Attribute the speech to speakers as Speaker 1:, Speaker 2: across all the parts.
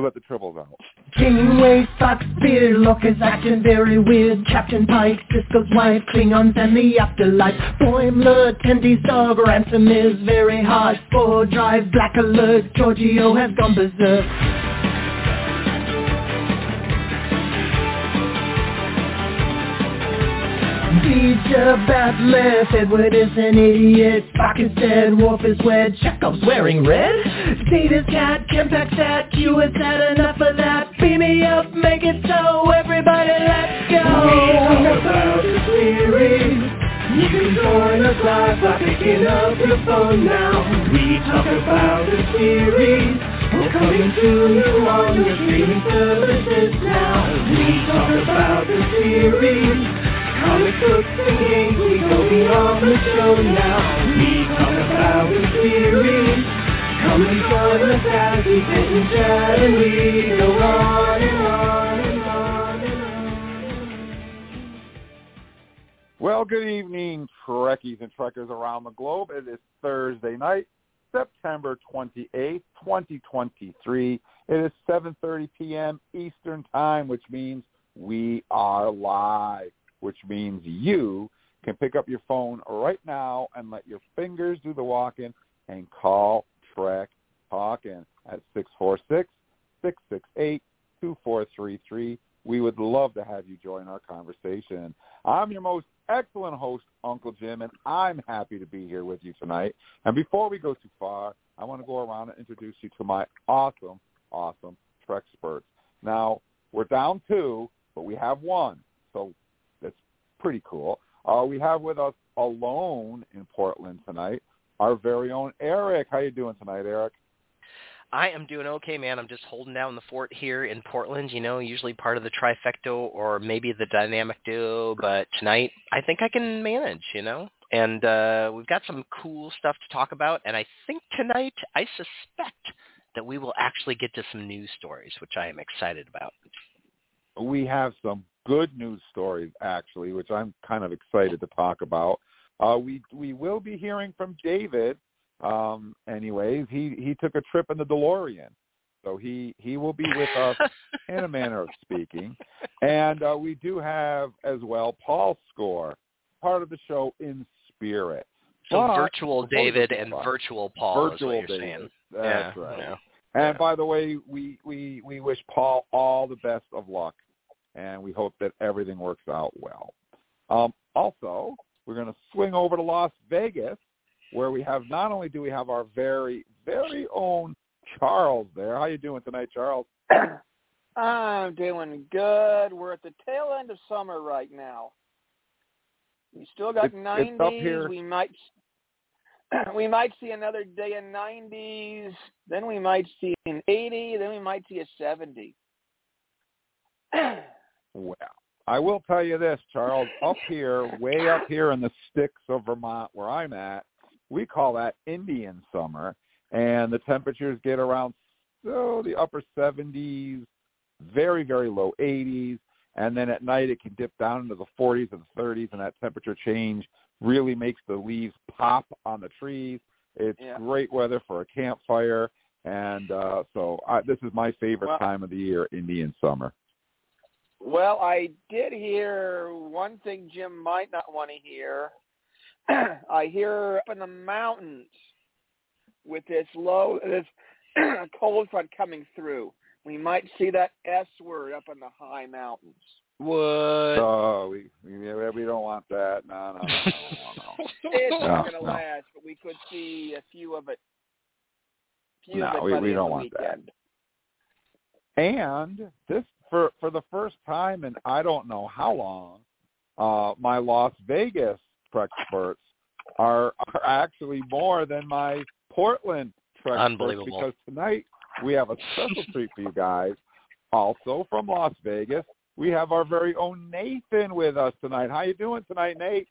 Speaker 1: let the triples out.
Speaker 2: Kingway, Fox, Beard, Locust, acting very weird. Captain Pike, Sisko's wife, Klingons and the afterlife. Boimler, Tendi's dog, Ransom is very hard. Spore Drive, Black Alert, Giorgio has gone berserk. Teacher bad left, Edward is an idiot. Spock is dead, Worf is wed, Chekov's wearing red. Data's cat, Kempak's that, Q has had enough of that. Beam me up, make it so, everybody let's go. We talk about the series. You can join us live by picking up your phone now. We talk about the series. We're coming to you on your streaming services now. We talk about the series comic books and games, we go beyond the show now. We talk about the series. And chat and we go on and on.
Speaker 1: Well, good evening, Trekkies and Trekkers around the globe. It is Thursday night, September 28th, 2023. It is 7.30 p.m. Eastern Time, which means we are live which means you can pick up your phone right now and let your fingers do the walking and call Trek Talking at six four six six six eight two four three three. We would love to have you join our conversation. I'm your most excellent host, Uncle Jim, and I'm happy to be here with you tonight. And before we go too far, I want to go around and introduce you to my awesome, awesome Trek experts. Now, we're down two, but we have one. So pretty cool. Uh, we have with us alone in Portland tonight our very own Eric. How you doing tonight, Eric?
Speaker 3: I am doing okay, man. I'm just holding down the fort here in Portland. You know, usually part of the trifecta or maybe the dynamic duo, but tonight I think I can manage. You know, and uh, we've got some cool stuff to talk about. And I think tonight I suspect that we will actually get to some news stories, which I am excited about.
Speaker 1: We have some good news stories actually, which I'm kind of excited to talk about. Uh, we we will be hearing from David. Um, anyways, he he took a trip in the DeLorean, so he he will be with us in a manner of speaking. And uh, we do have as well Paul Score, part of the show in spirit.
Speaker 3: So
Speaker 1: but,
Speaker 3: virtual David and virtual Paul.
Speaker 1: Virtual
Speaker 3: David.
Speaker 1: Saying. That's
Speaker 3: yeah,
Speaker 1: right.
Speaker 3: Yeah.
Speaker 1: And by the way, we, we, we wish Paul all the best of luck and we hope that everything works out well. Um, also, we're going to swing over to Las Vegas, where we have not only do we have our very very own Charles there. How you doing tonight, Charles?
Speaker 4: I'm doing good. We're at the tail end of summer right now. We still got
Speaker 1: It's-
Speaker 4: 90s.
Speaker 1: it's.
Speaker 4: We might we might see another day in 90s. Then we might see an 80. Then we might see a 70.
Speaker 1: Well, I will tell you this, Charles. Up here, way up here in the sticks of Vermont, where I'm at, we call that Indian summer, and the temperatures get around so the upper 70s, very very low 80s, and then at night it can dip down into the 40s and the 30s, and that temperature change really makes the leaves pop on the trees. It's
Speaker 4: Yeah.
Speaker 1: great weather for a campfire, and uh, so I, this is my favorite
Speaker 4: Well-
Speaker 1: time of the year, Indian summer.
Speaker 4: Well, I did hear one thing Jim might not want to hear. I hear up in the mountains with this low, this cold front coming through. We might see that S word up in the high mountains.
Speaker 3: What?
Speaker 1: Oh, we we, we don't want that. No, no, no, no, no.
Speaker 4: It's
Speaker 1: No,
Speaker 4: not going to
Speaker 1: no.
Speaker 4: last, but we could see a few of it. Few
Speaker 1: No,
Speaker 4: of it
Speaker 1: we- we don't want
Speaker 4: of the
Speaker 1: that. And this for for the first time in I don't know how long, uh, my Las Vegas Trek experts are are actually more than my Portland Trek experts
Speaker 3: Unbelievable.
Speaker 1: because tonight we have a special treat for you guys. Also from Las Vegas, we have our very own Nathan with us tonight. How you doing tonight, Nate?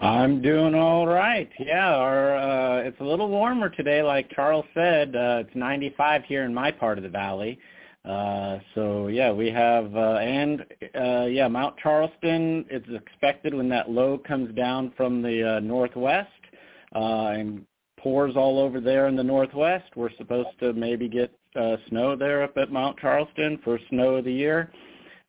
Speaker 5: I'm doing all right. Yeah, our uh it's a little warmer today like Charles said. Uh it's 95 here in my part of the valley. Uh so yeah, we have uh and uh yeah, Mount Charleston it's expected when that low comes down from the uh northwest uh and pours all over there in the northwest. We're supposed to maybe get uh, snow there up at Mount Charleston for snow of the year,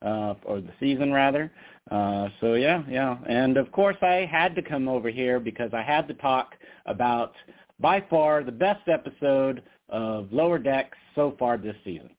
Speaker 5: uh, or the season rather. Uh, so yeah, yeah. And of course I had to come over here because I had to talk about by far the best episode of Lower Decks so far this season.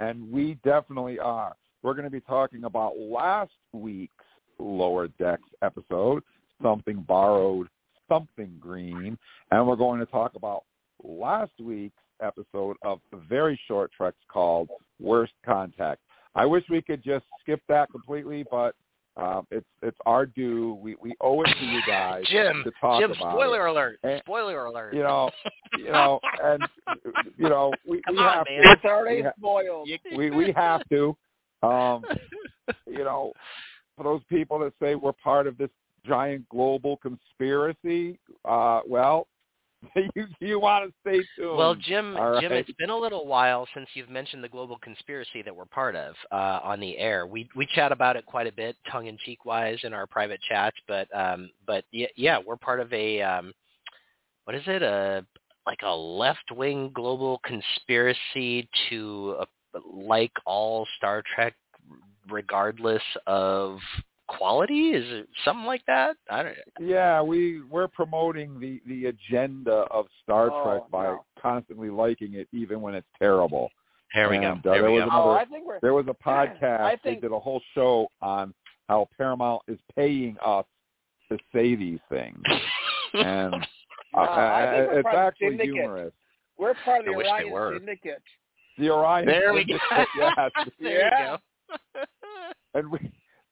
Speaker 1: And we definitely are. We're going to be talking about last week's Lower Decks episode, Something Borrowed, Something Green. And we're going to talk about last week's episode of very short treks called Worst Contact. I wish we could just skip that completely, but um, it's it's our due. We we owe it to you guys
Speaker 3: Jim,
Speaker 1: to talk
Speaker 3: Jim,
Speaker 1: about
Speaker 3: spoiler
Speaker 1: it.
Speaker 3: alert!
Speaker 1: And,
Speaker 3: spoiler alert!
Speaker 1: You know, you know, and you know, we,
Speaker 3: Come
Speaker 1: we
Speaker 3: on,
Speaker 1: have
Speaker 3: man.
Speaker 1: to.
Speaker 4: It's already
Speaker 1: We ha-
Speaker 4: spoiled.
Speaker 1: we we have to. Um, you know, for those people that say we're part of this giant global conspiracy, uh, well, you you want to stay tuned.
Speaker 3: Well, Jim, Jim, it's been a little while since you've mentioned the global conspiracy that we're part of uh, on the air. We we chat about it quite a bit, tongue in cheek wise, in our private chats. But um, but yeah, yeah, we're part of a um, what is it? A like a left wing global conspiracy to uh, like all Star Trek, regardless of quality. Is it something like that? I don't.
Speaker 1: Yeah, we we're promoting the the agenda of Star
Speaker 4: Oh,
Speaker 1: Trek by
Speaker 4: no.
Speaker 1: constantly liking it, even when it's terrible.
Speaker 3: Here we go.
Speaker 1: And, uh,
Speaker 3: There
Speaker 1: there
Speaker 3: we
Speaker 1: was
Speaker 3: go.
Speaker 1: another-
Speaker 4: Oh, I think we're.
Speaker 1: There was a podcast.
Speaker 4: I think-
Speaker 1: they did a whole show on how Paramount is paying us to say these things, and
Speaker 4: No,
Speaker 1: uh,
Speaker 4: I think we're
Speaker 1: it's
Speaker 4: part of the
Speaker 1: actually
Speaker 4: syndicate.
Speaker 1: humorous.
Speaker 4: We're part of the
Speaker 3: wish
Speaker 4: Orion
Speaker 3: were.
Speaker 4: Syndicate.
Speaker 1: The Orion.
Speaker 3: There we go.
Speaker 1: Yes.
Speaker 3: there
Speaker 4: Yeah.
Speaker 3: you go.
Speaker 1: and we,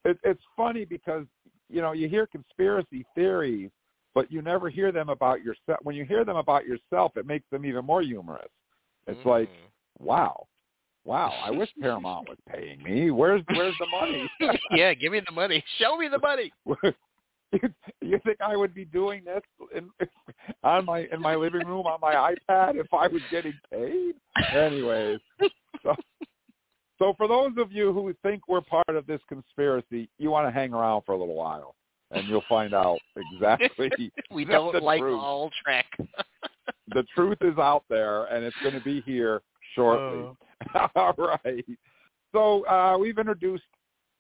Speaker 1: it, it's funny because you know you hear conspiracy theories, but you never hear them about yourself. When you hear them about yourself, it makes them even more humorous. It's like, mm. wow, wow. I wish Paramount was paying me. Where's where's the money?
Speaker 3: yeah, give me the money. Show me the money.
Speaker 1: you, you think I would be doing this in, on my in my living room on my iPad if I was getting paid? Anyways, so, so for those of you who think we're part of this conspiracy, you want to hang around for a little while, and you'll find out exactly.
Speaker 3: We don't like
Speaker 1: truth.
Speaker 3: all Trek.
Speaker 1: The truth is out there, and it's going to be here shortly. all right. So uh, we've introduced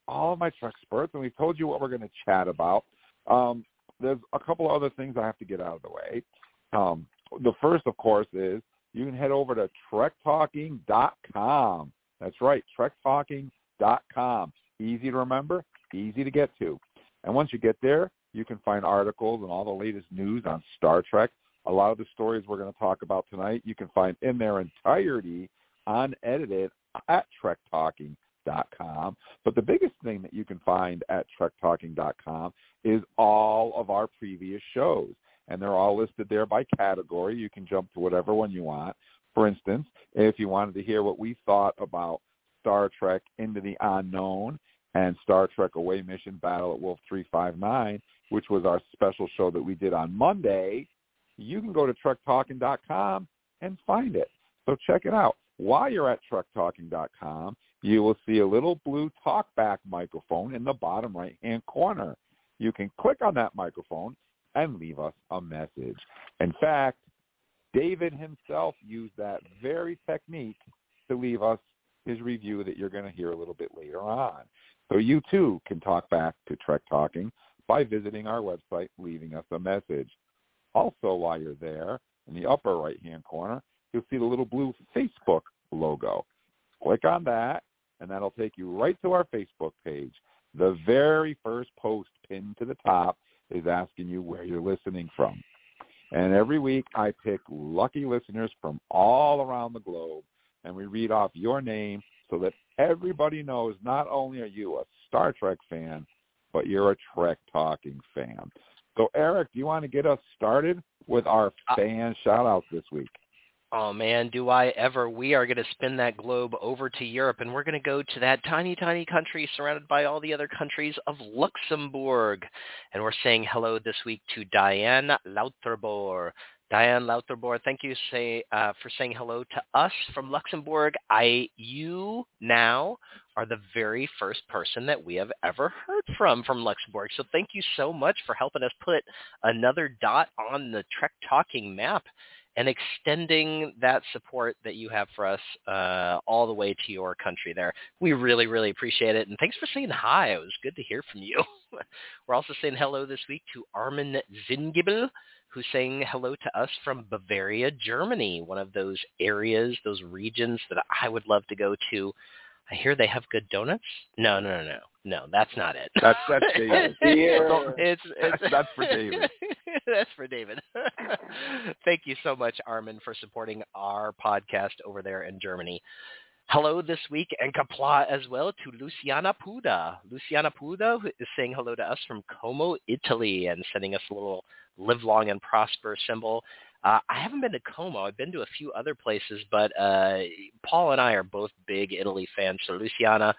Speaker 1: all of my Trek experts, and we've told you what we're going to chat about. Um, there's a couple other things I have to get out of the way. Um, the first, of course, is you can head over to trektalking.com. That's right, trektalking.com. Easy to remember, easy to get to. And once you get there, you can find articles and all the latest news on Star Trek. A lot of the stories we're going to talk about tonight, you can find in their entirety, unedited, at trektalking.com. But the biggest thing that you can find at trektalking.com is all of our previous shows. And they're all listed there by category. You can jump to whatever one you want. For instance, if you wanted to hear what we thought about Star Trek Into the Unknown and Star Trek Away Mission Battle at Wolf 359, which was our special show that we did on Monday, you can go to trektalking.com and find it. So check it out. While you're at trektalking.com, you will see a little blue talkback microphone in the bottom right-hand corner. You can click on that microphone and leave us a message. In fact, David himself used that very technique to leave us his review that you're going to hear a little bit later on. So you too can talk back to Trek Talking by visiting our website, leaving us a message. Also, while you're there, in the upper right-hand corner, you'll see the little blue Facebook logo. Click on that, and that'll take you right to our Facebook page. The very first post pinned to the top is asking you where you're listening from. And every week I pick lucky listeners from all around the globe, and we read off your name so that everybody knows not only are you a Star Trek fan, but you're a Trek Talking fan. So, Eric, do you want to get us started with our
Speaker 3: Uh,
Speaker 1: fan shout-outs this week?
Speaker 3: Oh man, do I ever. We are going to spin that globe over to Europe and we're going to go to that tiny, tiny country surrounded by all the other countries of Luxembourg. And we're saying hello this week to Diane Lauterbor. Diane Lauterbor, thank you say, uh, for saying hello to us from Luxembourg. I, you now are the very first person that we have ever heard from from Luxembourg. So thank you so much for helping us put another dot on the Trek Talking map and extending that support that you have for us uh, all the way to your country there. We really, really appreciate it. And thanks for saying hi. It was good to hear from you. We're also saying hello this week to Armin Zingibel, who's saying hello to us from Bavaria, Germany, one of those areas, those regions that I would love to go to. I hear they have good donuts. No, no, no, no, no. That's not it.
Speaker 1: That's that's David.
Speaker 3: it's, it's
Speaker 1: that's for David.
Speaker 3: that's for David. Thank you so much, Armin, for supporting our podcast over there in Germany. Hello this week and kapla as well to Luciana Puda. Luciana Puda is saying hello to us from Como, Italy, and sending us a little live long and prosper symbol. Uh, I haven't been to Como. I've been to a few other places, but uh, Paul and I are both big Italy fans. So Luciana,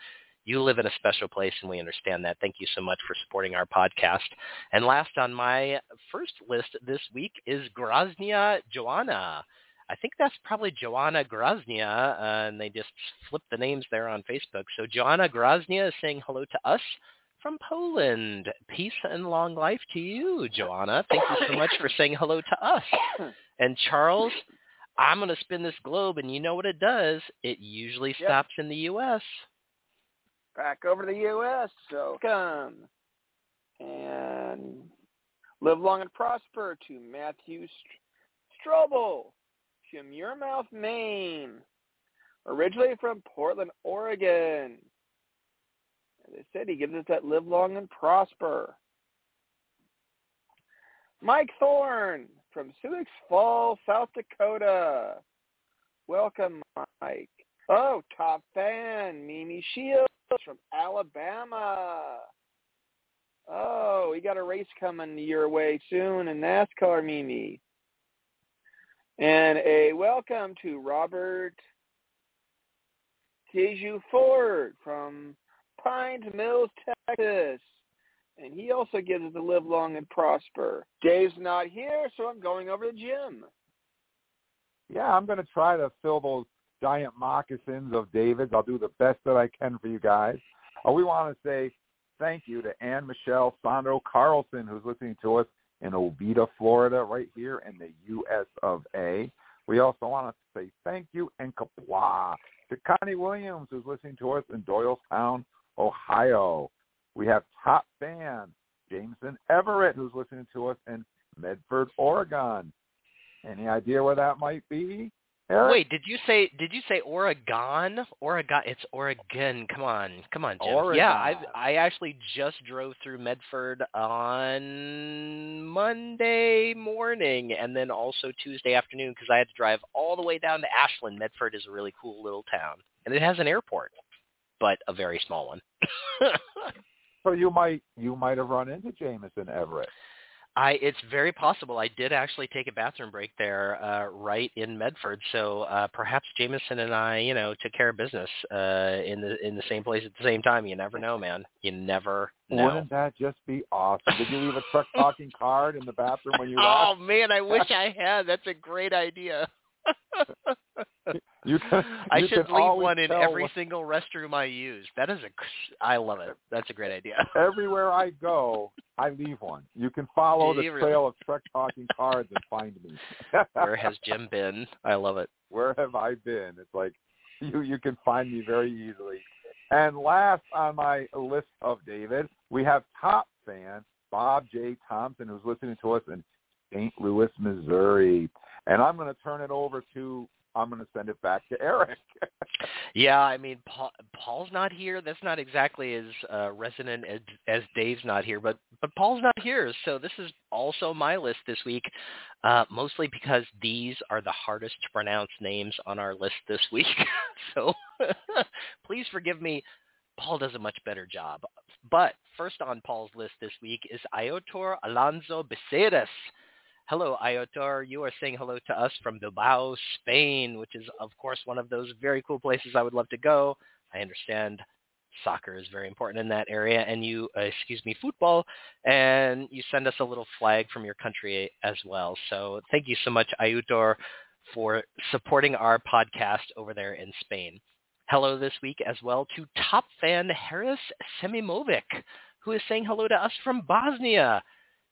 Speaker 3: you live in a special place, and we understand that. Thank you so much for supporting our podcast. And last on my first list this week is Groznia Joanna. I think that's probably Joanna Groznia, uh, and they just flipped the names there on Facebook. So Joanna Groznia is saying hello to us from Poland. Peace and long life to you, Joanna. Thank you so much for saying hello to us. And Charles, I'm going to spin this globe, and you know what it does. It usually
Speaker 4: Yep.
Speaker 3: stops in the U.S.
Speaker 4: Back over to the U.S. So come and live long and prosper to Matthew Str- Strobel from Muirmouth, Maine. Originally from Portland, Oregon. As I said, he gives us that live long and prosper. Mike Thorne from Sioux Falls, South Dakota. Welcome, Mike. Oh, top fan, Mimi Shields from Alabama. Oh, we got a race coming your way soon in NASCAR, Mimi. And a welcome to Robert Teju Ford from Pines Mills, Texas. And he also gives us a live long and prosper. Dave's not here, so I'm going over to Jim.
Speaker 1: Yeah, I'm going to try to fill those giant moccasins of David's. I'll do the best that I can for you guys. Uh, we want to say thank you to Ann Michelle Sandro Carlson, who's listening to us in Oviedo, Florida, right here in the U.S. of A. We also want to say thank you and kapla to Connie Williams, who's listening to us in Doylestown, Ohio. We have top fan Jameson Everett, who's listening to us in Medford, Oregon. Any idea where that might be? Eric?
Speaker 3: Wait, did you say did you say Oregon? Oregon, it's Oregon. Come on, come on, Jim.
Speaker 1: Oregon.
Speaker 3: Yeah, I I actually just drove through Medford on Monday morning, and then also Tuesday afternoon because I had to drive all the way down to Ashland. Medford is a really cool little town, and it has an airport, but a very small one.
Speaker 1: So you might you might have run into Jameson Everett.
Speaker 3: I it's very possible. I did actually take a bathroom break there, uh, right in Medford. So uh, perhaps Jameson and I, you know, took care of business uh, in the in the same place at the same time. You never know, man. You never know.
Speaker 1: Wouldn't that just be awesome? Did you leave a Trek talking card in the bathroom when you left?
Speaker 3: oh
Speaker 1: left?
Speaker 3: man, I wish I had. That's a great idea.
Speaker 1: You can,
Speaker 3: I
Speaker 1: you
Speaker 3: should leave one in every single restroom I use. That is a, I love it. That's a great idea.
Speaker 1: everywhere I go, I leave one. You can follow the
Speaker 3: really?
Speaker 1: trail of Trek Talking cards and find me.
Speaker 3: Where has Jim been? I love it.
Speaker 1: Where have I been? It's like you you can find me very easily. And last on my list of David, we have top fan Bob J. Thompson, who's listening to us in St. Louis, Missouri. And I'm going to turn it over to. I'm going to send it back to Eric.
Speaker 3: Yeah, I mean, Paul, Paul's not here. That's not exactly as uh, resonant as, as Dave's not here, but but Paul's not here. So this is also my list this week, uh, mostly because these are the hardest to pronounce names on our list this week. so please forgive me. Paul does a much better job. But first on Paul's list this week is Iotor Alonso Becerras. Hello, Iotor. You are saying hello to us from Bilbao, Spain, which is, of course, one of those very cool places I would love to go. I understand soccer is very important in that area, and you, uh, excuse me, football, and you send us a little flag from your country as well. So thank you so much, Iotor, for supporting our podcast over there in Spain. hello this week as well to top fan Harris Semimovic, who is saying hello to us from Bosnia.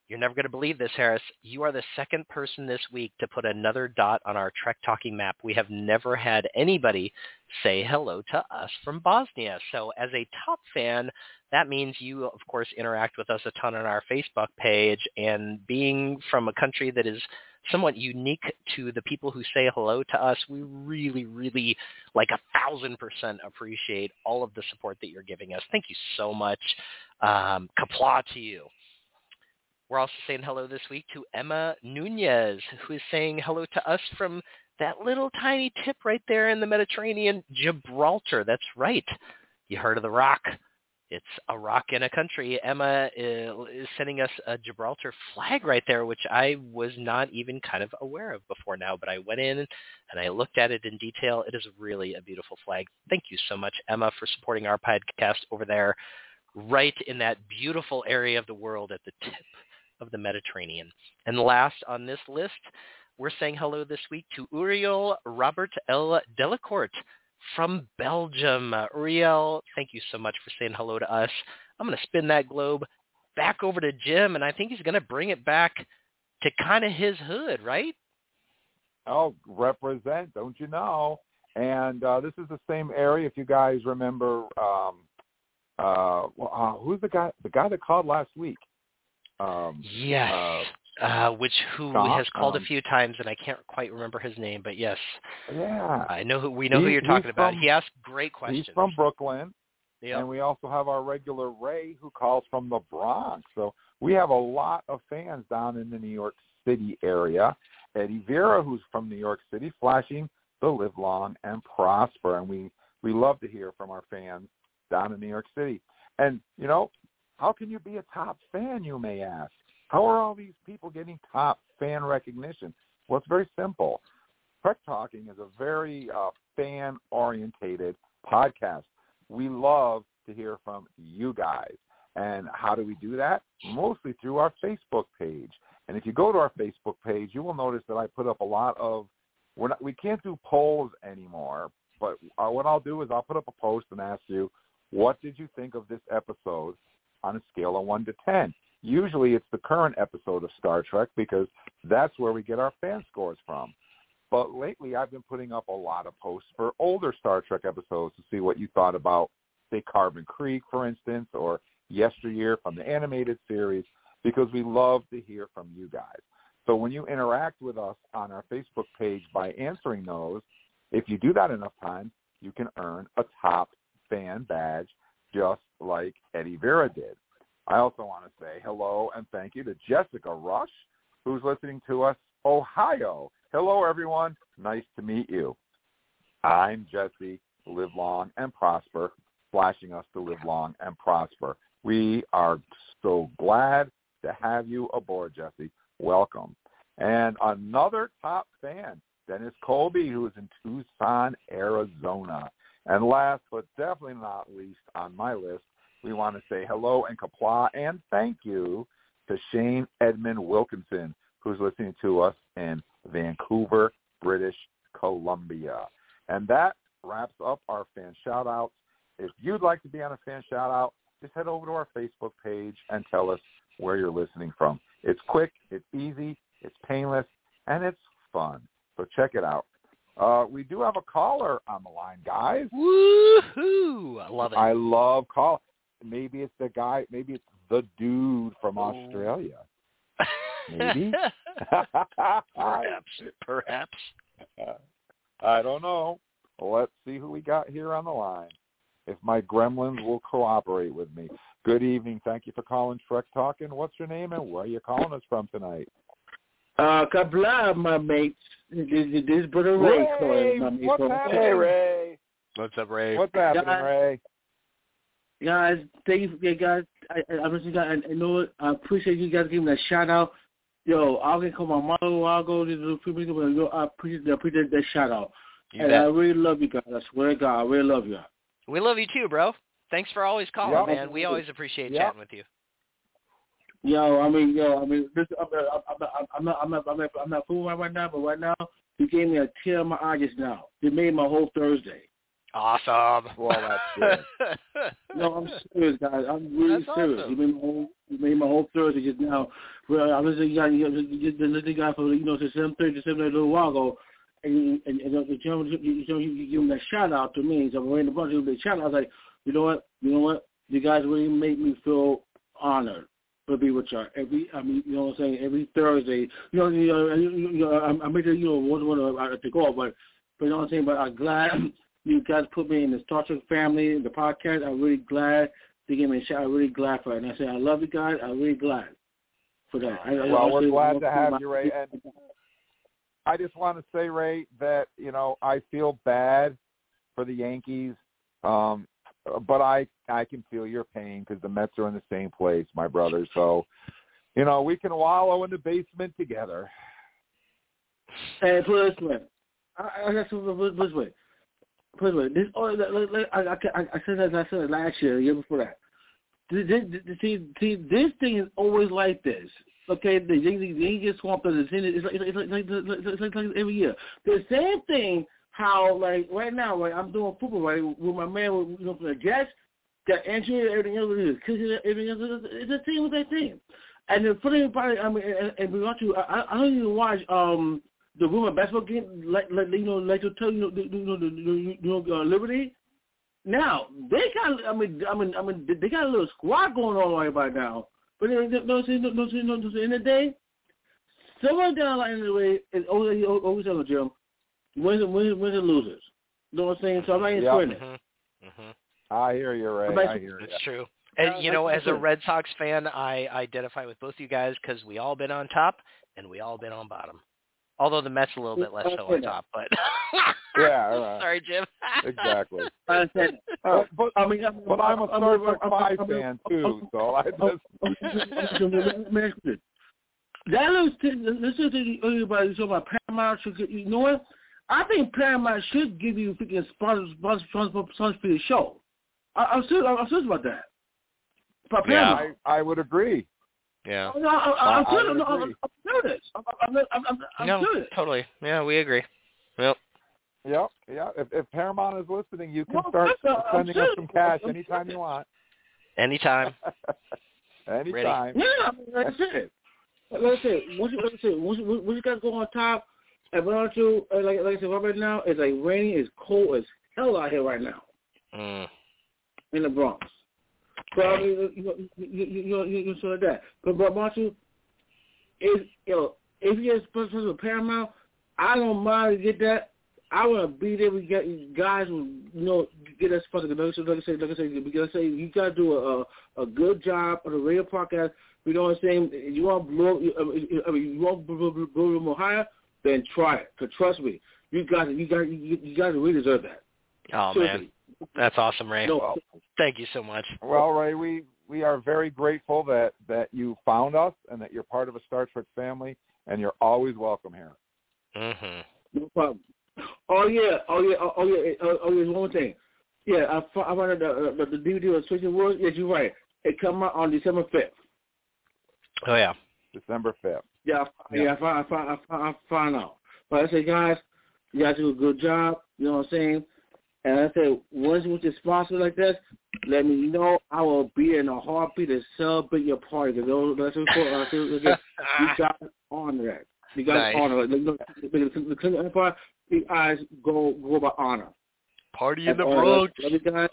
Speaker 3: You're never going to believe this, Harris. You are the second person this week to put another dot on our Trek Talking map. We have never had anybody say hello to us from Bosnia. So as a top fan, that means you, of course, interact with us a ton on our Facebook page. And being from a country that is somewhat unique to the people who say hello to us, we really, really, like a thousand percent appreciate all of the support that you're giving us. Thank you so much. Um, Kapla to you. We're also saying hello this week to Emma Nunez, who is saying hello to us from that little tiny tip right there in the Mediterranean, Gibraltar. That's right. You heard of the rock. It's a rock in a country. Emma uh, is sending us a Gibraltar flag right there, which I was not even kind of aware of before now, but I went in and I looked at it in detail. It is really a beautiful flag. Thank you so much, Emma, for supporting our podcast over there, right in that beautiful area of the world at the tip of the Mediterranean. And last on this list, we're saying hello this week to Uriel Robert L. Delacourt from Belgium. Uriel, thank you so much for saying hello to us. I'm going to spin that globe back over to Jim, and I think he's going to bring it back to kind of his hood, right?
Speaker 1: Oh, represent, don't you know? And uh, this is the same area. If you guys remember, um, uh, well, uh, who's the guy? The guy that called last week. Um,
Speaker 3: yes.
Speaker 1: Uh,
Speaker 3: uh, which who has called
Speaker 1: um,
Speaker 3: a few times, and I can't quite remember his name, but yes,
Speaker 1: yeah.
Speaker 3: I know who we know who you're talking about.
Speaker 1: from-
Speaker 3: he asked great questions.
Speaker 1: He's from Brooklyn,
Speaker 3: Yep.
Speaker 1: and we also have our regular Ray who calls from the Bronx. So we have a lot of fans down in the New York City area. Eddie Vera, who's from New York City, flashing the live long and prosper, and we we love to hear from our fans down in New York City. And you know, how can you be a top fan? You may ask. How are all these people getting top fan recognition? Well, it's very simple. Trek Talking is a very uh, fan-orientated podcast. We love to hear from you guys. And how do we do that? Mostly through our Facebook page. And if you go to our Facebook page, you will notice that I put up a lot of we're not we can't do polls anymore, but uh, what I'll do is I'll put up a post and ask you, what did you think of this episode on a scale of 1 to 10? Usually it's the current episode of Star Trek because that's where we get our fan scores from. But lately I've been putting up a lot of posts for older Star Trek episodes to see what you thought about, say, Carbon Creek, for instance, or Yesteryear from the animated series, because we love to hear from you guys. So when you interact with us on our Facebook page by answering those, if you do that enough times, you can earn a top fan badge just like Eddie Vera did. I also want to say hello and thank you to Jessica Rush, who's listening to us, Ohio. Hello, everyone. Nice to meet you. I'm Jesse. Live long and prosper, flashing us to live long and prosper. We are so glad to have you aboard, Jesse. Welcome. And another top fan, Dennis Colby, who is in Tucson, Arizona. And last but definitely not least on my list, we want to say hello and kapla and thank you to Shane Edmund Wilkinson, who's listening to us in Vancouver, British Columbia. And that wraps up our fan shout-outs. If you'd like to be on a fan shout-out, just head over to our Facebook page and tell us where you're listening from. It's quick, it's easy, it's painless, and it's fun. So check it out. Uh, we do have a caller on the line, guys.
Speaker 3: Woohoo! I love it.
Speaker 1: I love call. Maybe it's the guy. Maybe it's the dude from
Speaker 3: Oh.
Speaker 1: Australia. Maybe.
Speaker 3: perhaps. Perhaps.
Speaker 1: I don't know. Let's see who we got here on the line. If my gremlins will cooperate with me. Good evening. Thank you for calling Trek Talking. What's your name and where are you calling us from tonight?
Speaker 6: Uh, Kabla, my mates. This, this this brother Ray,
Speaker 1: Ray,
Speaker 6: calling my
Speaker 1: what's
Speaker 6: from-
Speaker 1: happening?
Speaker 4: Hey, Ray.
Speaker 3: What's up, Ray?
Speaker 1: What's happening,
Speaker 6: Guys.
Speaker 1: Ray?
Speaker 6: Guys, thank you, yeah, guys. I, I, I'm just, I, I know. I appreciate you guys giving me a shout out. Yo, I'll get call my mother. I'll go to the people, but yo, I appreciate, I appreciate that shout out.
Speaker 3: You
Speaker 6: and
Speaker 3: bet.
Speaker 6: I really love you guys. I swear to God, I really love you.
Speaker 3: We love you too, bro. Thanks for always calling,
Speaker 1: Yep.
Speaker 3: man. We always appreciate
Speaker 1: Yep.
Speaker 3: chatting with you.
Speaker 6: Yo, I mean, yo, I mean, this, I'm, I'm, I'm, I'm not, I'm not, I'm not, I'm not fooling right now, but right now, you gave me a tear in my eye just now. It made my whole Thursday.
Speaker 3: Awesome.
Speaker 1: Well, that's good.
Speaker 6: No, I'm serious, guys. I'm really
Speaker 3: That's
Speaker 6: serious.
Speaker 3: awesome.
Speaker 6: You made my whole, you made my whole Thursday just now. Well, I was you got you got the listening guy for you know to seven thirty to seven thirty a little while ago, and you- and, and you, know, you, you, you, you give him that shout out to me. So when the bunch of the shout out, I was like, you know what, you know what, you guys really make me feel honored to be with y'all every. I mean, you know what I'm saying? Every Thursday, you know, you know, you know, you know I, I made sure you know wasn't want to to go, but but you know what I'm saying. But I'm glad you guys put me in the Star Trek family, the podcast. I'm really glad to give me a shout. I'm really glad for it. And I say I love you guys. I'm really glad for that. I, I,
Speaker 1: Well,
Speaker 6: I
Speaker 1: we're
Speaker 6: say-
Speaker 1: glad to have you, Ray. And I just want to say, Ray, that you know I feel bad for the Yankees, um, but I I can feel your pain because the Mets are in the same place, my brother. So, you know, we can wallow in the basement together.
Speaker 6: Hey, put this way. I, I got to put this way. Put this way. This, oh, like, like, I, I, I said that. I said it last year, the year before that. This, this, see, see, this thing is always like this. Okay, the Yankees, the Yankees swamp is it's like, it's like, it's like, it's like, it's like every year. The same thing. How like right now, right? I'm doing football right with my man, with, you know, from the Jets. Got injured, everything else is everything else. It's the same with that thing. And the funny part, I mean, and, we want to. I, I don't even watch um the women basketball game, like, like you know, like to tell you know, the, you know, the, you know, uh, Liberty. Now they got, I mean, I mean, I mean, they- got a little squad going on right about now. But you know, no, no, no, no, no, see, in the day, someone down the line in the way is always, always on the gym. Wins and wins, wins and losers. You know what I'm saying? So I'm not even
Speaker 1: Yeah.
Speaker 6: sweating it.
Speaker 3: hmm hmm
Speaker 1: I hear you, Ray.
Speaker 6: Somebody-
Speaker 1: I hear you.
Speaker 3: It's true. And you know, as a. Red Sox fan, I identify with both you guys because we all been on top and we all been on bottom. Although the Mets a little bit less so on top, but
Speaker 1: Yeah, all right.
Speaker 3: sorry, Jim.
Speaker 1: Exactly.
Speaker 6: I said,
Speaker 1: But, but,
Speaker 6: I mean,
Speaker 1: but I'm a Star Trek Five fan too, so I just
Speaker 6: That looks. Listen to everybody talking about Paramount. Should get, you know what? I think Paramount should give you freaking sponsors, sponsors, sponsors sponsors for the show. I, I'm serious. I'm serious about that. For
Speaker 3: Yeah.
Speaker 1: I, I would agree.
Speaker 3: Yeah.
Speaker 6: Oh, no, I, I, I'm
Speaker 1: I- I
Speaker 6: serious. I'm, serious.
Speaker 3: No,
Speaker 6: serious.
Speaker 3: totally. Yeah, we agree. Yep.
Speaker 1: Yep, yeah. If, if Paramount is listening, you can
Speaker 6: Well,
Speaker 1: start
Speaker 6: listen,
Speaker 1: sending us some cash
Speaker 6: I'm
Speaker 1: anytime
Speaker 6: serious.
Speaker 1: you want.
Speaker 3: Anytime.
Speaker 1: anytime.
Speaker 6: Yeah, I mean, like I said, like I said, once you, like I said, once once you guys go on top, and what don't you, uh, like, like I said, right now, it's like raining, it's cold as hell out here right now
Speaker 3: Mm.
Speaker 6: in the Bronx. So I mean, you know, you you you you, sort of that. But but want you, if you know, if you get sponsors with Paramount, I don't mind to get that. I want to be there. We got guys who you know get us sponsored. Like I said, like I said, like I said, because I say you got to do a, a a good job on the radio podcast. You know what I'm saying? You want to blow, I mean, you want to blow, them higher, then try it. Cause trust me, you guys, you guys, you, you guys really deserve that.
Speaker 3: Oh man, that's awesome, Ray.
Speaker 6: No,
Speaker 1: Well,
Speaker 3: Thank you so much.
Speaker 1: well, Ray, we we are very grateful that that you found us and that you're part of a Star Trek family, and you're always welcome here.
Speaker 3: Mhm.
Speaker 6: No problem. Oh yeah, oh yeah, oh, oh yeah, oh, oh yeah. One more thing. Yeah, I fo- I wanted the the, the DVD of Switching Worlds. Yes, you're right. It come out on December fifth.
Speaker 3: Oh yeah.
Speaker 1: December fifth.
Speaker 6: Yeah, I, yeah, I found, I found, I found, I found out. But I said, guys, you guys do a good job. You know what I'm saying? And I said, once with your sponsor like this, let me know. I will be in a heartbeat to celebrate your party. Because that's what I you guys honor that. You guys
Speaker 3: Nice.
Speaker 6: honor it. Look, look, The Klingon Empire, you guys go go by honor.
Speaker 3: Party
Speaker 6: And, uh, Love you guys.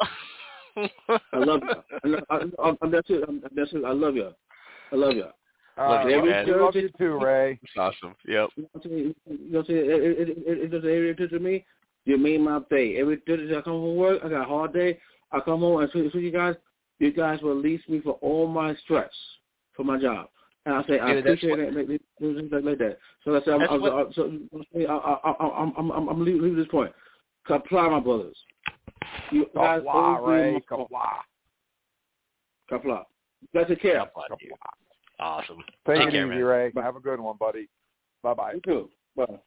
Speaker 6: I love you. I, I, I, that's it. That's it. I love you. I love you.
Speaker 1: Uh,
Speaker 3: you, man.
Speaker 1: love you too, Ray.
Speaker 3: That's awesome. Yep.
Speaker 6: You know what I'm saying? You know what I'm saying? It, it, it, it doesn't every day to me. You made my day. Every day I come home from work, I got a hard day. I come home and see, see you guys. You guys release me for all my stress for my job. And I say I
Speaker 3: Dude,
Speaker 6: appreciate
Speaker 3: what-
Speaker 6: it like, like, like, like that. So I say I'm, I'm,
Speaker 3: what-
Speaker 6: I'm, so, I, I, I, I'm, I'm, I'm, I'm leaving leaving this point. Comply, my brothers. You guys
Speaker 1: Kapla, Ray.
Speaker 6: my-
Speaker 1: Kapla.
Speaker 6: Comply. You guys take care.
Speaker 3: God bless you. Awesome.
Speaker 1: Take,
Speaker 3: Take
Speaker 1: it
Speaker 3: care,
Speaker 1: easy,
Speaker 3: man.
Speaker 1: Ray. Have a good one, buddy. Bye bye.
Speaker 6: You too. Bye.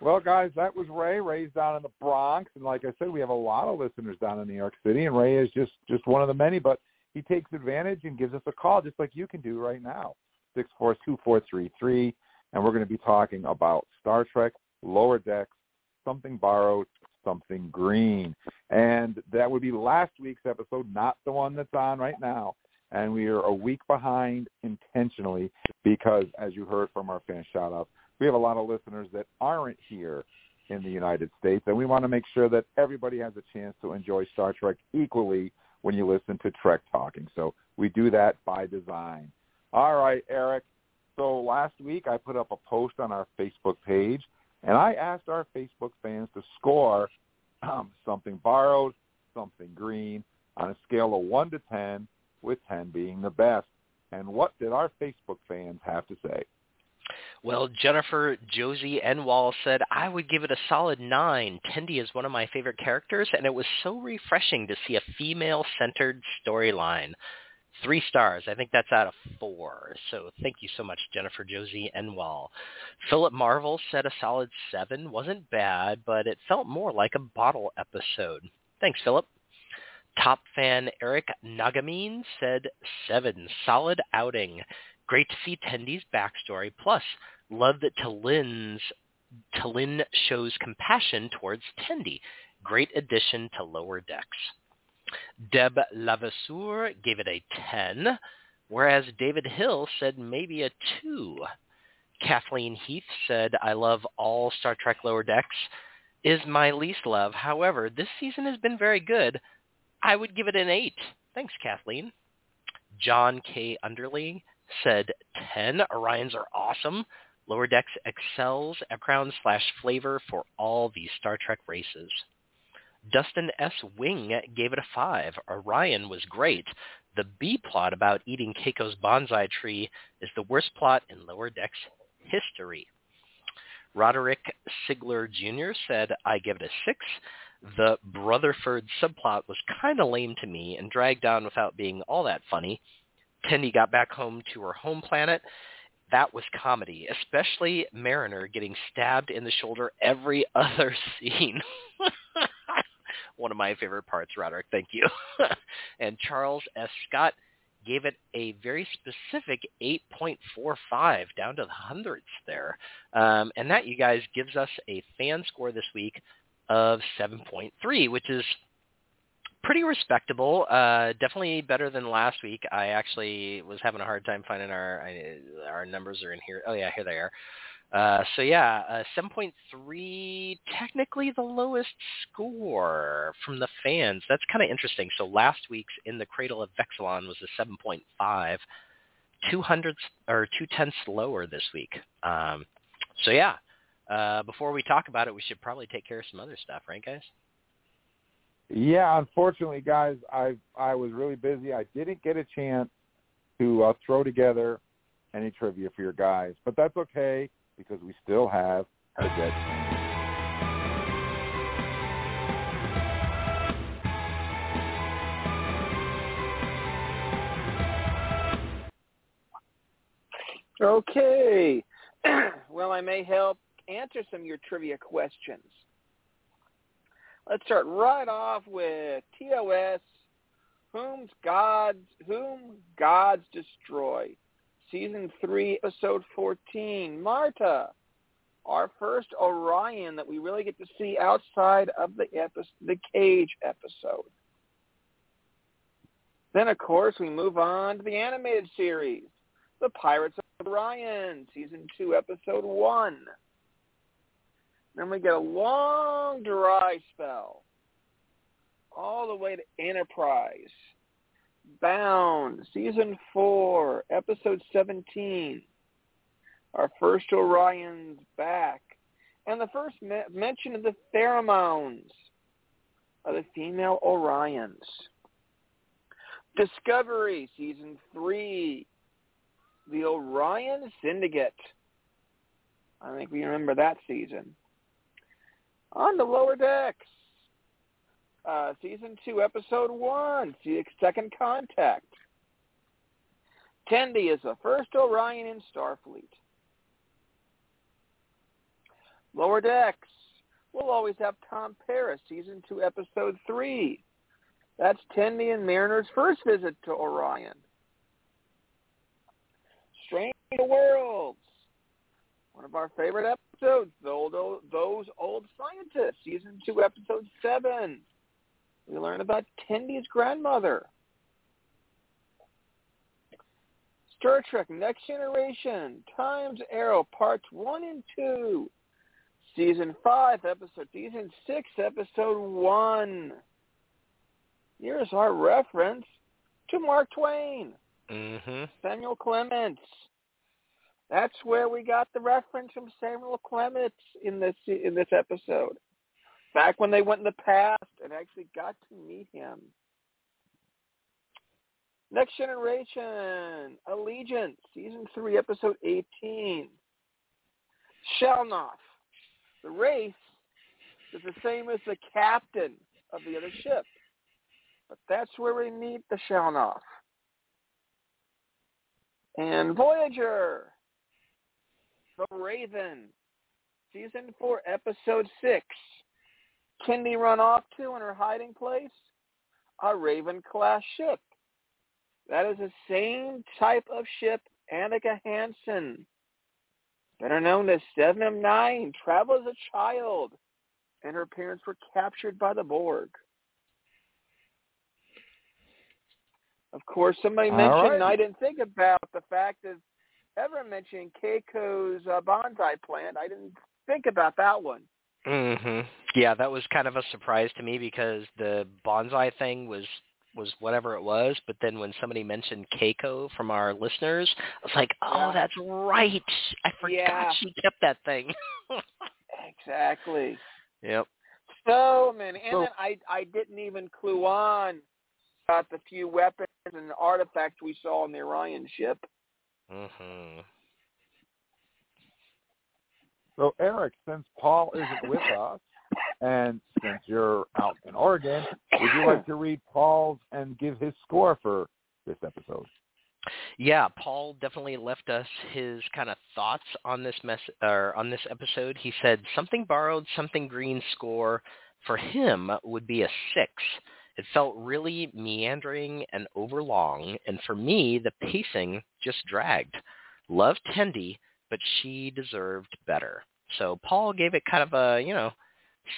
Speaker 1: Well, guys, that was Ray. Ray's down in the Bronx, and like I said, we have a lot of listeners down in New York City, and Ray is just just one of the many. But he takes advantage and gives us a call, just like you can do right now, six four two four three three, and we're going to be talking about Star Trek, Lower Decks, Something Borrowed, something green. And that would be last week's episode, not the one that's on right now. And we are a week behind intentionally because, as you heard from our fan shout-outs, we have a lot of listeners that aren't here in the United States, and we want to make sure that everybody has a chance to enjoy Star Trek equally when you listen to Trek Talking. So we do that by design. All right, Eric. So last week I put up a post on our Facebook page, and I asked our Facebook fans to score um, something borrowed, something green, on a scale of 1 to 10, with 10 being the best. And what did our Facebook fans have to say?
Speaker 3: Well, Jennifer Josie Enwall said, I would give it a solid 9. Tendi is one of my favorite characters, and it was so refreshing to see a female-centered storyline. Three stars. I think that's out of four. So thank you so much, Jennifer Josie Enwall. Philip Marvel said a solid 7. Wasn't bad, but it felt more like a bottle episode. Thanks, Philip. Top fan Eric Nagamine said 7. Solid outing. Great to see Tendi's backstory. Plus, love that T'Lyn shows compassion towards Tendi. Great addition to Lower Decks. Deb Lavasseur gave it a 10, whereas David Hill said maybe a 2. Kathleen Heath said, I love all Star Trek Lower Decks. Is my least love. However, this season has been very good. I would give it an 8. Thanks, Kathleen. John K. Underly said 10. Orions are awesome. Lower Decks excels at crown slash flavor for all these Star Trek races. Dustin S. Wing gave it a 5. Orion was great. The B plot about eating Keiko's bonsai tree is the worst plot in Lower Decks history. Roderick Sigler Jr. said, I give it a 6. The Brotherford subplot was kind of lame to me and dragged on without being all that funny. Tendi got back home to her home planet. That was comedy, especially Mariner getting stabbed in the shoulder every other scene. One of my favorite parts, Roderick. Thank you. and Charles S. Scott gave it a very specific 8.45 down to the hundredths there. Um, and that, you guys, gives us a fan score this week of 7.3, which is pretty respectable. Uh, definitely better than last week. I actually was having a hard time finding our our numbers are in here. Oh yeah, here they are. Uh, so yeah, uh, 7.3, technically the lowest score from the fans. That's kind of interesting. So last week's In the Cradle of Vexilon was a 7.5, two hundredths or two tenths lower this week. Um, so yeah, uh, before we talk about it, we should probably take care of some other stuff, right, guys?
Speaker 1: Yeah, unfortunately, guys, I I was really busy. I didn't get a chance to uh, throw together any trivia for your guys, but that's okay because we still have a dead.
Speaker 4: Okay. well, I may help answer some of your trivia questions. Let's start right off with TOS, whom gods, whom gods destroy. Season 3, Episode 14. Marta, our first Orion that we really get to see outside of the, epi- the cage episode. Then, of course, we move on to the animated series, The Pirates of Orion, Season 2, Episode 1. Then we get a long dry spell all the way to Enterprise. Bound, Season 4, Episode 17. Our first Orion's back. And the first me- mention of the pheromones of the female Orions. Discovery, Season 3. The Orion Syndicate. I think we remember that season on the lower decks. Uh, season two, episode 1, Second contact. Tendi is the first Orion in Starfleet. Lower decks. We'll always have Tom Paris, season two, episode three. That's Tendi and Mariner's first visit to Orion. Strange Worlds. One of our favorite episodes, those old, those old scientists, season two, episode seven. We learn about Tendi's grandmother. Star Trek Next Generation, Times Arrow, Parts 1 and 2, Season 5, Episode, Season 6, Episode 1. Here's our reference to Mark Twain,
Speaker 3: Mm-hmm.
Speaker 4: Samuel Clements. That's where we got the reference from Samuel Clemens in this in this episode. Back when they went in the past and actually got to meet him. Next Generation, Allegiance, Season 3, Episode 18. Chalnoth. The race is the same as the captain of the other ship. But that's where we meet the Chalnoth. And Voyager, The Raven, Season 4, Episode 6. Tendi run off to in her hiding place? A Raven-class ship. That is the same type of ship Annika Hansen, better known as Seven of Nine, traveled as a child, and her parents were captured by the Borg. Of course, somebody
Speaker 1: All
Speaker 4: mentioned,
Speaker 1: right.
Speaker 4: I didn't think about the fact of ever mentioning Keiko's uh, bonsai plant. I didn't think about that one.
Speaker 3: Mhm. Yeah, that was kind of a surprise to me because the bonsai thing was was whatever it was, but then when somebody mentioned Keiko from our listeners, I was like, "Oh,
Speaker 4: Yeah.
Speaker 3: that's right. I forgot
Speaker 4: Yeah.
Speaker 3: she kept that thing."
Speaker 4: Exactly.
Speaker 3: yep.
Speaker 4: So many. And then I I didn't even clue on about the few weapons and artifacts we saw on the Orion ship.
Speaker 3: Mhm.
Speaker 1: So Eric, since Paul isn't with us, and since you're out in Oregon, would you like to read Paul's and give his score for this episode?
Speaker 3: Yeah, Paul definitely left us his kind of thoughts on this mess or on this episode. He said something borrowed, something green score for him would be a six. It felt really meandering and overlong, and for me, the pacing just dragged. Loved Tendi, but she deserved better. So Paul gave it kind of a, you know,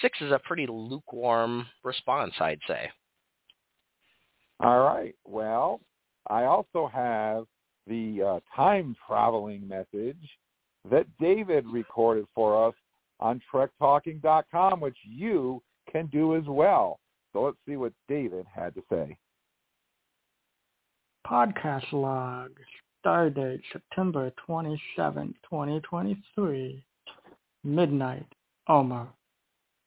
Speaker 3: six is a pretty lukewarm response, I'd say.
Speaker 1: All right. Well, I also have the uh, time traveling message that David recorded for us on TrekTalking.com, which you can do as well. So let's see what David had to say.
Speaker 7: Podcast log. Stardate September 27, 2023. Midnight. Omar.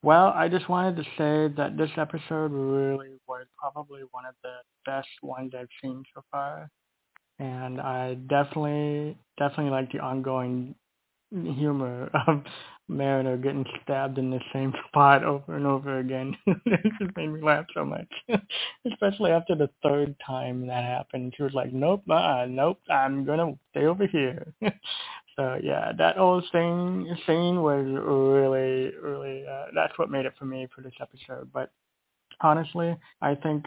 Speaker 7: Well, I just wanted to say that this episode really was probably one of the best ones I've seen so far. And I definitely, definitely like the ongoing humor of Mariner getting stabbed in the same spot over and over again. it just made me laugh so much. Especially after the third time that happened. She was like, nope, uh nope, I'm going to stay over here. so yeah, that whole scene, scene was really, really, uh, that's what made it for me for this episode. But honestly, I think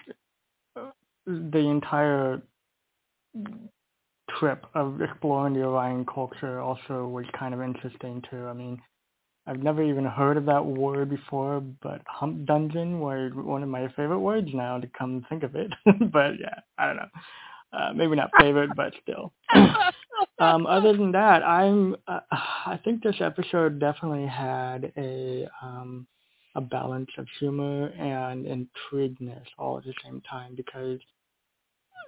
Speaker 7: uh, the entire trip of exploring the Orion culture also was kind of interesting too. I mean, I've never even heard of that word before, but hump dungeon was one of my favorite words now to come think of it. but yeah, I don't know. Uh, maybe not favorite, but still. um, other than that, I'm. Uh, I think this episode definitely had a um, a balance of humor and intrigueness all at the same time because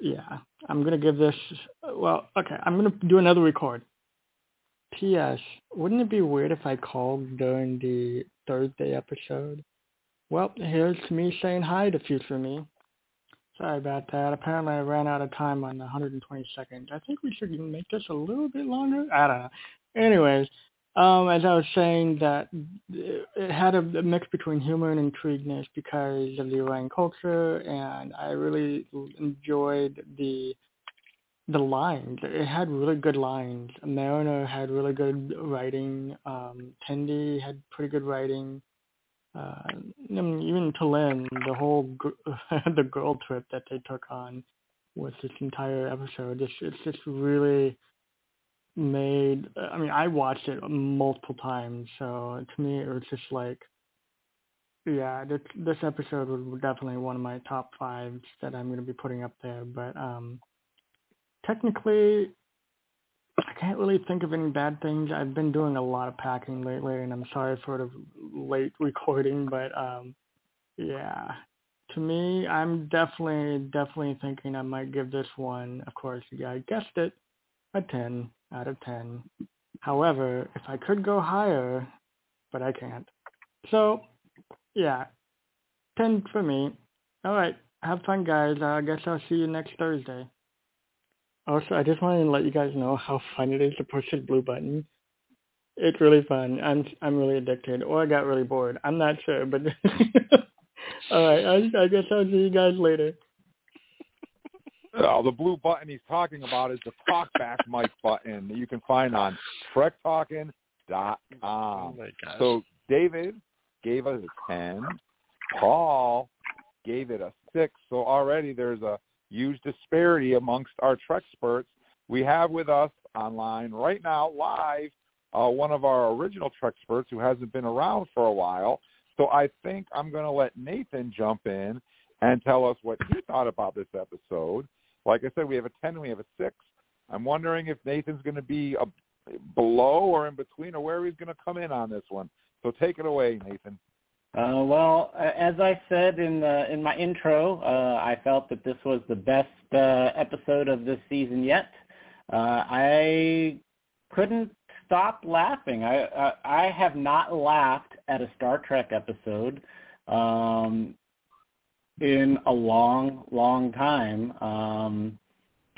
Speaker 7: yeah, I'm gonna give this. Well, okay, I'm gonna do another record. P.S. Wouldn't it be weird if I called during the Thursday episode? Well, here's me saying hi to future me. Sorry about that. Apparently, I ran out of time on the 122nd. I think we should make this a little bit longer. I don't know. Anyways, um, as I was saying, that it had a mix between humor and intrigueness because of the Orion culture, and I really enjoyed the the lines. It had really good lines. Mariner had really good writing. Um, Tendi had pretty good writing. Uh, I mean, even T'Lyn, the whole gr- the girl trip that they took on with this entire episode, it's, it's just really made. I mean, I watched it multiple times, so to me, it was just like, yeah, this this episode was definitely one of my top fives that I'm going to be putting up there. But um, technically, I can't really think of any bad things. I've been doing a lot of packing lately, and I'm sorry for the late recording, but um, yeah, to me, I'm definitely definitely thinking I might give this one. Of course, yeah, I guessed it, a 10 out of 10. However, if I could go higher, but I can't. So, yeah, 10 for me. All right, have fun, guys. Uh, I guess I'll see you next Thursday. Also, I just wanted to let you guys know how fun it is to push the blue button. It's really fun. I'm I'm really addicted, or I got really bored. I'm not sure, but all right. I, I guess I'll see you guys later.
Speaker 1: Oh, the blue button he's talking about is the talkback mic button that you can find on trektalking.com.
Speaker 3: Oh.
Speaker 1: So David gave us a 10. Paul gave it a 6. So already there's a huge disparity amongst our Treksperts. We have with us online right now, live, uh, one of our original Treksperts who hasn't been around for a while. So I think I'm going to let Nathan jump in and tell us what he thought about this episode. Like I said, we have a 10 and we have a 6. I'm wondering if Nathan's going to be a, below or in between or where he's going to come in on this one. So take it away, Nathan.
Speaker 5: Uh, well, as I said in the in my intro, uh, I felt that this was the best uh, episode of this season yet. Uh, I couldn't stop laughing. I, I I have not laughed at a Star Trek episode um, in a long, long time. Um,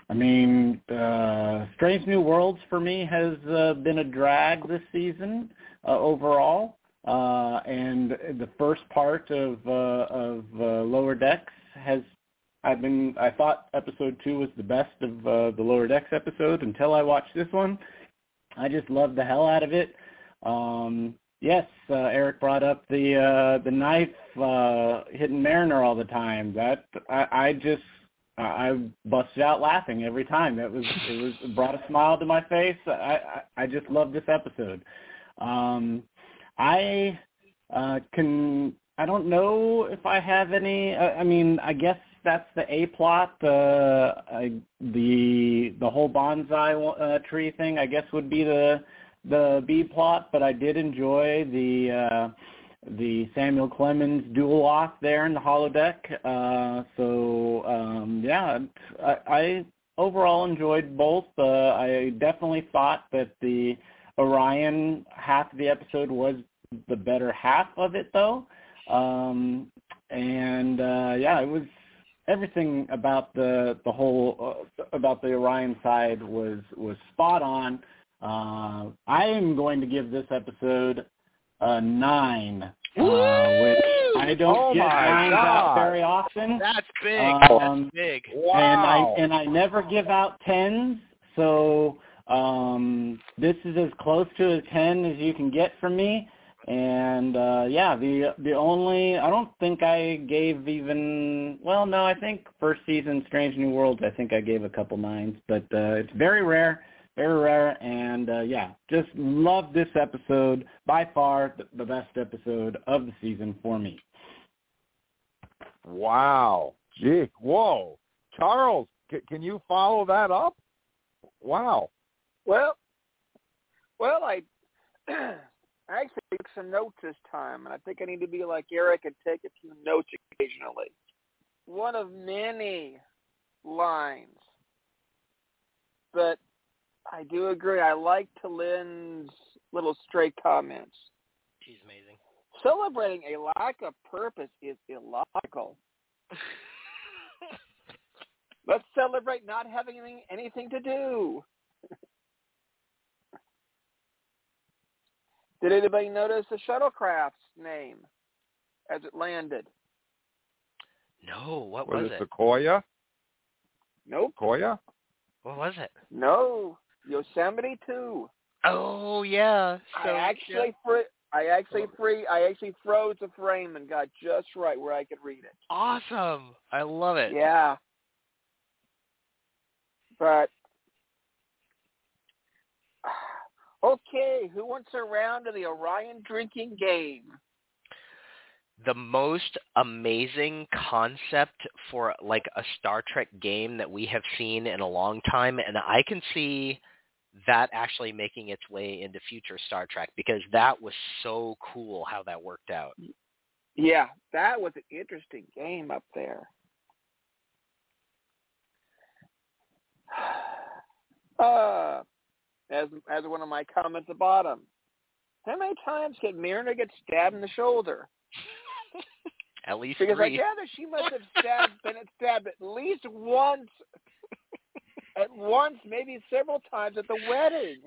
Speaker 5: I mean, uh, Strange New Worlds for me has uh, been a drag this season uh, overall. Uh, and the first part of uh, of uh, Lower Decks has I've been I thought episode two was the best of uh, the Lower Decks episode until I watched this one. I just loved the hell out of it. Um, yes, uh, Eric brought up the uh, the knife uh, hitting Mariner all the time. That I, I just I busted out laughing every time. It was it was it brought a smile to my face. I I, I just love this episode. Um, I uh, can. I don't know if I have any. Uh, I mean, I guess that's the A plot. Uh, I, the the whole bonsai uh, tree thing. I guess would be the the B plot. But I did enjoy the uh, the Samuel Clemens duel off there in the holodeck. Uh, so um, yeah, I, I overall enjoyed both. Uh, I definitely thought that the Orion half of the episode was the better half of it though. Um, and uh, yeah, it was everything about the the whole uh, about the Orion side was was spot on. Uh, I am going to give this episode a nine, uh, which I don't
Speaker 1: Oh
Speaker 5: get
Speaker 1: my
Speaker 5: nines
Speaker 1: God.
Speaker 5: out very often.
Speaker 3: That's big.
Speaker 5: Um,
Speaker 3: That's big.
Speaker 1: Wow.
Speaker 5: And I and I never give out tens, so um, this is as close to a ten as you can get from me. And uh, yeah, the the only I don't think I gave even well no I think first season Strange New Worlds I think I gave a couple nines, but uh, it's very rare, very rare, and uh, yeah, just love this episode by far the, the best episode of the season for me.
Speaker 1: Wow. Gee. Whoa. Charles, c- can you follow that up? Wow.
Speaker 4: Well, well, I I actually took some notes this time, and I think I need to be like Eric and take a few notes occasionally. One of many lines, but I do agree. I like Lynn's little stray comments.
Speaker 3: She's amazing.
Speaker 4: Celebrating a lack of purpose is illogical. Let's celebrate not having anything, anything to do. Did anybody notice the shuttlecraft's name as it landed?
Speaker 3: No, what
Speaker 1: Was,
Speaker 3: was
Speaker 1: it
Speaker 3: it?
Speaker 1: Sequoia?
Speaker 4: Nope.
Speaker 1: Sequoia?
Speaker 3: What was it?
Speaker 4: No. Yosemite too.
Speaker 3: Oh yeah. So
Speaker 4: I actually fr- I actually free I actually froze the frame and got just right where I could read it.
Speaker 3: awesome. I love it.
Speaker 4: Yeah. But Okay, who wants a round of the Orion drinking game?
Speaker 3: the most amazing concept for like a Star Trek game that we have seen in a long time and I can see that actually making its way into future Star Trek because that was so cool how that worked out.
Speaker 4: Yeah, that was an interesting game up there. Uh, as as one of my comments at the bottom, how many times can Mariner get stabbed in the shoulder?
Speaker 3: At least
Speaker 4: Because
Speaker 3: three.
Speaker 4: I gather she must have stabbed been stabbed at least once, at once, maybe several times at the wedding.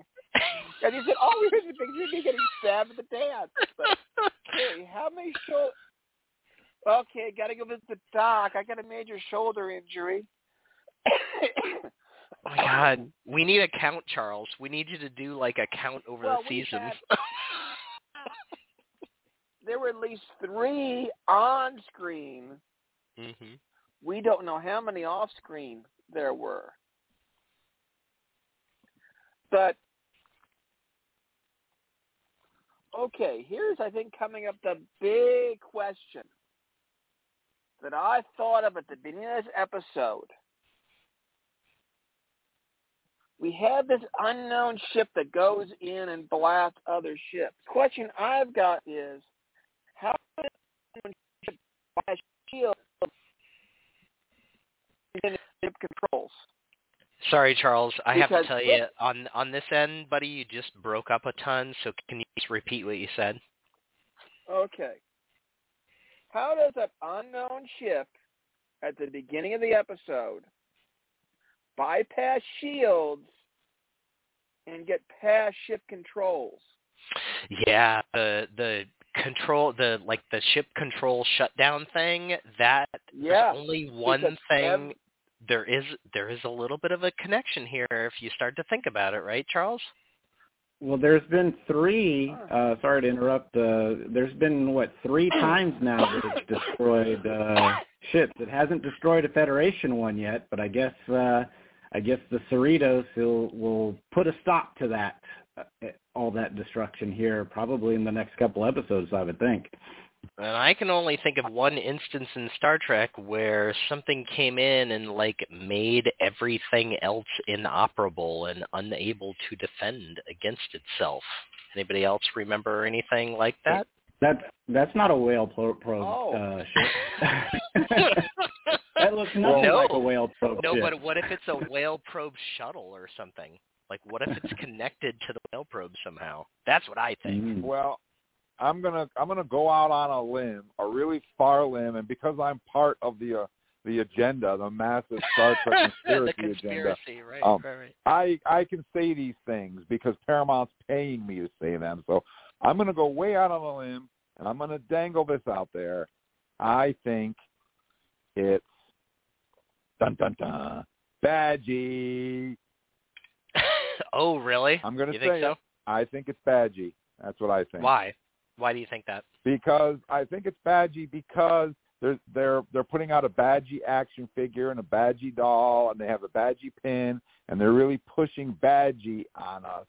Speaker 4: And he said, "Oh, here's the picture of me getting stabbed at the dance." But hey, how many shoulder? Okay, got to go visit the doc. I got a major shoulder injury.
Speaker 3: Oh my God, we need a count, Charles. We need you to do like a count over
Speaker 4: Well,
Speaker 3: the seasons.
Speaker 4: had- there were at least three on screen.
Speaker 3: hmm
Speaker 4: We don't know how many off screen there were. But okay, here's I think coming up the big question that I thought of at the beginning of this episode. We have this unknown ship that goes in and blasts other ships. Question I've got is how does unknown shield ship controls?
Speaker 3: Sorry, Charles. I have to tell you on on this end, buddy, you just broke up a ton. So can you just repeat what you said?
Speaker 4: Okay. How does an unknown ship at the beginning of the episode bypass shields and get past ship controls?
Speaker 3: Yeah, the the control the like the ship control shutdown thing. That
Speaker 4: Yeah.
Speaker 3: only one
Speaker 4: because
Speaker 3: thing.
Speaker 4: Ev-
Speaker 3: there is there is a little bit of a connection here if you start to think about it, right, Charles?
Speaker 5: Well, there's been three. Uh, sorry to interrupt. Uh, there's been what three times now that it's destroyed uh, ships. It hasn't destroyed a Federation one yet, but I guess uh, I guess the Cerritos will will put a stop to that uh, all that destruction here probably in the next couple episodes. I would think.
Speaker 3: And I can only think of one instance in Star Trek where something came in and like made everything else inoperable and unable to defend against itself. Anybody else remember anything like that?
Speaker 5: That's that's not a whale pro- probe
Speaker 4: Oh.
Speaker 5: uh, ship. that looks nothing
Speaker 3: No.
Speaker 5: like a whale probe
Speaker 3: No,
Speaker 5: ship.
Speaker 3: but what if it's a whale probe shuttle or something? Like what if it's connected to the whale probe somehow? That's what I think.
Speaker 5: Mm.
Speaker 1: Well, I'm gonna I'm gonna go out on a limb, a really far limb, and because I'm part of the uh, the agenda, the massive Star Trek
Speaker 3: the
Speaker 1: conspiracy,
Speaker 3: agenda, right,
Speaker 1: Um,
Speaker 3: right, right.
Speaker 1: I I can say these things because Paramount's paying me to say them. So I'm going to go way out on a limb and I'm going to dangle this out there. I think it's dun dun dun Badgey.
Speaker 3: oh, really?
Speaker 1: I'm to
Speaker 3: You
Speaker 1: say
Speaker 3: think so?
Speaker 1: I think it's Badgey. That's what I think.
Speaker 3: Why? Why do you think that?
Speaker 1: Because I think it's Badgey because they're they're they're putting out a Badgey action figure and a Badgey doll and they have a Badgey pin and they're really pushing Badgey on us.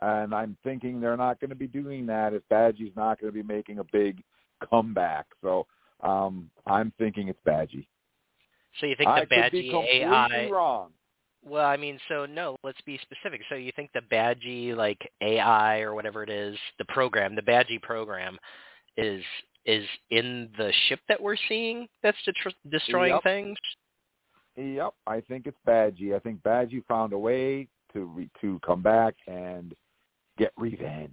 Speaker 1: And I'm thinking they're not going to be doing that if Badgey's not going to be making a big comeback. So um I'm thinking it's Badgey.
Speaker 3: So you think
Speaker 1: I
Speaker 3: the
Speaker 1: could be Badgey
Speaker 3: AI?
Speaker 1: wrong.
Speaker 3: Well, I mean, so no, let's be specific. So you think the Badgey like AI or whatever it is, the program, the Badgey program, is is in the ship that we're seeing that's detr- destroying
Speaker 1: Yep.
Speaker 3: things?
Speaker 1: Yep, I think it's Badgey. I think Badgey found a way to re- to come back and get revenge.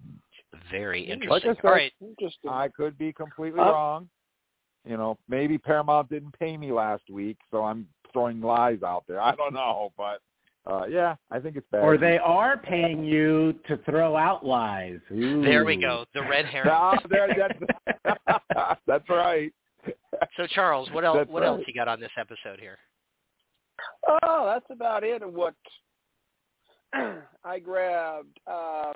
Speaker 3: Very
Speaker 4: Like I
Speaker 3: interesting.
Speaker 1: said,
Speaker 3: All right.
Speaker 4: Interesting.
Speaker 1: I could be completely
Speaker 4: Uh,
Speaker 1: wrong. You know, maybe Paramount didn't pay me last week, so I'm throwing lies out there. I don't know, but uh yeah, I think it's bad.
Speaker 5: Or they are paying you to throw out lies.
Speaker 3: There we go. The red herring.
Speaker 1: No, there, that's, that's right.
Speaker 3: So Charles, what else?
Speaker 1: That's
Speaker 3: What else you got on this episode here?
Speaker 4: Oh, that's about it. Of what I grabbed. Um,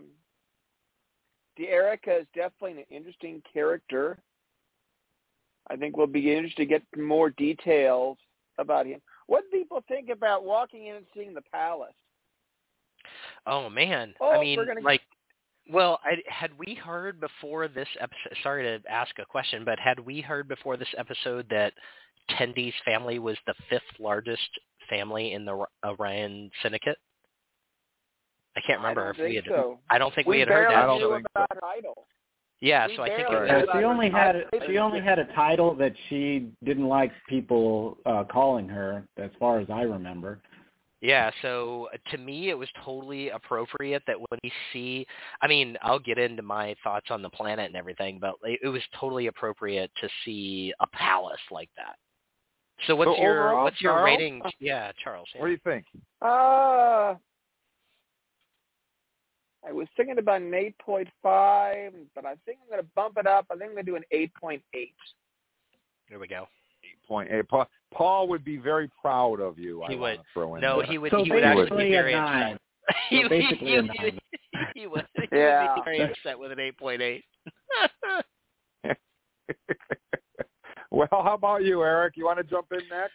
Speaker 4: Erica is definitely an interesting character. I think we'll be interested to get more details about him. What do people think about walking in and seeing the palace?
Speaker 3: Oh man,
Speaker 4: Oh,
Speaker 3: I mean, like Well, I, had we heard before this episode? Sorry to ask a question, but had we heard before this episode that Tendi's family was the fifth largest family in the Orion Syndicate? I can't remember
Speaker 4: I
Speaker 3: if we had.
Speaker 4: so.
Speaker 3: I don't think
Speaker 4: we
Speaker 3: we, had heard that.
Speaker 1: I don't think
Speaker 4: idol.
Speaker 3: Yeah,
Speaker 4: we
Speaker 3: so I think it
Speaker 4: barely
Speaker 3: was.
Speaker 1: Yeah,
Speaker 5: Yeah,
Speaker 4: about
Speaker 5: she only had
Speaker 4: idol.
Speaker 5: she only had a title that she didn't like people uh calling her, as far as I remember.
Speaker 3: Yeah, so uh, to me, it was totally appropriate that when we see, I mean, I'll get into my thoughts on the planet and everything, but it it was totally appropriate to see a palace like that. So what's
Speaker 1: So
Speaker 3: your
Speaker 1: overall,
Speaker 3: what's your
Speaker 1: Charles?
Speaker 3: rating? Yeah, Charles. yeah.
Speaker 1: What do you think?
Speaker 4: Uh, I was thinking about an 8.5, but I think I'm going to bump it up. I think I'm going to do an 8.8.
Speaker 3: There we go.
Speaker 1: Eight point eight. Paul, Paul would be very proud of you.
Speaker 3: He
Speaker 1: I
Speaker 3: would.
Speaker 1: wanna Throw in
Speaker 3: No,
Speaker 1: there.
Speaker 3: he would.
Speaker 5: So
Speaker 3: he would actually be very
Speaker 5: nine.
Speaker 3: upset.
Speaker 5: So
Speaker 3: he, would-
Speaker 5: basically
Speaker 3: he,
Speaker 5: a
Speaker 3: would-
Speaker 5: nine.
Speaker 3: he would. He would
Speaker 4: Yeah.
Speaker 3: be very upset with an eight point eight.
Speaker 1: well, how about you, Eric? You want to jump in next?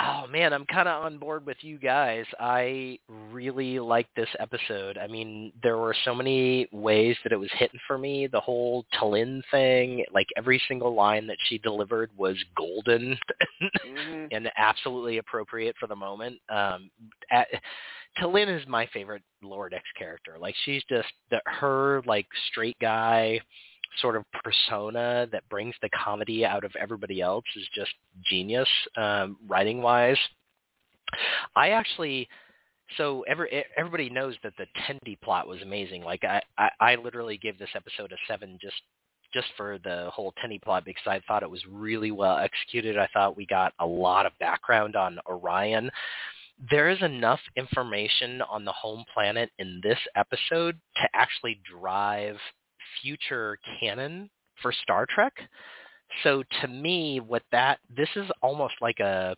Speaker 3: Oh man, I'm kind of on board with you guys. I really liked this episode. I mean, there were so many ways that it was hitting for me. The whole T'Lyn thing, like every single line that she delivered was golden
Speaker 4: Mhm.
Speaker 3: and absolutely appropriate for the moment. Um, at, T'Lyn is my favorite Lower Decks character. Like she's just the, her like straight guy sort of persona that brings the comedy out of everybody else is just genius um, writing wise. I actually so every everybody knows that the Tendi plot was amazing. Like I, I, I literally give this episode a seven just just for the whole Tendi plot because I thought it was really well executed. I thought we got a lot of background on Orion. There is enough information on the home planet in this episode to actually drive future canon for Star Trek. So to me, what that this is almost like a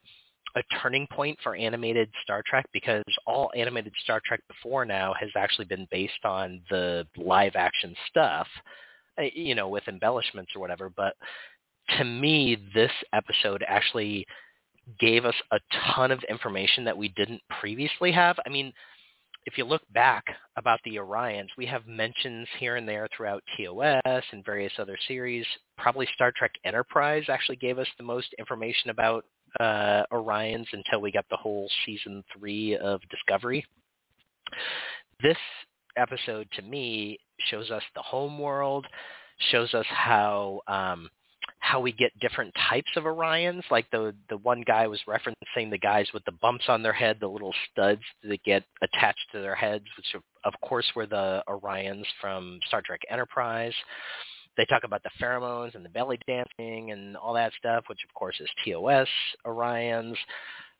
Speaker 3: a turning point for animated Star Trek because all animated Star Trek before now has actually been based on the live action stuff, uh, you know, with embellishments or whatever. But to me, this episode actually gave us a ton of information that we didn't previously have. I mean, if you look back about the Orions, we have mentions here and there throughout TOS and various other series. Probably Star Trek Enterprise actually gave us the most information about uh, Orions until we got the whole season three of Discovery. This episode, to me, shows us the home world, shows us how um, how we get different types of Orions. Like the the one guy was referencing the guys with the bumps on their head, the little studs that get attached to their heads, which of, course were the Orions from Star Trek Enterprise. They talk about the pheromones and the belly dancing and all that stuff, which of course is TOS Orions.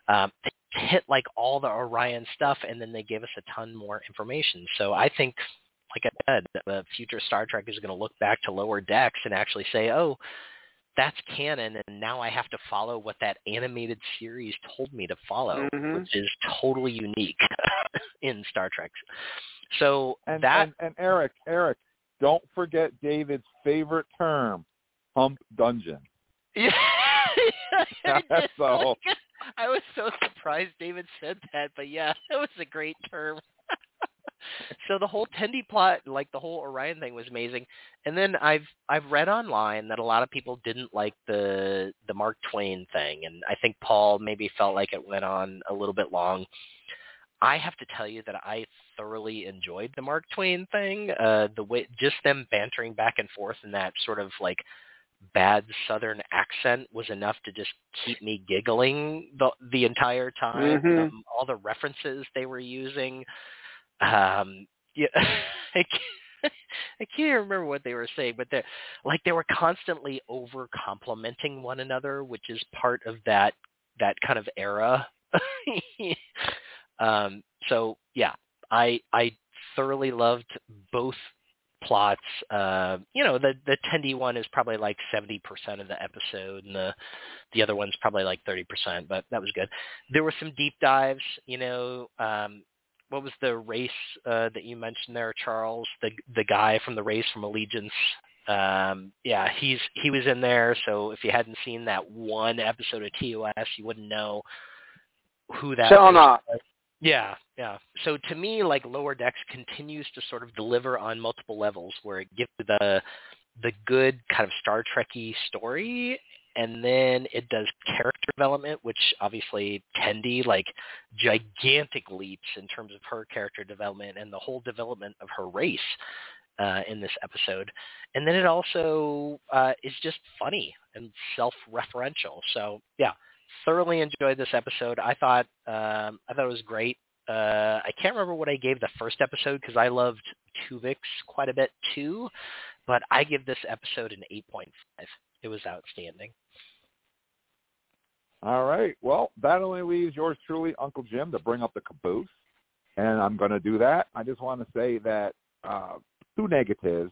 Speaker 3: Um, they hit like all the Orion stuff, and then they gave us a ton more information. So I think, like I said, the future Star Trek is going to look back to Lower Decks and actually say, oh, that's canon, and now I have to follow what that animated series told me to follow,
Speaker 4: Mhm.
Speaker 3: which is totally unique in Star Trek. So
Speaker 1: And,
Speaker 3: that
Speaker 1: and and Eric, Eric, don't forget David's favorite term, hump dungeon.
Speaker 3: Yeah.
Speaker 1: So-
Speaker 3: I was so surprised David said that, but yeah, that was a great term. So the whole Tendi plot, like the whole Orion thing, was amazing. And then I've I've read online that a lot of people didn't like the the Mark Twain thing, and I think Paul maybe felt like it went on a little bit long. I have to tell you that I thoroughly enjoyed the Mark Twain thing. Uh, the way just them bantering back and forth in that sort of like bad Southern accent was enough to just keep me giggling the the entire time.
Speaker 4: Mhm.
Speaker 3: Um, all the references they were using. Um, yeah, I can't, I can't remember what they were saying, but they like they were constantly over complimenting one another, which is part of that that kind of era. um, so yeah, I I thoroughly loved both plots. Uh, you know, the the Tendi one is probably like seventy percent of the episode, and the the other one's probably like thirty percent. But that was good. There were some deep dives. You know, um, what was the race uh, that you mentioned there, Charles? The the guy from the race from Allegiance. Um, yeah, he's he was in there. So if you hadn't seen that one episode of TOS, you wouldn't know who that
Speaker 4: Selena.
Speaker 3: was. Yeah, yeah. So to me, like Lower Decks continues to sort of deliver on multiple levels, where it gives the the good kind of Star Trekky story, and then it does character development, which obviously Tendi like gigantic leaps in terms of her character development and the whole development of her race uh, in this episode, and then it also uh, is just funny and self-referential. So yeah, thoroughly enjoyed this episode. I thought um, I thought it was great. Uh, I can't remember what I gave the first episode because I loved Twovix quite a bit too, but I give this episode an 8.5. It was outstanding.
Speaker 1: All right. Well, that only leaves yours truly, Uncle Jim, to bring up the caboose, and I'm going to do that. I just want to say that uh, two negatives,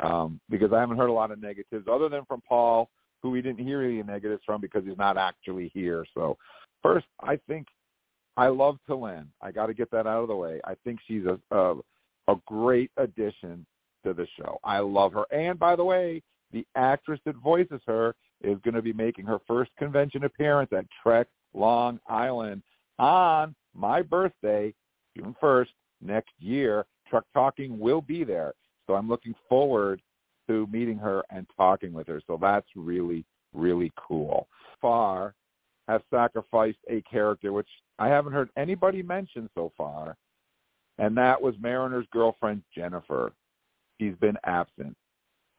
Speaker 1: um, because I haven't heard a lot of negatives other than from Paul who we didn't hear any negatives from because he's not actually here. So first, I think I love T'Lyn. I got to get that out of the way. I think she's a, a a great addition to the show. I love her. And by the way, the actress that voices her is going to be making her first convention appearance at Trek Long Island on my birthday, June 1st, next year. Trek Talking will be there. So I'm looking forward to meeting her and talking with her. So that's really, really cool. Far have sacrificed a character which I haven't heard anybody mention so far, and that was Mariner's girlfriend Jennifer. She's been absent.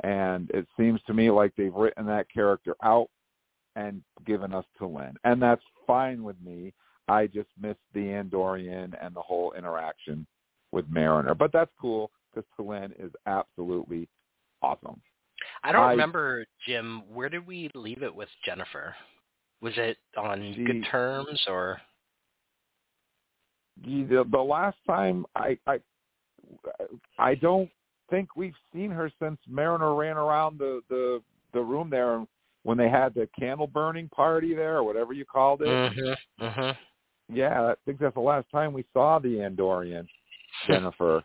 Speaker 1: And it seems to me like they've written that character out and given us T'Lyn. And that's fine with me. I just missed the Andorian and the whole interaction with Mariner. But that's cool because T'Lyn is absolutely awesome.
Speaker 3: I don't I, remember, Jim. Where did we leave it with Jennifer? Was it on she, good terms or?
Speaker 1: The, the last time I I I don't think we've seen her since Mariner ran around the the the room there when they had the candle burning party there or whatever you called it.
Speaker 3: Mm-hmm. Mm-hmm.
Speaker 1: Yeah, I think that's the last time we saw the Andorian Jennifer.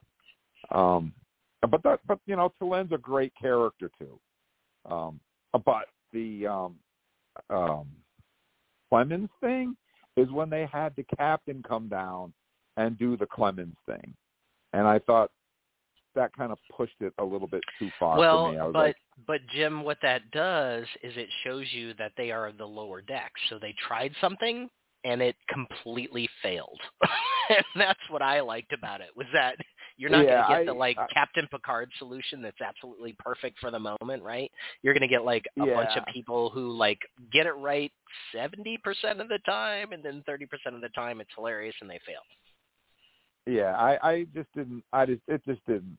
Speaker 1: um, but that, but you know, T'Lyn's a great character too. Um, but the um, um, Clemens thing is when they had the captain come down and do the Clemens thing, and I thought that kind of pushed it a little bit too far
Speaker 3: well,
Speaker 1: for me.
Speaker 3: but
Speaker 1: like,
Speaker 3: but Jim, what that does is it shows you that they are the lower deck. So they tried something and it completely failed. and that's what I liked about it was that you're not
Speaker 1: yeah,
Speaker 3: going to get
Speaker 1: I,
Speaker 3: the like
Speaker 1: I,
Speaker 3: Captain Picard solution that's absolutely perfect for the moment, right? You're going to get like a
Speaker 1: yeah.
Speaker 3: bunch of people who like get it right 70% of the time and then 30% of the time it's hilarious and they fail.
Speaker 1: Yeah, I I just didn't I just it just didn't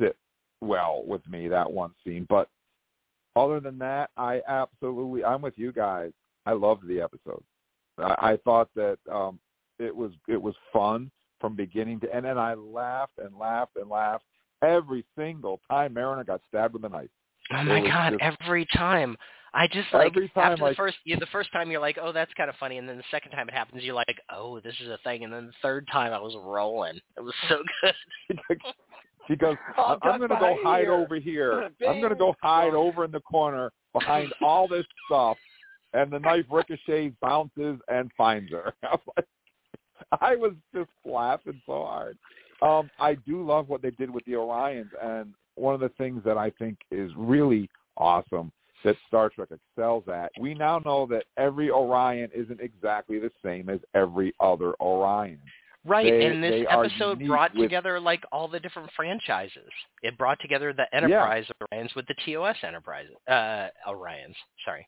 Speaker 1: sit well with me that one scene, but other than that, I absolutely I'm with you guys. I loved the episode. I, I thought that um it was it was fun from beginning to end. And I laughed and laughed and laughed every single time Mariner got stabbed with a knife.
Speaker 3: Oh my god!
Speaker 1: Just,
Speaker 3: every time. I just like
Speaker 1: every time,
Speaker 3: after
Speaker 1: like,
Speaker 3: the first you the first time you're like, oh, that's kind of funny, and then the second time it happens, you're like, oh, this is a thing, and then the third time I was rolling. It was so good.
Speaker 1: she goes,
Speaker 4: oh,
Speaker 1: I'm going to go hide
Speaker 4: here.
Speaker 1: over here. I'm going to go hide over in the corner behind all this stuff, and the knife ricochets, bounces, and finds her. I was like, I was just laughing so hard. Um, I do love what they did with the Orions, and one of the things that I think is really awesome that Star Trek excels at. We now know that every Orion isn't exactly the same as every other Orion.
Speaker 3: Right,
Speaker 1: they,
Speaker 3: and this episode brought
Speaker 1: with,
Speaker 3: together like all the different franchises. It brought together the Enterprise yeah. Orions with the TOS Enterprise uh, Orions. Sorry.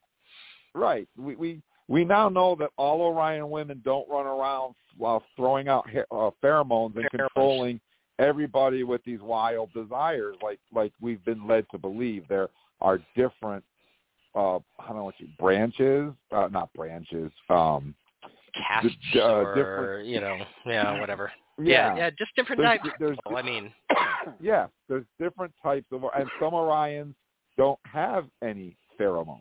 Speaker 1: Right. We we we now know that all Orion women don't run around while throwing out uh, pheromones and controlling everybody with these wild desires, like like we've been led to believe. There are different, uh, I don't know what you branches, uh, not branches, um,
Speaker 3: castes
Speaker 1: d- uh,
Speaker 3: or
Speaker 1: different,
Speaker 3: you know, yeah, whatever.
Speaker 1: Yeah,
Speaker 3: yeah, yeah just different
Speaker 1: there's,
Speaker 3: types.
Speaker 1: There's,
Speaker 3: I mean,
Speaker 1: yeah, there's different types of, and some Orions don't have any pheromones.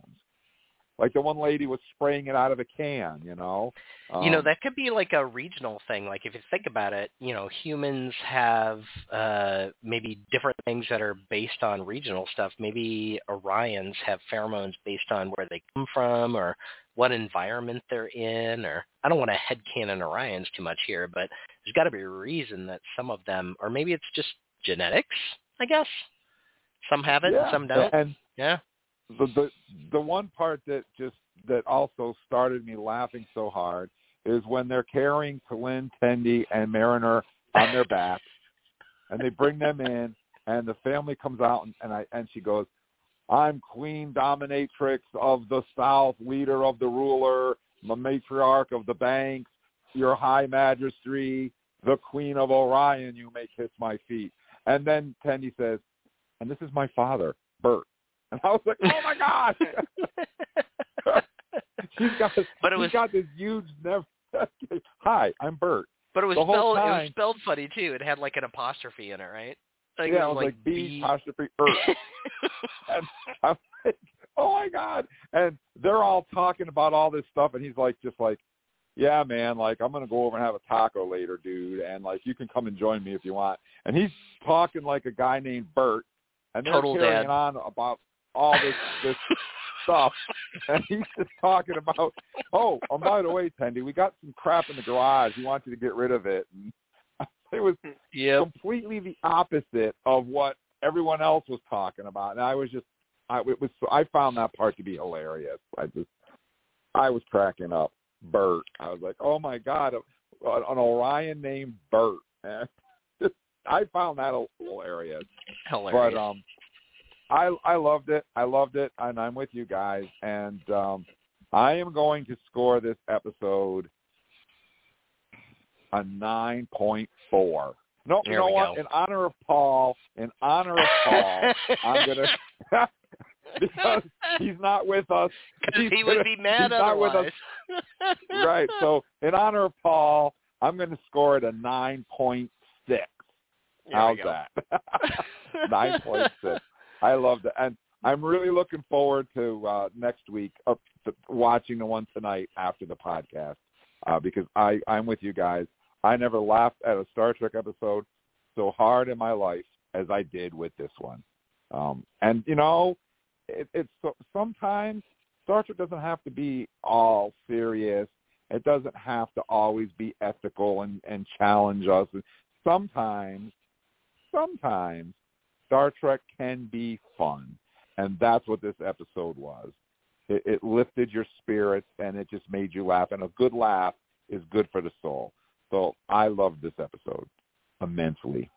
Speaker 1: Like the one lady was spraying it out of a can. You know.
Speaker 3: you know
Speaker 1: Um,
Speaker 3: that could be like a regional thing like if you think about it you know humans have uh maybe different things that are based on regional stuff maybe orions have pheromones based on where they come from or what environment they're in or i don't want to headcanon orions too much here but there's got to be a reason that some of them or maybe it's just genetics i guess some have it
Speaker 1: yeah,
Speaker 3: and some don't
Speaker 1: And
Speaker 3: yeah
Speaker 1: the the the one part that just that also started me laughing so hard is when they're carrying T'Lyn, Tendi, and Mariner on their back, and they bring them in, and the family comes out, and, and I and she goes, "I'm Queen Dominatrix of the South, leader of the ruler, the matriarch of the banks, your High Majesty, the Queen of Orion. You may kiss my feet." And then Tendi says, "And this is my father, Bert." And I was like, "Oh my god!" she's got this,
Speaker 3: But it
Speaker 1: she's
Speaker 3: was-
Speaker 1: got this huge never. Hi, I'm Bert.
Speaker 3: but it was spelled it was spelled funny too it had like an apostrophe in it right like,
Speaker 1: yeah, it was like, B
Speaker 3: B-
Speaker 1: apostrophe Bert. and I'm like, oh my god! And they're all talking about all this stuff, and he's like, just like, yeah, man, like I'm gonna go over and have a taco later, dude, and like you can come and join me if you want. And he's talking like a guy named Bert, and they're
Speaker 3: Total
Speaker 1: carrying
Speaker 3: dad.
Speaker 1: on about all this this stuff, and he's just talking about, oh, and by the way, Tendi, we got some crap in the garage. We want you to get rid of it. And it was
Speaker 3: yep
Speaker 1: completely the opposite of what everyone else was talking about, and I was just, I it was, I found that part to be hilarious. I just, I was cracking up. Bert, I was like, oh my god, a- an Orion named Bert. I found that hilarious.
Speaker 3: hilarious
Speaker 1: But um, I I loved it. I loved it, and I'm with you guys. And um, I am going to score this episode a nine point four. No, you know what?
Speaker 3: go.
Speaker 1: In honor of Paul, in honor of Paul, I'm gonna because he's not with us.
Speaker 3: Because he would
Speaker 1: gonna-
Speaker 3: be mad
Speaker 1: he's not with us. right. So in honor of Paul, I'm going to score it a nine point six. How's that? Nine point six. I love that, and I'm really looking forward to uh, next week uh, to watching the one tonight after the podcast uh, because I I'm with you guys. I never laughed at a Star Trek episode so hard in my life as I did with this one. Um, and you know, it, it's so, sometimes Star Trek doesn't have to be all serious. It doesn't have to always be ethical and, and challenge us. Sometimes, sometimes Star Trek can be fun, and that's what this episode was. It, it lifted your spirits and it just made you laugh, and a good laugh is good for the soul. So I loved this episode immensely.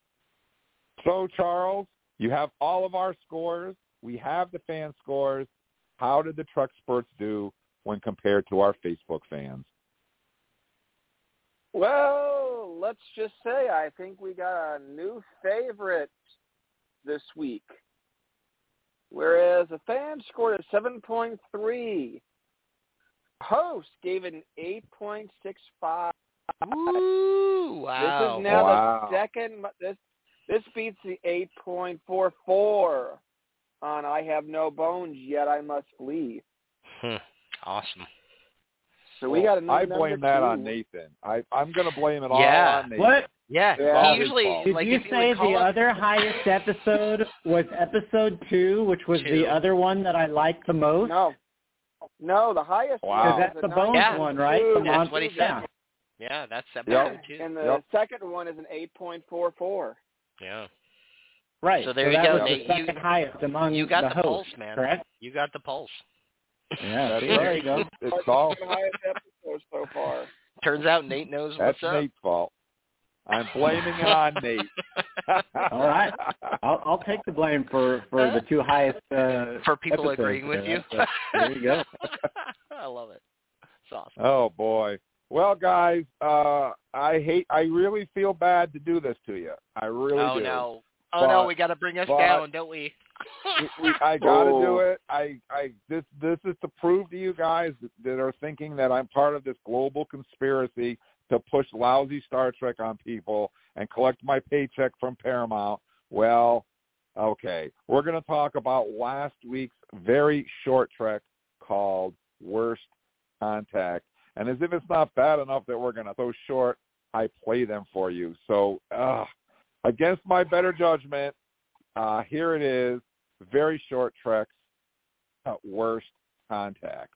Speaker 1: So Charles, you have all of our scores. We have the fan scores. How did the Treksperts do when compared to our Facebook fans?
Speaker 4: Well, let's just say I think we got a new favorite this week. Whereas a fan scored a 7.3. Host gave it an 8.65.
Speaker 3: Ooh, wow.
Speaker 4: This is now
Speaker 1: Wow.
Speaker 4: the second. This this beats the 8.44 on I have no bones yet I must flee.
Speaker 3: Hmm. Awesome.
Speaker 4: So we got a new
Speaker 1: I blame that
Speaker 4: two.
Speaker 1: on Nathan. I I'm going to blame it all
Speaker 3: Yeah.
Speaker 1: on Nathan.
Speaker 5: What?
Speaker 3: Yeah,
Speaker 1: It's
Speaker 3: he usually.
Speaker 5: Did
Speaker 3: like
Speaker 5: you say the
Speaker 3: us-
Speaker 5: other highest episode was episode two, which was
Speaker 3: Two.
Speaker 5: the other one that I liked the most?
Speaker 4: No, no, the highest.
Speaker 1: Wow.
Speaker 4: one
Speaker 5: that's
Speaker 4: is
Speaker 5: the Bones
Speaker 3: Yeah.
Speaker 5: one, right?
Speaker 4: Two.
Speaker 5: The
Speaker 3: That's
Speaker 5: Monster-
Speaker 3: what he said.
Speaker 5: yeah.
Speaker 3: Yeah, that's
Speaker 1: Yep.
Speaker 3: episode two.
Speaker 4: And the
Speaker 1: Yep.
Speaker 4: second one is an 8.44.
Speaker 3: Yeah.
Speaker 5: Right.
Speaker 3: So there you
Speaker 5: that
Speaker 3: go,
Speaker 5: was
Speaker 3: Nate.
Speaker 5: the
Speaker 3: You-
Speaker 5: second highest among
Speaker 3: You got
Speaker 5: the,
Speaker 3: the,
Speaker 5: hosts,
Speaker 3: pulse, man.
Speaker 5: correct?
Speaker 3: You got the pulse.
Speaker 5: Yeah.
Speaker 1: That's
Speaker 5: see, there you go.
Speaker 1: It's all
Speaker 4: highest episode so far.
Speaker 3: Turns out Nate knows
Speaker 1: that's
Speaker 3: what's up.
Speaker 1: Nate's fault. I'm blaming it on Nate.
Speaker 5: All right. I'll, I'll take the blame for for the two highest uh,
Speaker 3: For people agreeing with you.
Speaker 5: So, there you go.
Speaker 3: I love it. It's awesome.
Speaker 1: Oh boy. Well, guys, uh, I hate. I really feel bad to do this to you. I really
Speaker 3: oh
Speaker 1: do.
Speaker 3: no. Oh no, we got to bring us
Speaker 1: but-
Speaker 3: down, don't we?
Speaker 1: we, we, I got to do
Speaker 4: Oh.
Speaker 1: it. I, I, this, this is to prove to you guys that, that are thinking that I'm part of this global conspiracy to push lousy Star Trek on people and collect my paycheck from Paramount. Well, okay, we're going to talk about last week's very short trek called worst contact. And as if it's not bad enough that we're going to throw short, I play them for you. So uh, against my better judgment, uh, here it is, very short treks, uh, worst contact.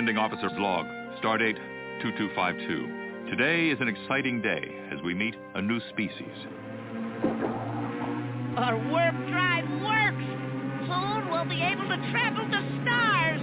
Speaker 8: Commanding Officer's Log, Stardate 2252. Today is an exciting day as we meet a new species.
Speaker 9: Our warp drive works! Soon we'll be able to travel to stars!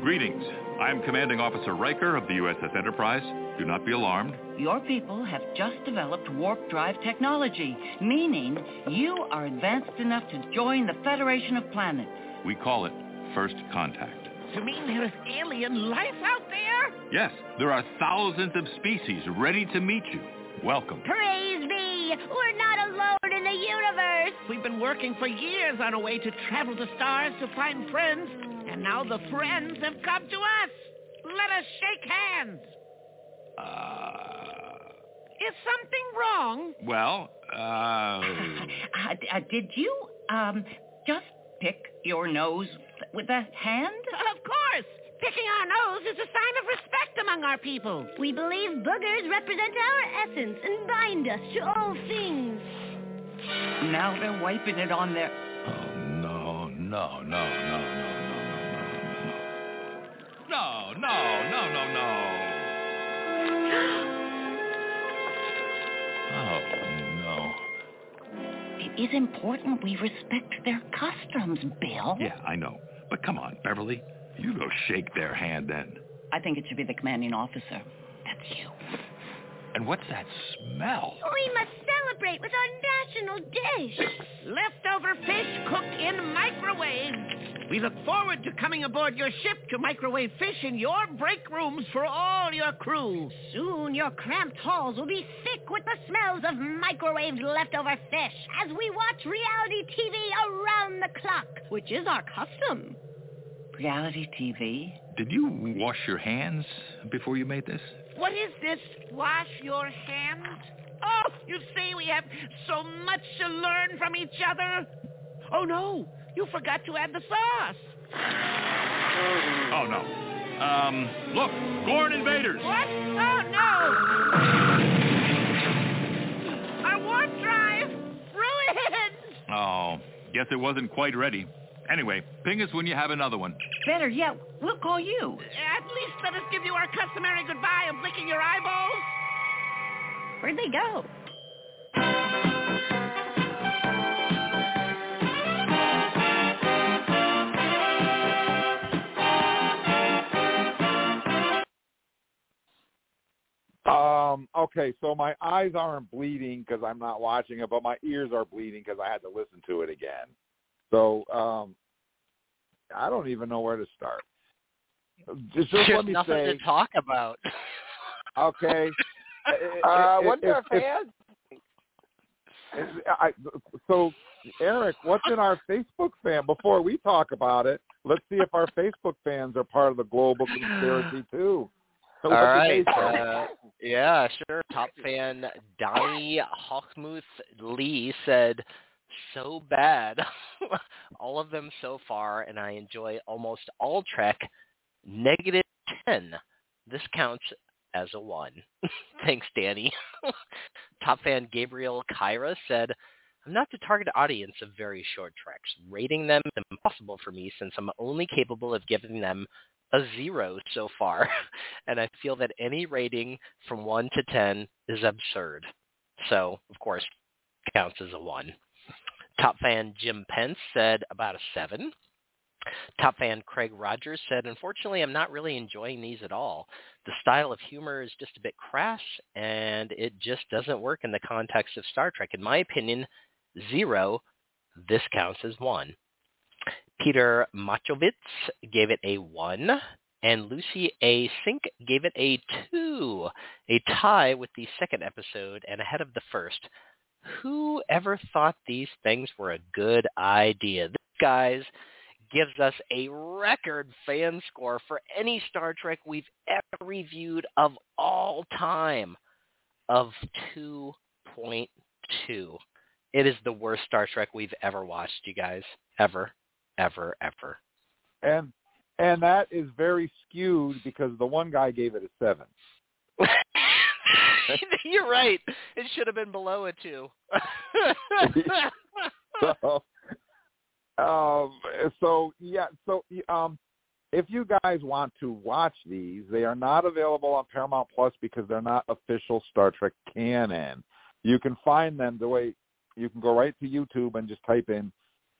Speaker 8: Greetings. I am Commanding Officer Riker of the USS Enterprise. Do not be alarmed.
Speaker 10: Your people have just developed warp drive technology, meaning you are advanced enough to join the Federation of Planets.
Speaker 8: We call it First Contact.
Speaker 9: You mean there is alien life out there?
Speaker 8: Yes, there are thousands of species ready to meet you. Welcome.
Speaker 11: Praise be! We're not alone in the universe!
Speaker 9: We've been working for years on a way to travel the stars to find friends, and now the friends have come to us. Let us shake hands.
Speaker 8: Uh,
Speaker 9: Is something wrong?
Speaker 8: well, uh,
Speaker 10: Uh, uh, did you, um, just pick your nose with a hand?
Speaker 9: Of course. Picking our nose is a sign of respect among our people.
Speaker 11: We believe boogers represent our essence and bind us to all things.
Speaker 10: Now they're wiping it on their...
Speaker 8: oh no, no, no, no, no, no, no, no, no, no, no, no, no. Oh no.
Speaker 10: It is important we respect their customs, Bill.
Speaker 8: Yeah, I know. But come on, Beverly. You go shake their hand then.
Speaker 10: I think it should be the commanding officer. That's you.
Speaker 8: And what's that smell?
Speaker 11: We must celebrate with our national dish.
Speaker 9: Leftover fish cooked in microwave. We look forward to coming aboard your ship to microwave fish in your break rooms for all your crew.
Speaker 11: Soon your cramped halls will be thick with the smells of microwaved leftover fish as we watch reality TV around the clock, which is our custom.
Speaker 10: Reality TV?
Speaker 8: Did you wash your hands before you made this?
Speaker 9: What is this? Wash your hands? Oh, you see, we have so much to learn from each other. Oh, no. You forgot to add the sauce.
Speaker 8: Oh no. Um, look, Gorn invaders.
Speaker 9: What? Oh, no. Our warp drive ruined.
Speaker 8: Oh, guess it wasn't quite ready. Anyway, ping us when you have another one.
Speaker 10: Better yet, we'll call you.
Speaker 9: At least let us give you our customary goodbye of blinking your eyeballs.
Speaker 10: Where'd they go?
Speaker 1: Um, okay, so my eyes aren't bleeding because I'm not watching it, but my ears are bleeding because I had to listen to it again. So um, I don't even know where to start. Just, just
Speaker 3: There's
Speaker 1: let me
Speaker 3: nothing
Speaker 1: say,
Speaker 3: to talk about.
Speaker 1: okay.
Speaker 4: Uh,
Speaker 1: If-
Speaker 4: what's
Speaker 1: if-
Speaker 4: our
Speaker 1: if-
Speaker 4: fan?
Speaker 1: if- I, so, Eric, what's in our Facebook fan? Before we talk about it, let's see if our Facebook fans are part of the global conspiracy too.
Speaker 3: All right. Uh, yeah, sure. Top fan Donnie Hochmuth Lee said, so bad. all of them so far, and I enjoy almost all Trek. Negative 10. This counts as a 1. Thanks, Danny. Top fan Gabriel Kyra said, I'm not the target audience of very short treks. Rating them is impossible for me since I'm only capable of giving them a zero so far, and I feel that any rating from 1 to 10 is absurd. So, of course, counts as a 1. Top fan Jim Pence said about a 7. Top fan Craig Rogers said, unfortunately, I'm not really enjoying these at all. The style of humor is just a bit crass, and it just doesn't work in the context of Star Trek. In my opinion, zero. This counts as one. Peter Machovitz gave it a one. and Lucy A. Sink gave it a 2, a tie with the second episode and ahead of the first. Who ever thought these things were a good idea? This, guys, gives us a record fan score for any Star Trek we've ever reviewed of all time of 2.2. It is the worst Star Trek we've ever watched, you guys. Ever, ever, ever.
Speaker 1: And and that is very skewed because the one guy gave it a seven.
Speaker 3: You're right. It should have been below a two.
Speaker 1: so, um, so yeah, so um, if you guys want to watch these, they are not available on Paramount Plus because they're not official Star Trek canon. You can find them the way you can go right to YouTube and just type in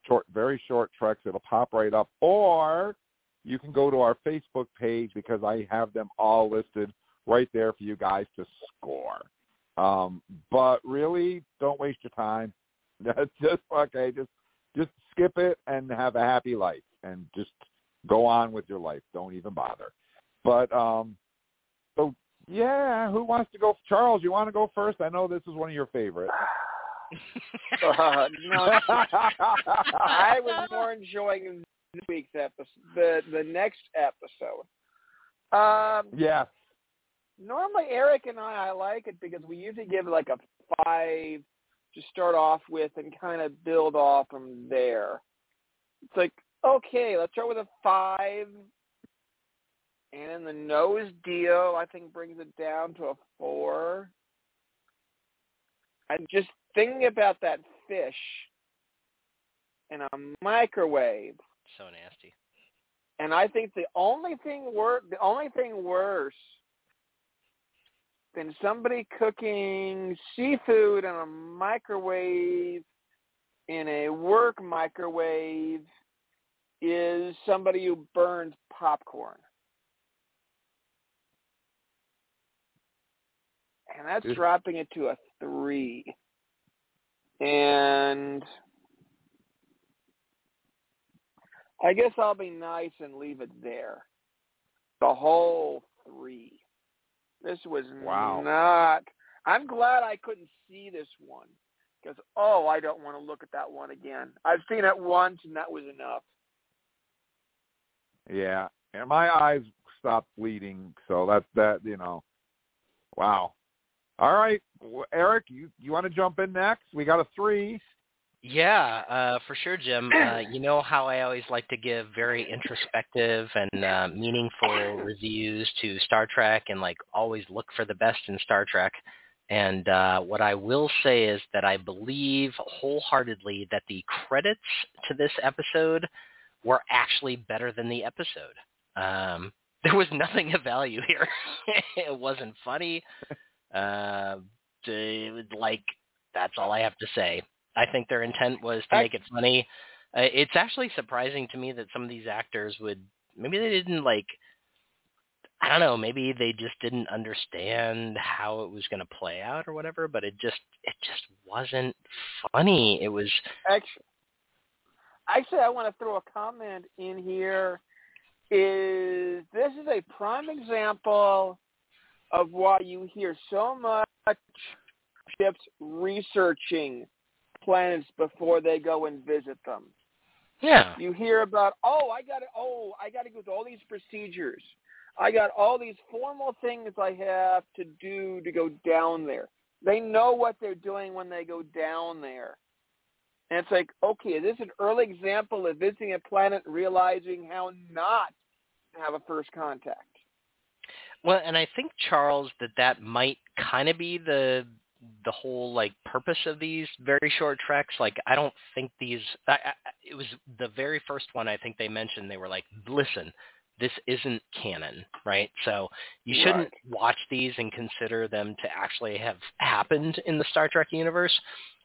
Speaker 1: short, very short treks. It'll pop right up, or you can go to our Facebook page because I have them all listed right there for you guys to score. Um, but really, don't waste your time. That's just okay. Just just skip it and have a happy life, and just go on with your life. Don't even bother. But um, so yeah, who wants to go? Charles, you want to go first? I know this is one of your favorites.
Speaker 4: uh, no, I was more enjoying this week's episode, the the next episode. Um,
Speaker 1: yeah.
Speaker 4: Normally, Eric and I, I like it because we usually give like a five to start off with and kind of build off from there. It's like, okay, let's start with a five. And then the nose deal, I think, brings it down to a four. And just thinking about that fish in a microwave.
Speaker 3: So nasty.
Speaker 4: And I think the only thing wor- the only thing worse than somebody cooking seafood in a microwave in a work microwave is somebody who burns popcorn. And that's dropping it to a three. And I guess I'll be nice and leave it there. The whole three. This was
Speaker 1: wow.
Speaker 4: not. I'm glad I couldn't see this one because oh, I don't want to look at that one again. I've seen it once and that was enough.
Speaker 1: Yeah, and my eyes stopped bleeding, so that's that. You know, wow. All right, Eric, you you want to jump in next? We got a three.
Speaker 3: Yeah, uh, for sure, Jim. Uh, you know how I always like to give very introspective and uh, meaningful reviews to Star Trek, and like always look for the best in Star Trek. And uh, what I will say is that I believe wholeheartedly that the credits to this episode were actually better than the episode. Um, there was nothing of value here. it wasn't funny. Uh, like that's all I have to say. I think their intent was to make it funny. Uh, it's actually surprising to me that some of these actors would maybe they didn't like I don't know, maybe they just didn't understand how it was going to play out or whatever, but it just it just wasn't funny. It was
Speaker 4: actually Actually, I want to throw a comment in here is this is a prime example of why you hear so much ships researching planets before they go and visit them.
Speaker 3: Yeah.
Speaker 4: You hear about, oh, I got to, oh, I got to go through all these procedures. I got all these formal things I have to do to go down there. They know what they're doing when they go down there. And it's like, okay, this is this an early example of visiting a planet and realizing how not to have a first contact?
Speaker 3: Well, and I think Charles that that might kind of be the the whole like purpose of these very short treks. Like i don't think these I, I, it was the very first one i think they mentioned they were like listen this isn't canon right? So you shouldn't watch these and consider them to actually have happened in the star trek universe.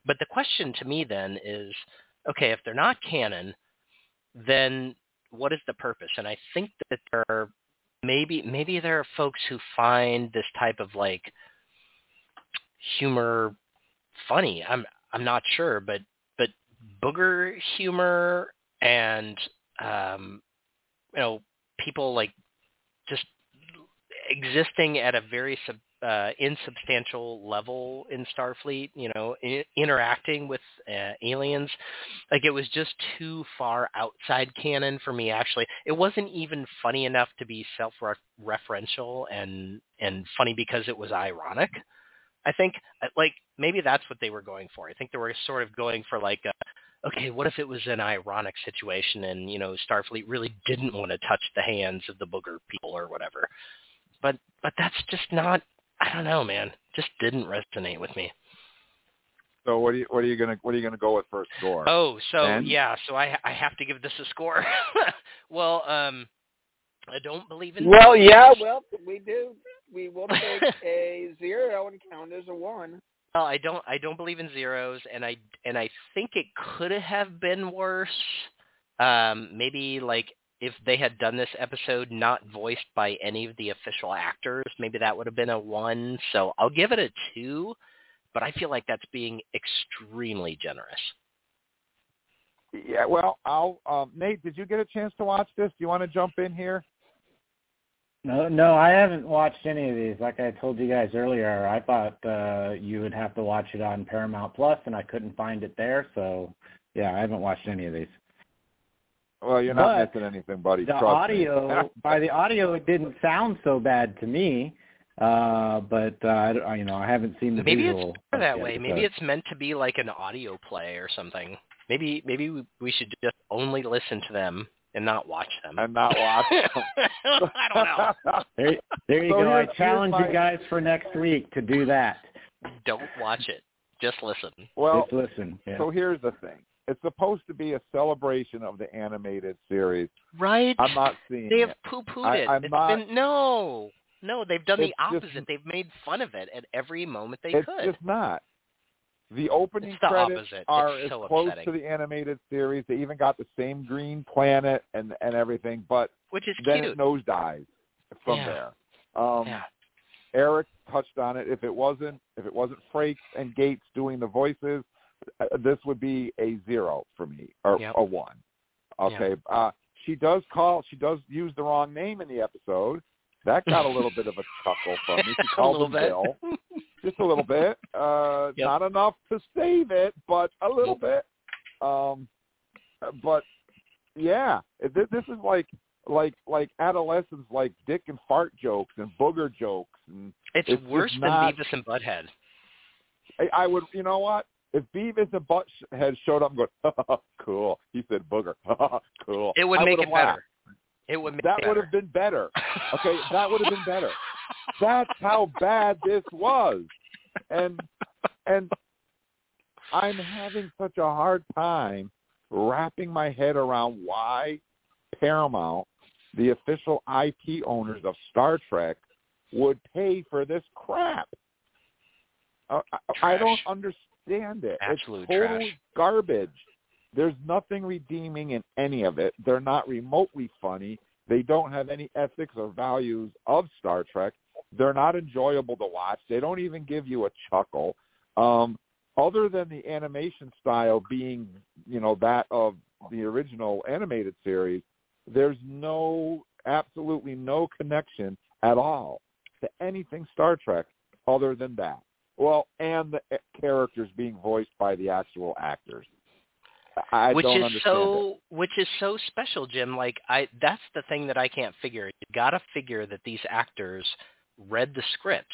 Speaker 3: But the question to me then is okay if they're not canon then what is the purpose? And i think that there are maybe maybe there are folks who find this type of like humor funny. I'm I'm not sure, but but booger humor and um, you know people like just existing at a very sub, uh, insubstantial level in Starfleet, you know, I- interacting with uh, aliens, like it was just too far outside canon for me. Actually, it wasn't even funny enough to be self-referential and and funny because it was ironic. I think uh, like maybe that's what they were going for. I think they were sort of going for like a, okay, what if it was an ironic situation and, you know, Starfleet really didn't want to touch the hands of the booger people or whatever. But but that's just not I don't know, man. Just didn't resonate with me.
Speaker 1: So what are you what are you gonna what are you gonna go with for a score?
Speaker 3: Oh, so
Speaker 1: Ten?
Speaker 3: yeah, so I I have to give this a score. well, um I don't believe in
Speaker 4: Well, yeah, well, we do. We will take a zero and count as a one.
Speaker 3: Well, I don't I don't believe in zeros and I and I think it could have been worse. Um maybe like if they had done this episode not voiced by any of the official actors, maybe that would have been a 1. So I'll give it a 2, but I feel like that's being extremely generous.
Speaker 1: Yeah, well, I'll um, Nate. Did you get a chance to watch this? Do you want to jump in here?
Speaker 5: No, no, I haven't watched any of these. Like I told you guys earlier, I thought uh, you would have to watch it on Paramount Plus, and I couldn't find it there. So, yeah, I haven't watched any of these.
Speaker 1: Well, you're not
Speaker 5: But
Speaker 1: missing anything, buddy.
Speaker 5: The
Speaker 1: Trust
Speaker 5: audio,
Speaker 1: me.
Speaker 5: by the audio, it didn't sound so bad to me. Uh, but uh, I, you know, I haven't seen the
Speaker 3: Maybe
Speaker 5: visual.
Speaker 3: it's better that
Speaker 5: the
Speaker 3: way. Maybe
Speaker 5: episode.
Speaker 3: it's meant to be like an audio play or something. Maybe maybe we- we should just only listen to them and not watch them.
Speaker 1: and not watch. Them.
Speaker 3: I don't know.
Speaker 5: There, there you
Speaker 1: So
Speaker 5: go. I challenge
Speaker 1: here's
Speaker 5: you guys for next week to do that.
Speaker 3: Don't watch it. Just listen.
Speaker 1: well,
Speaker 5: Just listen. Yeah.
Speaker 1: so here's the thing. It's supposed to be a celebration of the animated series.
Speaker 3: Right?
Speaker 1: I'm not seeing
Speaker 3: They have
Speaker 1: it.
Speaker 3: poo-pooed
Speaker 1: I-
Speaker 3: it.
Speaker 1: I'm
Speaker 3: It's
Speaker 1: not-
Speaker 3: been no, no. They've done the
Speaker 1: just-
Speaker 3: opposite. They've made fun of it at every moment they
Speaker 1: it's
Speaker 3: could.
Speaker 1: It's just not. The opening
Speaker 3: It's the
Speaker 1: credits
Speaker 3: opposite.
Speaker 1: are
Speaker 3: It's
Speaker 1: as
Speaker 3: so
Speaker 1: close
Speaker 3: upsetting.
Speaker 1: to the animated series. They even got the same green planet and and everything, but
Speaker 3: Which is
Speaker 1: then
Speaker 3: cute.
Speaker 1: it nosedives from
Speaker 3: Yeah.
Speaker 1: there. Um,
Speaker 3: yeah.
Speaker 1: Eric touched on it. If it wasn't if it wasn't Frakes and Gates doing the voices, this would be a zero for me or
Speaker 3: Yep.
Speaker 1: a one. Okay. Uh, she does call. She does use the wrong name in the episode. That got a little bit of a chuckle from me. She called him
Speaker 3: bit.
Speaker 1: Bill. Just a little bit. Uh,
Speaker 3: Yep.
Speaker 1: Not enough to save it, but a little bit. Um, but yeah, this, this is like like like adolescence, like dick and fart jokes and booger jokes, and
Speaker 3: It's,
Speaker 1: it's
Speaker 3: worse than
Speaker 1: not-
Speaker 3: Beavis and Butthead.
Speaker 1: I, I would, you know what? If Beavis and Butthead showed up and go, cool, he said booger, cool.
Speaker 3: It would
Speaker 1: I
Speaker 3: make it better. It would make
Speaker 1: That would have been better. Okay, that would have been better. That's how bad this was, and and I'm having such a hard time wrapping my head around why Paramount, the official IP owners of Star Trek, would pay for this crap. Uh, I, I don't
Speaker 3: Trash.
Speaker 1: Understand it.
Speaker 3: Absolute
Speaker 1: it's total
Speaker 3: trash.
Speaker 1: garbage. There's nothing redeeming in any of it. They're not remotely funny. They don't have any ethics or values of Star Trek. They're not enjoyable to watch. They don't even give you a chuckle. Um, other than the animation style being, you know, that of the original animated series, there's no, absolutely no connection at all to anything Star Trek other than that. Well, and the characters being voiced by the actual actors. I
Speaker 3: which is so
Speaker 1: it.
Speaker 3: which is so special, Jim. Like I that's the thing that I can't figure. You gotta figure that these actors read the scripts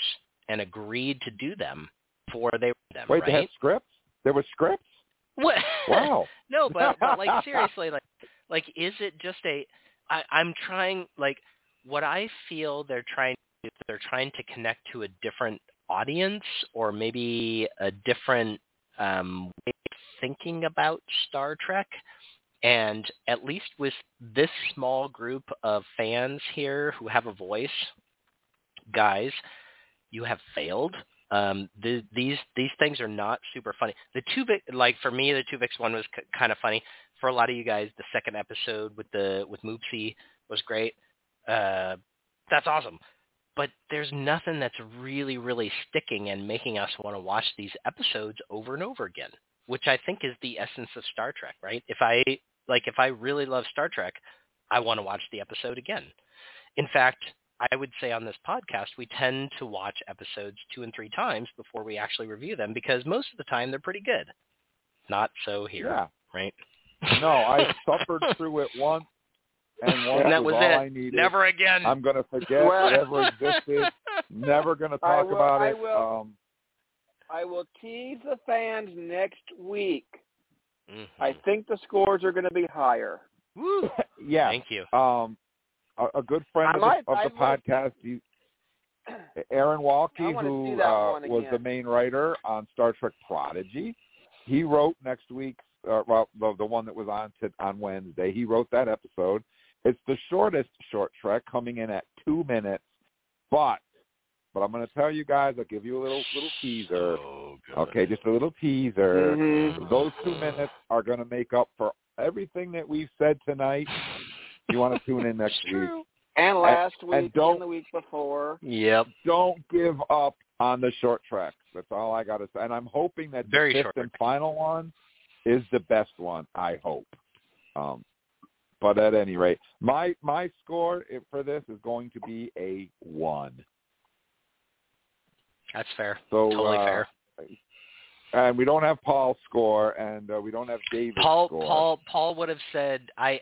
Speaker 3: and agreed to do them before they read them,
Speaker 1: Wait,
Speaker 3: right?
Speaker 1: they had scripts? There were scripts?
Speaker 3: What?
Speaker 1: Wow.
Speaker 3: no, but, but like seriously, like like is it just a? I, I'm trying like what I feel they're trying to do, they're trying to connect to a different audience or maybe a different um, way of thinking about Star Trek. And at least with this small group of fans here who have a voice, guys, you have failed. Um, the, these these things are not super funny. The two like for me, the Tuvix one was c- kind of funny. For a lot of you guys, the second episode with the with Moopsy was great. Uh, that's awesome. But there's nothing that's really really sticking and making us want to watch these episodes over and over again, which I think is the essence of Star Trek, right? If I like if I really love Star Trek, I want to watch the episode again. In fact, I would say on this podcast, we tend to watch episodes two and three times before we actually review them because most of the time they're pretty good. Not so here,
Speaker 1: Yeah.
Speaker 3: right?
Speaker 1: No, I suffered through it once, and once
Speaker 3: And that was
Speaker 1: all
Speaker 3: it.
Speaker 1: I needed.
Speaker 3: Never again.
Speaker 1: I'm going to forget
Speaker 4: Well-
Speaker 1: it ever existed. Never going to
Speaker 4: I
Speaker 1: talk
Speaker 4: will-
Speaker 1: about
Speaker 4: I
Speaker 1: it.
Speaker 4: will-
Speaker 1: Um,
Speaker 4: I will tease the fans next week.
Speaker 3: Mhm.
Speaker 4: I think the scores are going to be higher.
Speaker 3: Woo.
Speaker 1: yeah.
Speaker 3: Thank you.
Speaker 1: Um, a, a good friend
Speaker 4: I
Speaker 1: of
Speaker 4: might-
Speaker 1: the, of the
Speaker 4: might-
Speaker 1: podcast, he, Aaron
Speaker 4: I Waltke,
Speaker 1: who uh, was the main writer on Star Trek Prodigy, he wrote next week's, uh, well, the, the one that was on to, on Wednesday. He wrote that episode. It's the shortest short trek, coming in at two minutes, but but I'm going to tell you guys. I'll give you a little little teaser.
Speaker 3: Oh.
Speaker 1: Okay, just a little teaser.
Speaker 4: Mhm.
Speaker 1: Those two minutes are going to make up for everything that we've said tonight. You want to tune in next week.
Speaker 4: And last
Speaker 1: and
Speaker 4: week
Speaker 1: don't-
Speaker 4: and the week before.
Speaker 3: Yep.
Speaker 1: Don't give up on the short treks. That's all I got to say. And I'm hoping that the fifth
Speaker 3: short
Speaker 1: and final one is the best one. I hope. Um, but at any rate, my my score for this is going to be a one.
Speaker 3: That's fair.
Speaker 1: So
Speaker 3: totally
Speaker 1: uh,
Speaker 3: fair.
Speaker 1: And we don't have Paul's score, and uh, we don't have David's
Speaker 3: Paul
Speaker 1: score.
Speaker 3: Paul Paul would have said I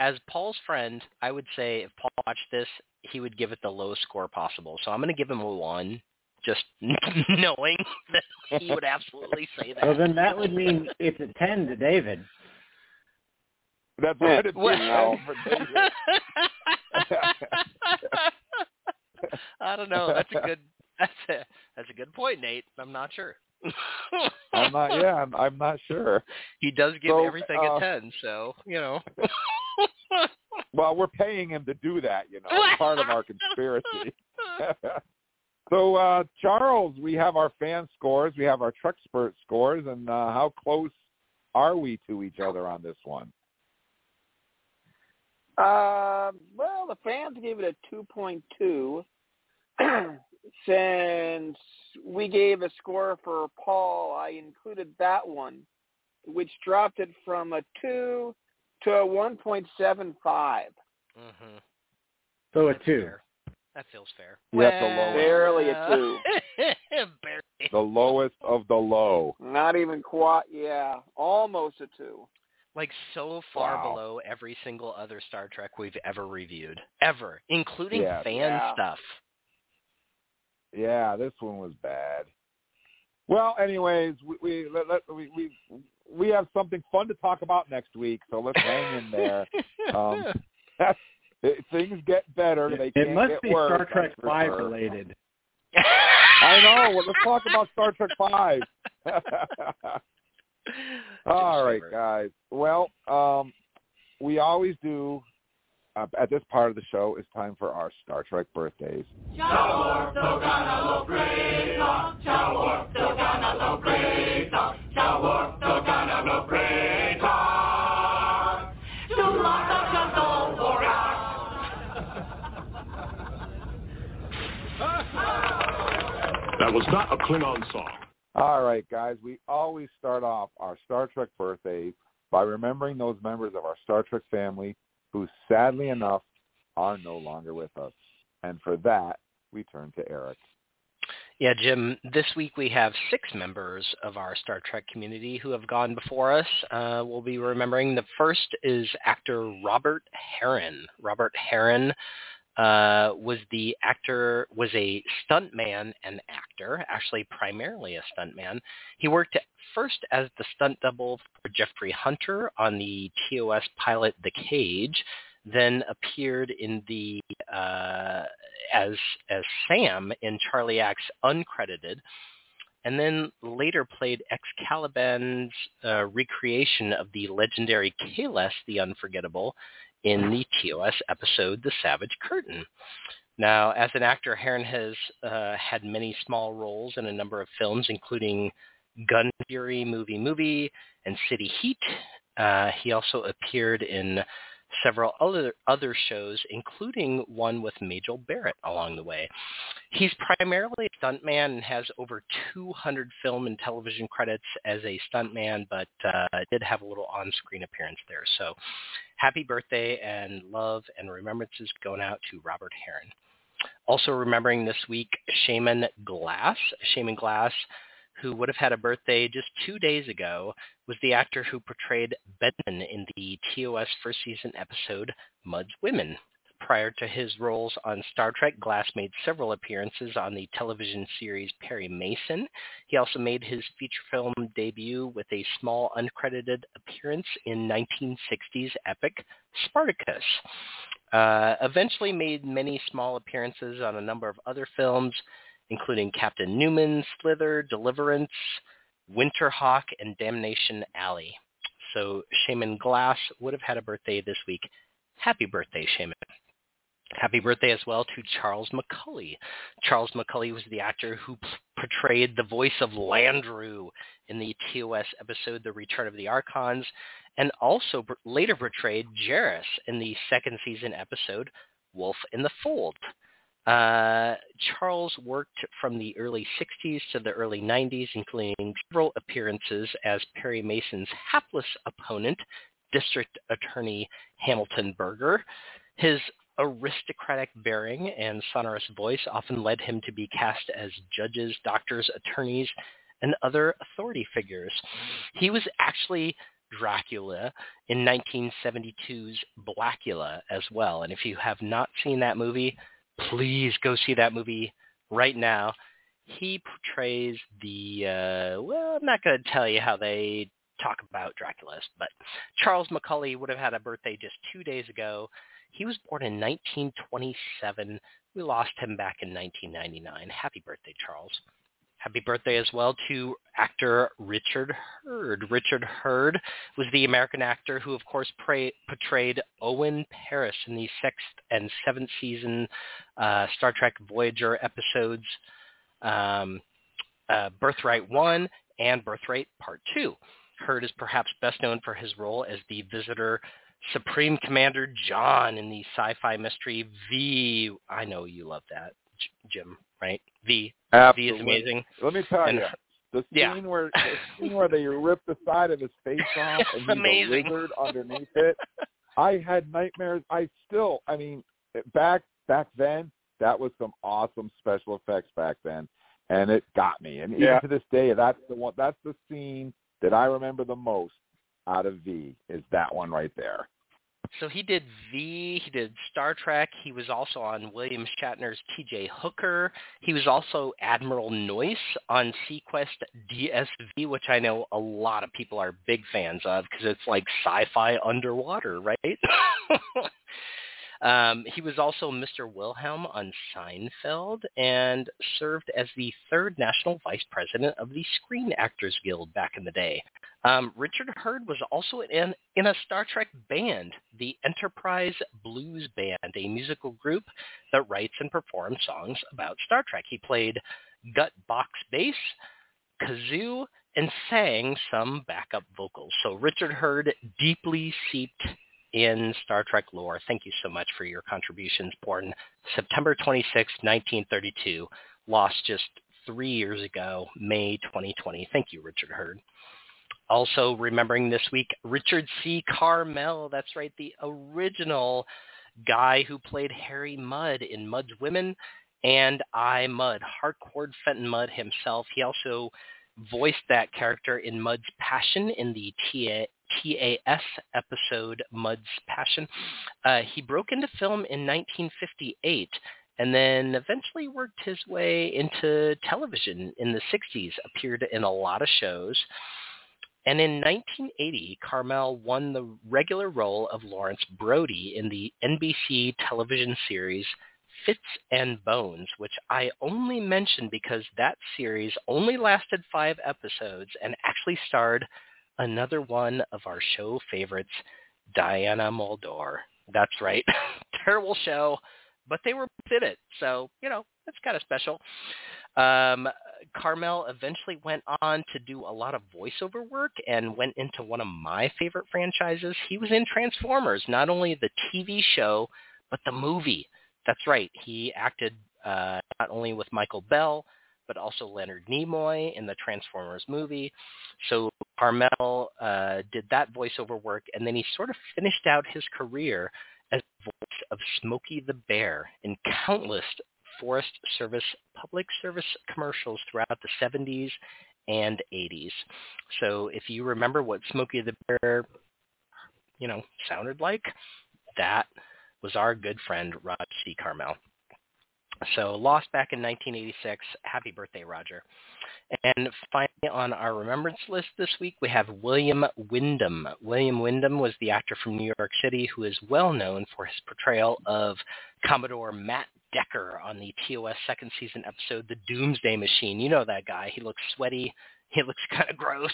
Speaker 3: as Paul's friend, I would say if Paul watched this, he would give it the lowest score possible. So I'm going to give him a 1 just knowing that he would absolutely say that.
Speaker 5: Well, then that would mean it's a 10 to David.
Speaker 1: That's what it's
Speaker 3: Well-
Speaker 1: for David.
Speaker 3: I don't know. That's a good that's a that's a good point, Nate. I'm not sure.
Speaker 1: I'm not. Yeah, I'm, I'm not sure.
Speaker 3: He does give
Speaker 1: So,
Speaker 3: everything
Speaker 1: uh,
Speaker 3: a 10, so, you know.
Speaker 1: Well, we're paying him to do that. You know, part of our conspiracy. so, uh, Charles, we have our fan scores, we have our Trekspert scores, and uh, how close are we to each other on this one?
Speaker 4: Uh, well, the fans gave it a 2.2. Since we gave a score for Paul, I included that one, which dropped it from a 2 to a 1.75.
Speaker 3: Mhm.
Speaker 5: So a 2.
Speaker 3: Fair. That feels fair.
Speaker 1: Yeah, the lowest.
Speaker 4: Barely a 2.
Speaker 3: Barely.
Speaker 1: The lowest of the low.
Speaker 4: Not even quite, yeah, almost a 2.
Speaker 3: Like so far
Speaker 1: Wow.
Speaker 3: below every single other Star Trek we've ever reviewed. Ever. Including
Speaker 1: Yeah.
Speaker 3: fan
Speaker 4: Yeah.
Speaker 3: stuff.
Speaker 1: Yeah, this one was bad. Well, anyways, we we let, let, we we we have something fun to talk about next week, so let's hang in there. Um, it, things get better. They
Speaker 5: It
Speaker 1: can't
Speaker 5: must
Speaker 1: get
Speaker 5: be
Speaker 1: worse.
Speaker 5: Star Trek 5
Speaker 1: sure.
Speaker 5: related.
Speaker 1: I know. Well, let's talk about Star Trek Five. All right, guys. Well, um, we always do. Uh, at this part of the show, it's time for our Star Trek birthdays.
Speaker 12: That was not a Klingon song.
Speaker 1: All right, guys. We always start off our Star Trek birthdays by remembering those members of our Star Trek family who, sadly enough, are no longer with us. And for that, we turn to Eric.
Speaker 3: Yeah, Jim, this week we have six members of our Star Trek community who have gone before us. Uh, we'll be remembering the first is actor Robert Herron. Robert Herron uh, was the actor, was a stuntman and actor, actually primarily a stuntman. He worked first as the stunt double for Jeffrey Hunter on the TOS pilot The Cage, then appeared in the uh, as as Sam in Charlie X Uncredited, and then later played Excalbian's uh, recreation of the legendary Kahless the Unforgettable in the TOS episode The Savage Curtain. Now, as an actor, Herron has uh, had many small roles in a number of films, including Gun Fury, Movie Movie, and City Heat. Uh, he also appeared in several other other shows, including one with Majel Barrett along the way. He's primarily a stuntman and has over 200 film and television credits as a stuntman, but uh, did have a little on-screen appearance there. So, happy birthday and love and remembrances going out to Robert Herron. Also remembering this week, Seamon Glass. Seamon Glass, who would have had a birthday just two days ago, was the actor who portrayed Benton in the TOS first season episode Mudd's Women. Prior to his roles on Star Trek, Glass made several appearances on the television series Perry Mason. He also made his feature film debut with a small uncredited appearance in 1960s epic Spartacus. Uh, eventually made many small appearances on a number of other films, including Captain Newman, Slither, Deliverance, Winterhawk, and Damnation Alley. So Seamon Glass would have had a birthday this week. Happy birthday, Seamon. Happy birthday as well to Charles Macaulay. Charles Macaulay was the actor who p- portrayed the voice of Landru in the TOS episode The Return of the Archons, and also pr- later portrayed Jaris in the second season episode Wolf in the Fold. Uh, Charles worked from the early 60s to the early 90s, including several appearances as Perry Mason's hapless opponent, District Attorney Hamilton Berger. His aristocratic bearing and sonorous voice often led him to be cast as judges, doctors, attorneys, and other authority figures. He was actually Dracula in 1972's Blacula as well. And if you have not seen that movie, please go see that movie right now. He portrays the, uh, well, I'm not going to tell you how they talk about Dracula, but Charles Macaulay would have had a birthday just two days ago. He was born in 1927. We lost him back in 1999. Happy birthday, Charles. Happy birthday as well to actor Richard Herd. Richard Herd was the American actor who, of course, pray, portrayed Owen Paris in the sixth and seventh season uh, Star Trek Voyager episodes um, uh, Birthright 1 and Birthright Part 2. Herd is perhaps best known for his role as the visitor Supreme Commander John in the sci-fi mystery V. I know you love that, Jim, right? V.
Speaker 1: Absolutely.
Speaker 3: V is amazing.
Speaker 1: Let me tell
Speaker 3: And-
Speaker 1: you, the scene
Speaker 3: yeah.
Speaker 1: where the scene where they rip the side of his face off and he's
Speaker 3: Amazing.
Speaker 1: a lizard underneath it. I had nightmares. I still, I mean, back back then, that was some awesome special effects back then, and it got me. And even
Speaker 4: Yeah.
Speaker 1: to this day, that's the one. That's the scene that I remember the most out of V. Is that one right there?
Speaker 3: So he did V, he did Star Trek, he was also on William Shatner's TJ Hooker. He was also Admiral Noyce on seaQuest DSV, which I know a lot of people are big fans of because it's like sci-fi underwater, right? Um, he was also Mr. Wilhelm on Seinfeld and served as the third national vice president of the Screen Actors Guild back in the day. Um, Richard Herd was also in, in a Star Trek band, the Enterprise Blues Band, a musical group that writes and performs songs about Star Trek. He played gut box bass, kazoo, and sang some backup vocals. So Richard Herd deeply seeped in Star Trek lore. Thank you so much for your contributions. Born September 26, 1932, lost just three years ago, May 2020. Thank you, Richard Herd. Also remembering this week, Richard C. Carmel. That's right, the original guy who played Harry Mudd in Mudd's Women and I Mudd, Harcourt Fenton Mudd himself. He also voiced that character in Mudd's Passion in the TA, TAS episode Mudd's Passion. Uh, he broke into film in 1958 and then eventually worked his way into television in the 60s, appeared in a lot of shows. And in 1980, Carmel won the regular role of Lawrence Brody in the NBC television series Fitz and Bones, which I only mention because that series only lasted five episodes and actually starred another one of our show favorites, Diana Muldaur. That's right. Terrible show, but they were in it. So, you know, that's kind of special. Um, Carmel eventually went on to do a lot of voiceover work and went into one of my favorite franchises. He was in Transformers, not only the TV show, but the movie. That's right. He acted uh, not only with Michael Bell, but also Leonard Nimoy in the Transformers movie. So Carmel uh, did that voiceover work, and then he sort of finished out his career as the voice of Smokey the Bear in countless Forest Service public service commercials throughout the 70s and 80s. So if you remember what Smokey the Bear, you know, sounded like, that was our good friend Rod C. Carmel. So lost back in 1986. Happy birthday, Roger. And finally, on our remembrance list this week, we have William Windom. William Windom was the actor from New York City who is well known for his portrayal of Commodore Matt Decker on the TOS second season episode The Doomsday Machine. You know that guy. He looks sweaty. He looks kind of gross.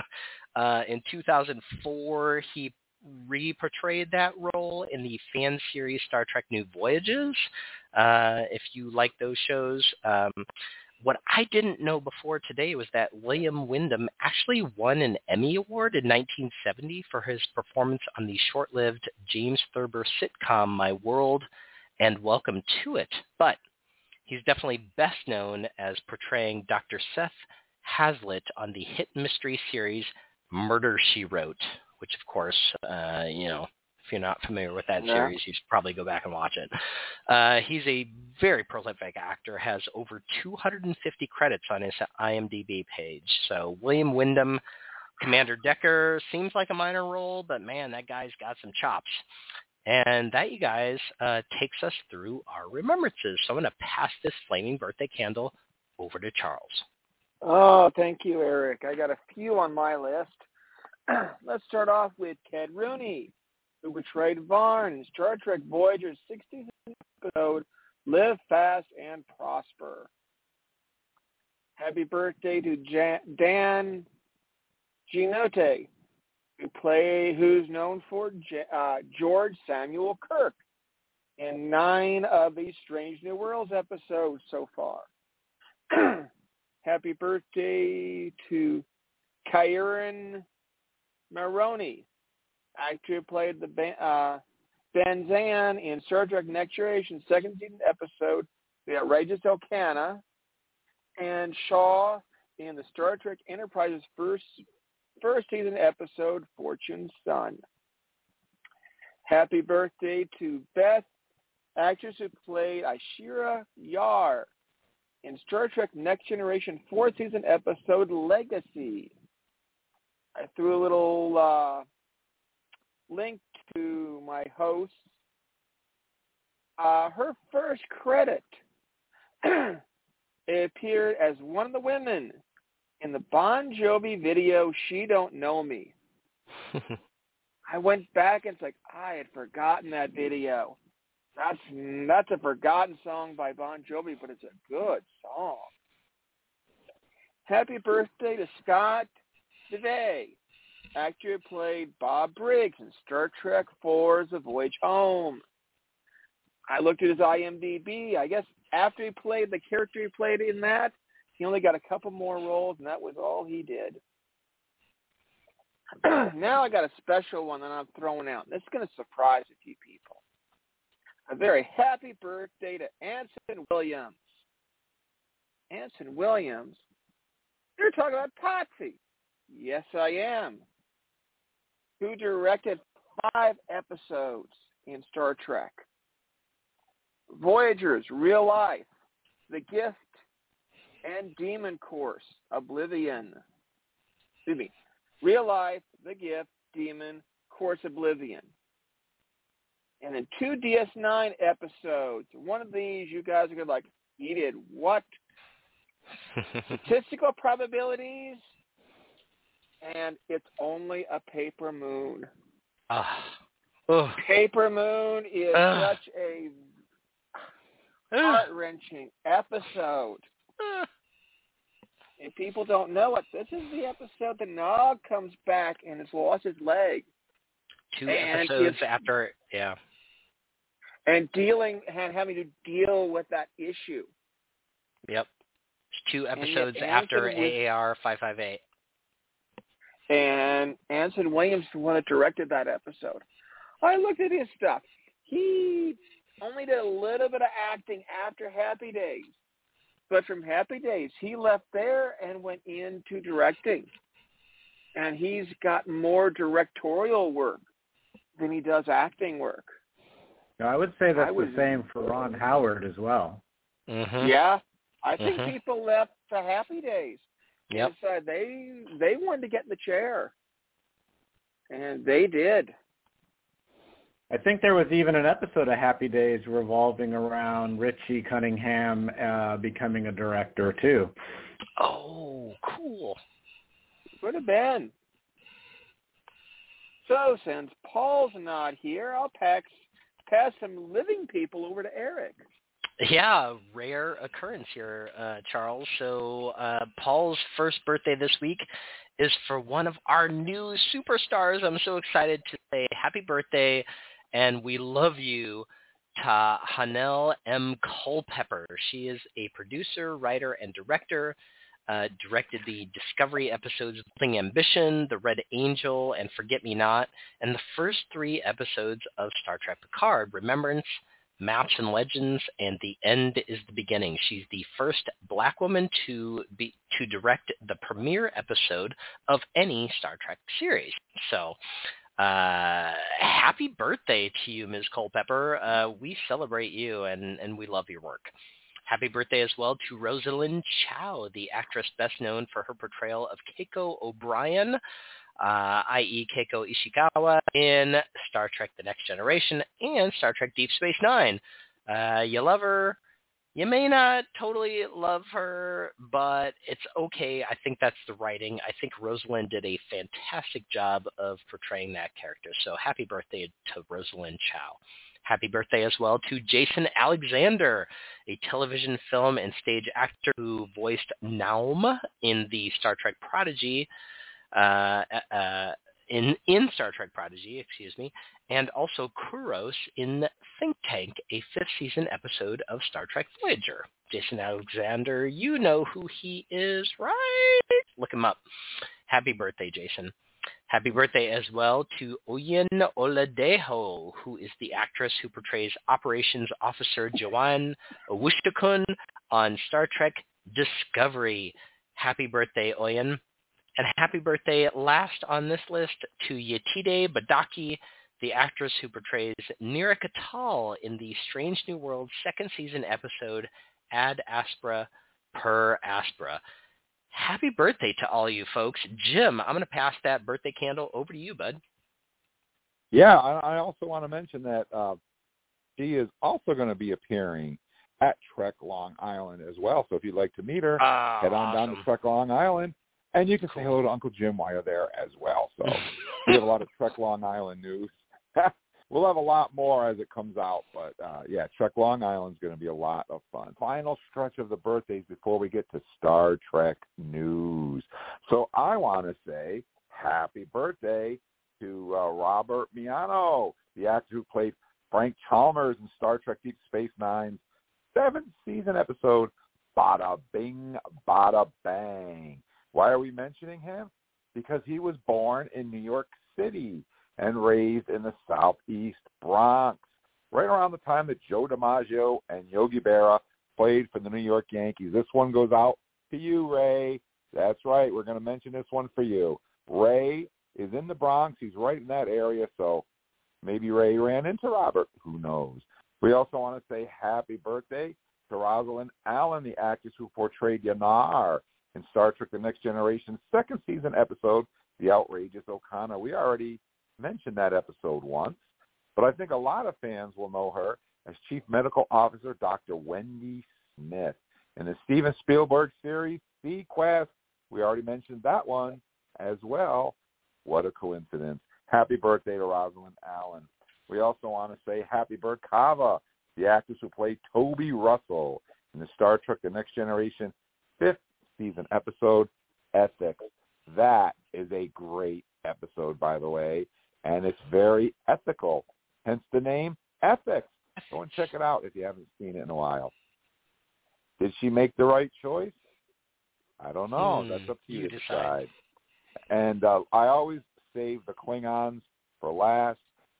Speaker 3: uh, in 2004, he re-portrayed that role in the fan series Star Trek New Voyages. Uh, if you like those shows, um, what I didn't know before today was that William Windom actually won an Emmy Award in 1970 for his performance on the short-lived James Thurber sitcom My World and Welcome to It. But he's definitely best known as portraying Dr. Seth Hazlitt on the hit mystery series Murder, She Wrote, which of course, uh, you know, if you're not familiar with that
Speaker 4: Yeah.
Speaker 3: series, you should probably go back and watch it. Uh, he's a very prolific actor, has over 250 credits on his IMDb page. So William Windom, Commander Decker seems like a minor role, but man, that guy's got some chops. And that, you guys, uh, takes us through our remembrances. So I'm going to pass this flaming birthday candle over to Charles.
Speaker 4: Oh, thank you, Eric. I got a few on my list. Let's start off with Ted Rooney, who portrayed Varn in Star Trek Voyager's 60th episode, Live Fast and Prosper. Happy birthday to Jan- Dan Jeannotte, who play who's known for J- uh, George Samuel Kirk in nine of the Strange New Worlds episodes so far. Happy birthday to Kieran Mulroney, actor who played the uh, Benzan in Star Trek Next Generation second season episode The Outrageous Okona, and Shaw in the Star Trek Enterprise's first first season episode Fortunate Son. Happy birthday to Beth, actress who played Ishara Yar in Star Trek Next Generation fourth season episode Legacy. I threw a little uh, link to my host. Uh, her first credit it appeared as one of the women in the Bon Jovi video "She Don't Know Me." I went back and it's like I had forgotten that video. That's that's a forgotten song by Bon Jovi, but it's a good song. Happy birthday to Scott DeVay, actor played Bob Briggs in Star Trek IV's The Voyage Home. I looked at his IMDb. I guess after he played the character he played in that, he only got a couple more roles, and that was all he did. now I got a special one that I'm throwing out. This is going to surprise a few people. A very happy birthday to Anson Williams. Anson Williams? You're talking about Potsie. Yes, I am. Who directed five episodes in Star Trek. Voyagers, Real Life, The Gift, and Demon Course, Oblivion. Excuse me. Real Life, The Gift, Demon, Course Oblivion. And then two DS9 episodes. One of these, you guys are going to like, he did what? Statistical probabilities, and it's only a paper moon.
Speaker 3: Ah. Ugh.
Speaker 4: Paper Moon is
Speaker 3: Ugh.
Speaker 4: such a ah. heart-wrenching episode. Ah. And people don't know it. This is the episode that Nog comes back and has lost his leg.
Speaker 3: Two
Speaker 4: And
Speaker 3: episodes after, yeah.
Speaker 4: And dealing and having to deal with that issue.
Speaker 3: Yep. Two episodes after
Speaker 4: was-
Speaker 3: AR 558.
Speaker 4: And Anson Williams the one that directed that episode. I looked at his stuff. He only did a little bit of acting after Happy Days. But from Happy Days, he left there and went into directing. And he's got more directorial work than he does acting work.
Speaker 5: I would say that's
Speaker 4: I was-
Speaker 5: the same for Ron Howard as well.
Speaker 3: Mm-hmm.
Speaker 4: Yeah, I think
Speaker 3: Mhm.
Speaker 4: people left the happy days.
Speaker 3: Yep.
Speaker 4: because, uh, they they wanted to get in the chair, and they did.
Speaker 5: I think there was even an episode of Happy Days revolving around Richie Cunningham uh, becoming a director too.
Speaker 3: Oh, cool.
Speaker 4: Could have been. So since Paul's not here, I'll pass pass some living people over to Eric.
Speaker 3: Yeah, rare occurrence here, uh, Charles. So uh, Paul's first birthday this week is for one of our new superstars. I'm so excited to say happy birthday, and we love you to Hanelle M. Culpepper. She is a producer, writer, and director. Uh, directed the Discovery episodes Building Ambition, The Red Angel, and Forget Me Not, and the first three episodes of Star Trek Picard, Remembrance, Maps and Legends, and The End is the Beginning. She's the first black woman to be to direct the premiere episode of any Star Trek series. So, uh, happy birthday to you, Ms. Culpepper. Uh, we celebrate you and, and we love your work. Happy birthday as well to Rosalind Chao, the actress best known for her portrayal of Keiko O'Brien, uh, i.e. Keiko Ishikawa in Star Trek The Next Generation and Star Trek Deep Space Nine. Uh, you love her. You may not totally love her, but it's okay. I think that's the writing. I think Rosalind did a fantastic job of portraying that character. So happy birthday to Rosalind Chao. Happy birthday as well to Jason Alexander, a television, film, and stage actor who voiced Noum in the Star Trek Prodigy, uh, uh, in in Star Trek Prodigy, excuse me, and also Kurros in Think Tank, a fifth season episode of Star Trek Voyager. Jason Alexander, you know who he is, right? Look him up. Happy birthday, Jason. Happy birthday as well to Oyin Oladejo, who is the actress who portrays Operations Officer Joann Owosekun on Star Trek Discovery. Happy birthday, Oyin. And happy birthday last on this list to Yetide Badaki, the actress who portrays Neera Ketoul in the Strange New World second season episode Ad Aspera per Aspera. Happy birthday to all you folks. Jim, I'm going to pass that birthday candle over to you, bud.
Speaker 1: Yeah, I, also want to mention that uh, she is also going to be appearing at Trek Long Island as well. So if you'd like to meet her,
Speaker 3: Ah,
Speaker 1: head on down to. Trek Long Island, and you can say hello to Uncle Jim while you're there as well. So we have a lot of Trek Long Island news. we'll have a lot more as it comes out, but uh, yeah, Trek Long Island's going to be a lot of fun. Final stretch of the birthdays before we get to Star Trek news. So I want to say happy birthday to uh, Robert Miano, the actor who played Frank Chalmers in Star Trek Deep Space Nine's seventh season episode, Bada Bing, Bada Bang. Why are we mentioning him? Because he was born in New York City and raised in the southeast Bronx, right around the time that Joe DiMaggio and Yogi Berra played for the New York Yankees. This one goes out to you, Ray. That's right. We're going to mention this one for you. Ray is in the Bronx. He's right in that area, so maybe Ray ran into Robert. Who knows? We also want to say happy birthday to Rosalind Allen, the actress who portrayed Yanar in Star Trek The Next Generation second season episode, The Outrageous Okona. We already mentioned that episode once, but I think a lot of fans will know her as Chief Medical Officer Dr. Wendy Smith in the Steven Spielberg series seaQuest. We already mentioned that one as well. What a coincidence. Happy birthday to Rosalind Allen. We also want to say happy birthday to Kava, the actress who played Toby Russell in the Star Trek The Next Generation fifth season episode, Ethics. That is a great episode, by the way, and it's very ethical, hence the name Ethics. Go and check it out if you haven't seen it in a while. Did she make the right choice? I don't know.
Speaker 3: Hmm,
Speaker 1: That's up to you,
Speaker 3: you
Speaker 1: to
Speaker 3: decide.
Speaker 1: decide. And uh, I always save the Klingons for last.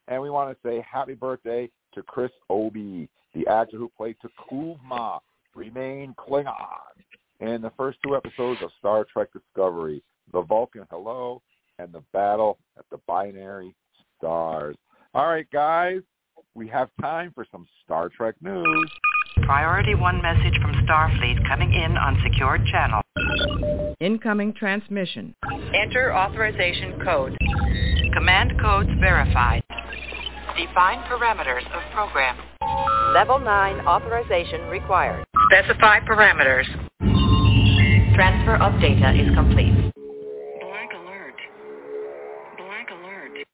Speaker 1: And we want to say happy birthday to Chris Obi, the actor who played T'Kuvma, Remain Klingon, in the first two episodes of Star Trek Discovery, The Vulcan Hello and The Battle at the Binary Stars. All right, guys, we have time for some Star Trek news.
Speaker 13: Priority 1 message from Starfleet coming in on secured channel.
Speaker 14: Incoming transmission.
Speaker 13: Enter authorization code. Command codes verified. Define parameters of program.
Speaker 14: Level 9 authorization required.
Speaker 13: Specify parameters. Transfer of data is complete.
Speaker 10: Black alert. Black alert.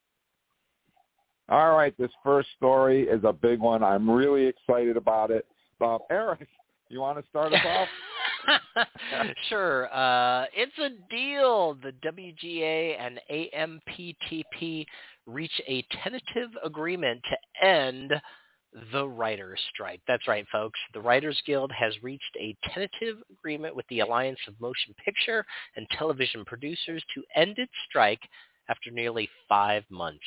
Speaker 1: All right, this first story is a big one. I'm really excited about it. Um, Eric, you want to start us off?
Speaker 3: sure. Uh, it's a deal. The WGA and AMPTP reach a tentative agreement to end the writers' strike. That's right, folks. The Writers Guild has reached a tentative agreement with the Alliance of Motion Picture and Television Producers to end its strike after nearly five months.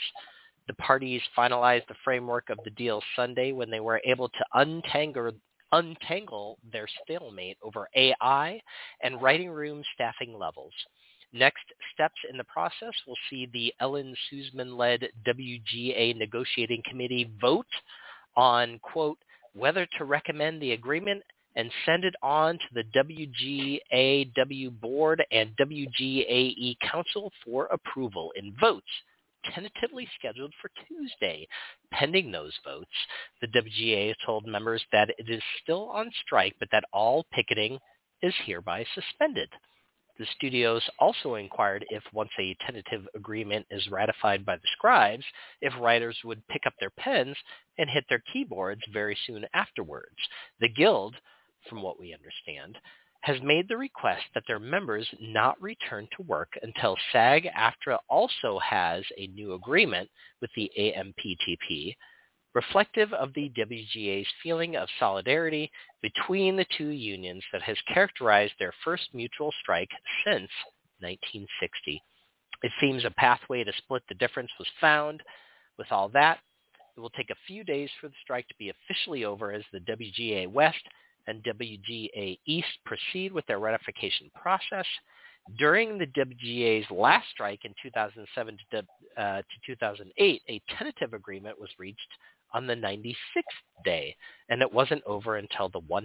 Speaker 3: The parties finalized the framework of the deal Sunday when they were able to untangle untangle their stalemate over AI and writing room staffing levels. Next steps in the process will see the Ellen Stutzman-led WGA negotiating committee vote on, quote, whether to recommend the agreement and send it on to the WGAW board and WGAE council for approval in votes tentatively scheduled for Tuesday. Pending those votes, the WGA told members that it is still on strike, but that all picketing is hereby suspended. The studios also inquired if once a tentative agreement is ratified by the scribes, if writers would pick up their pens and hit their keyboards very soon afterwards. The Guild, from what we understand, has made the request that their members not return to work until SAG-AFTRA also has a new agreement with the AMPTP, reflective of the WGA's feeling of solidarity between the two unions that has characterized their first mutual strike since 1960. It seems a pathway to split the difference was found. With all that, it will take a few days for the strike to be officially over as the WGA West and WGA East proceed with their ratification process. During the WGA's last strike in 2007 to, uh, to 2008, a tentative agreement was reached on the 96th day, and it wasn't over until the 100th.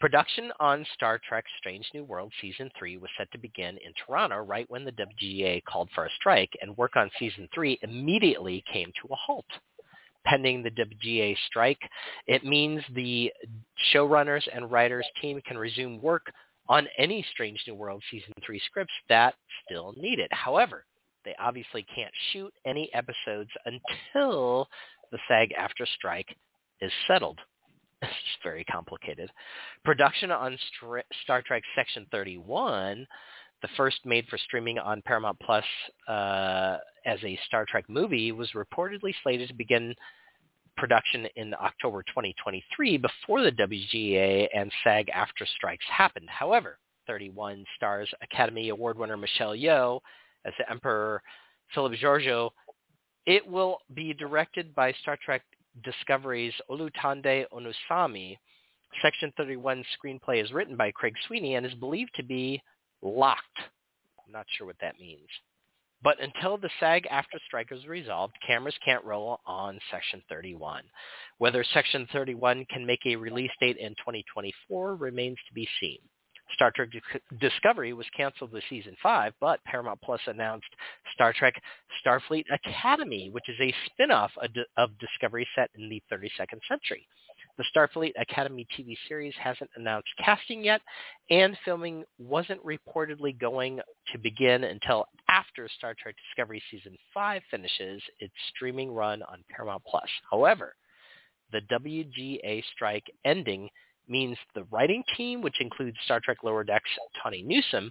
Speaker 3: Production on Star Trek Strange New World Season 3 was set to begin in Toronto right when the WGA called for a strike, and work on Season 3 immediately came to a halt pending the WGA strike. It means the showrunners and writers team can resume work on any Strange New World Season 3 scripts that still need it. However, they obviously can't shoot any episodes until the SAG-AFTRA strike is settled. It's very complicated. Production on Star Trek Section 31 the first made for streaming on Paramount Plus uh, as a Star Trek movie, was reportedly slated to begin production in October 2023 before the WGA and SAG-AFTRA strikes happened. However, 31 stars Academy Award winner Michelle Yeoh as the Emperor Philip Georgiou. It will be directed by Star Trek Discovery's Olatunde Osunsanmi. Section 31 screenplay is written by Craig Sweeny and is believed to be locked. I'm not sure what that means. But until the SAG-AFTRA strike is resolved, cameras can't roll on Section 31. Whether Section 31 can make a release date in 2024 remains to be seen. Star Trek Discovery was canceled with season five, but Paramount Plus announced Star Trek Starfleet Academy, which is a spin-off of Discovery set in the 32nd century. The Starfleet Academy TV series hasn't announced casting yet, and filming wasn't reportedly going to begin until after Star Trek Discovery Season 5 finishes its streaming run on Paramount+. However, the WGA strike ending means the writing team, which includes Star Trek Lower Decks Tawny Newsome,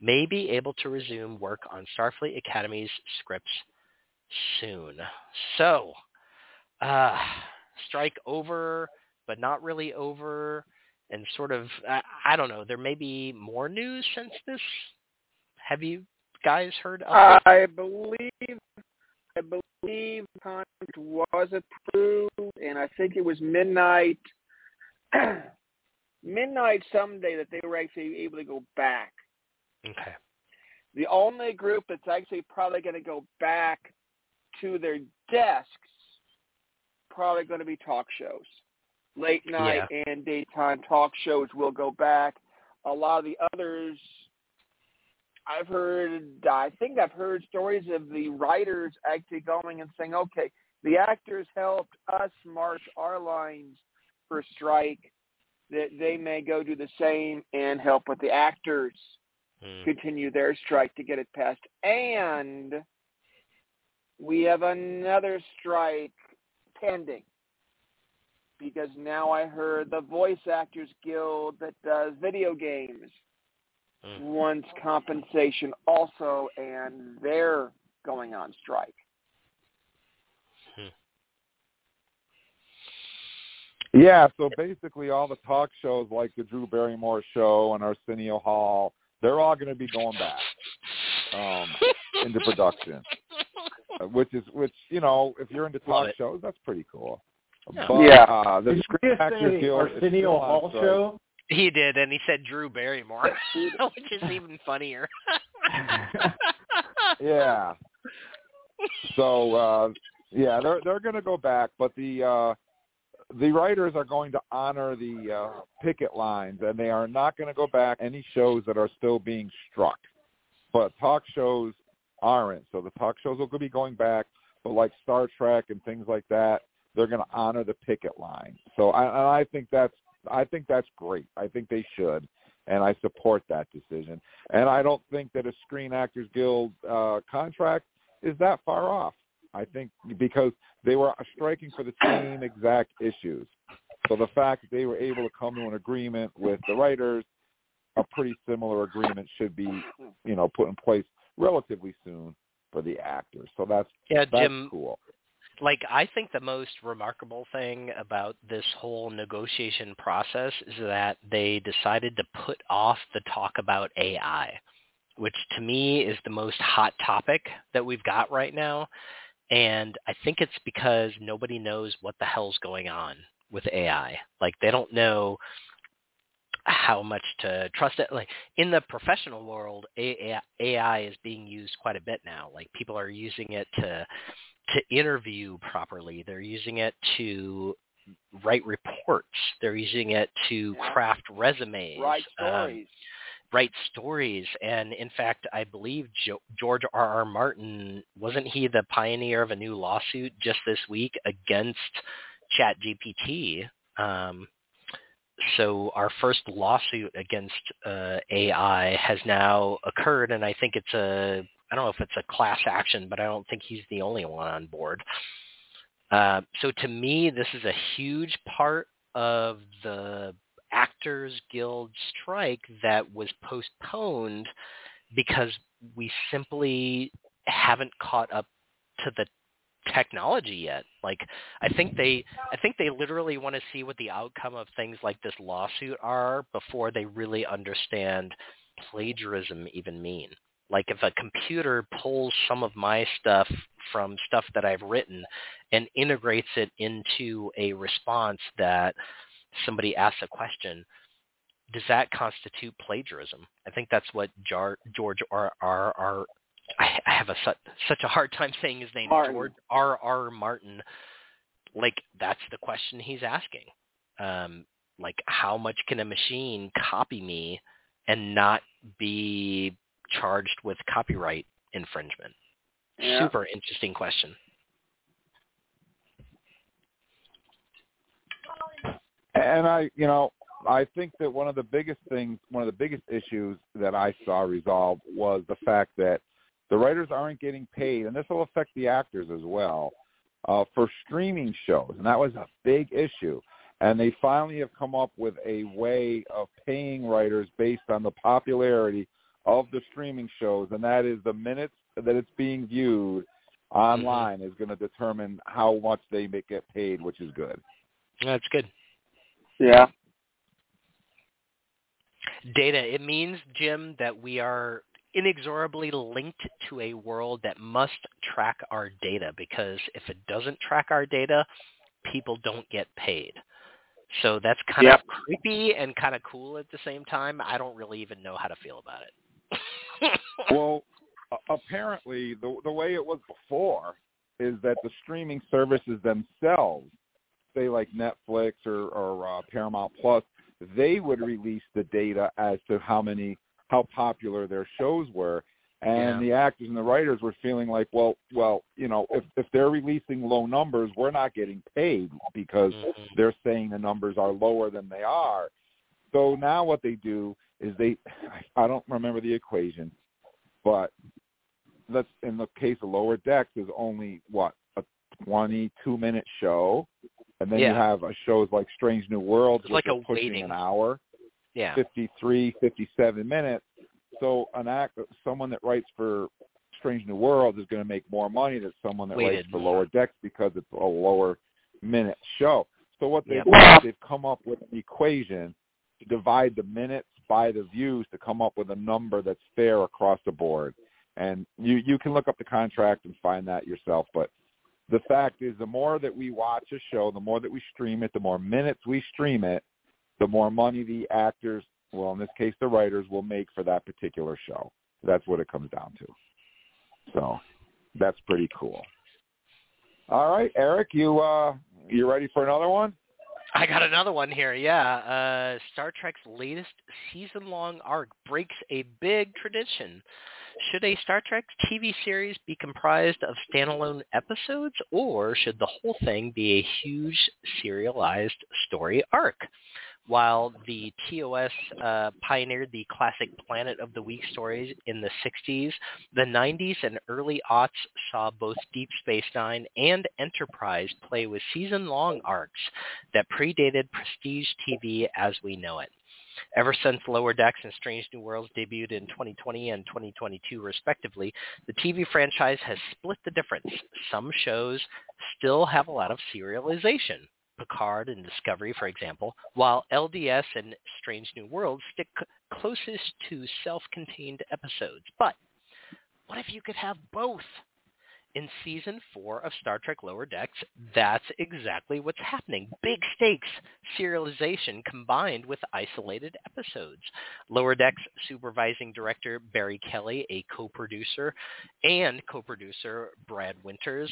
Speaker 3: may be able to resume work on Starfleet Academy's scripts soon. So, uh, strike over but not really over and sort of I, I don't know there may be more news since this have you guys heard of?
Speaker 4: I believe I believe the contract was approved and I think it was midnight midnight someday that they were actually able to go back.
Speaker 3: Okay.
Speaker 4: The only group that's actually probably going to go back to their desks probably going to be talk shows. Late night and daytime talk shows will go back. A lot of the others, I've heard, I think I've heard stories of the writers actually going and saying, okay, the actors helped us march our lines for strike, that they may go do the same and help with the actors
Speaker 3: Hmm.
Speaker 4: continue their strike to get it passed. And we have another strike pending because now I heard the Voice Actors Guild that does video games
Speaker 3: Hmm.
Speaker 4: wants compensation also, and they're going on strike.
Speaker 1: Yeah, so basically all the talk shows like the Drew Barrymore show and Arsenio Hall, they're all going to be going back um, into production. Uh, Which is which, you know, if you're into talk
Speaker 3: it.
Speaker 1: shows, that's pretty cool.
Speaker 3: Yeah.
Speaker 1: But,
Speaker 4: Yeah.
Speaker 1: uh, the
Speaker 5: Did
Speaker 1: Screen
Speaker 5: just
Speaker 1: Actors
Speaker 5: say
Speaker 1: Guild
Speaker 5: Arsenio
Speaker 1: still on
Speaker 5: Hall
Speaker 1: strike.
Speaker 5: show?
Speaker 3: He did, and he said Drew Barrymore, which is even funnier.
Speaker 1: Yeah. So uh yeah, they're they're going to go back, but the uh the writers are going to honor the uh picket lines and they are not going to go back any shows that are still being struck. But talk shows aren't. So the talk shows will be going back, but like Star Trek and things like that, they're going to honor the picket line. So I and I think that's I think that's great. I think they should and I support that decision. And I don't think that a Screen Actors Guild uh, contract is that far off. I think because they were striking for the same exact issues. So the fact that they were able to come to an agreement with the writers, a pretty similar agreement should be, you know, put in place relatively soon for the actors. So that's
Speaker 3: Yeah,
Speaker 1: that's
Speaker 3: Jim,
Speaker 1: cool.
Speaker 3: like I think the most remarkable thing about this whole negotiation process is that they decided to put off the talk about AI, which to me is the most hot topic that we've got right now. And I think it's because nobody knows what the hell's going on with AI. Like they don't know how much to trust it. Like in the professional world, AI, is being used quite a bit now. Like people are using it to to interview properly. They're using it to write reports. They're using it to craft resumes.
Speaker 4: Right
Speaker 3: um,
Speaker 4: stories.
Speaker 3: Write stories. And in fact, I believe jo- George R. R. Martin wasn't he the pioneer of a new lawsuit just this week against ChatGPT? Um, so our first lawsuit against uh, AI has now occurred, and I think it's a I don't know if it's a class action, but I don't think he's the only one on board. Uh, so to me, this is a huge part of the Actors Guild strike that was postponed because we simply haven't caught up to the technology yet. Like I think they I think they literally want to see what the outcome of things like this lawsuit are before they really understand plagiarism even mean. Like if a computer pulls some of my stuff from stuff that I've written and integrates it into a response that somebody asks a question, does that constitute plagiarism? I think that's what Jar, George R. R. R. I I have a such, such a hard time saying his name.
Speaker 4: Martin.
Speaker 3: George R. R. Martin. Like that's the question he's asking. Um, like how much can a machine copy me and not be charged with copyright infringement?
Speaker 4: Yeah.
Speaker 3: Super interesting question.
Speaker 1: And I, you know, I think that one of the biggest things, one of the biggest issues that I saw resolved was the fact that the writers aren't getting paid, and this will affect the actors as well, uh, for streaming shows, and that was a big issue. And they finally have come up with a way of paying writers based on the popularity of the streaming shows, and that is the minutes that it's being viewed online is going to determine how much they get paid, which is good.
Speaker 3: That's good.
Speaker 4: Yeah.
Speaker 3: data. It means, Jim, that we are inexorably linked to a world that must track our data because if it doesn't track our data, people don't get paid. So that's kind
Speaker 4: Yep.
Speaker 3: of creepy and kind of cool at the same time. I don't really even know how to feel about it.
Speaker 1: well, apparently the the way it was before is that the streaming services themselves say like Netflix or, or uh, Paramount Plus, they would release the data as to how many, how popular their shows were, and
Speaker 3: Yeah.
Speaker 1: the actors and the writers were feeling like, well, well, you know, if if they're releasing low numbers, we're not getting paid because they're saying the numbers are lower than they are. So now what they do is they, I don't remember the equation, but let's in the case of Lower Decks is only what a 22 minute show, and then you have uh, shows like Strange New Worlds,
Speaker 3: It's
Speaker 1: which
Speaker 3: like
Speaker 1: are
Speaker 3: a
Speaker 1: pushing
Speaker 3: waiting.
Speaker 1: an hour,
Speaker 3: Yeah.
Speaker 1: 53, 57 minutes. So an act, someone that writes for Strange New Worlds is going to make more money than someone that
Speaker 3: Weighted
Speaker 1: writes for Lower Decks because it's a lower minute show. So what they've
Speaker 3: Yep.
Speaker 1: they've come up with an equation to divide the minutes by the views to come up with a number that's fair across the board. And you you can look up the contract and find that yourself. But the fact is, the more that we watch a show, the more that we stream it, the more minutes we stream it, the more money the actors, well, in this case, the writers, will make for that particular show. That's what it comes down to. So that's pretty cool. All right, Eric, you uh, you ready for another one?
Speaker 3: I got another one here. Yeah, uh, Star Trek's latest season-long arc breaks a big tradition. Should a Star Trek TV series be comprised of standalone episodes, or should the whole thing be a huge serialized story arc? While the TOS uh, pioneered the classic Planet of the Week stories in the 60s, the 90s and early aughts saw both Deep Space Nine and Enterprise play with season-long arcs that predated prestige TV as we know it. Ever since Lower Decks and Strange New Worlds debuted in 2020 and 2022 respectively, the TV franchise has split the difference. Some shows still have a lot of serialization. Picard and Discovery, for example, while LDS and Strange New Worlds stick closest to self-contained episodes. But what if you could have both? In season four of Star Trek Lower Decks, that's exactly what's happening. Big stakes serialization combined with isolated episodes. Lower Decks supervising director Barry Kelly, a co-producer, and co-producer Brad Winters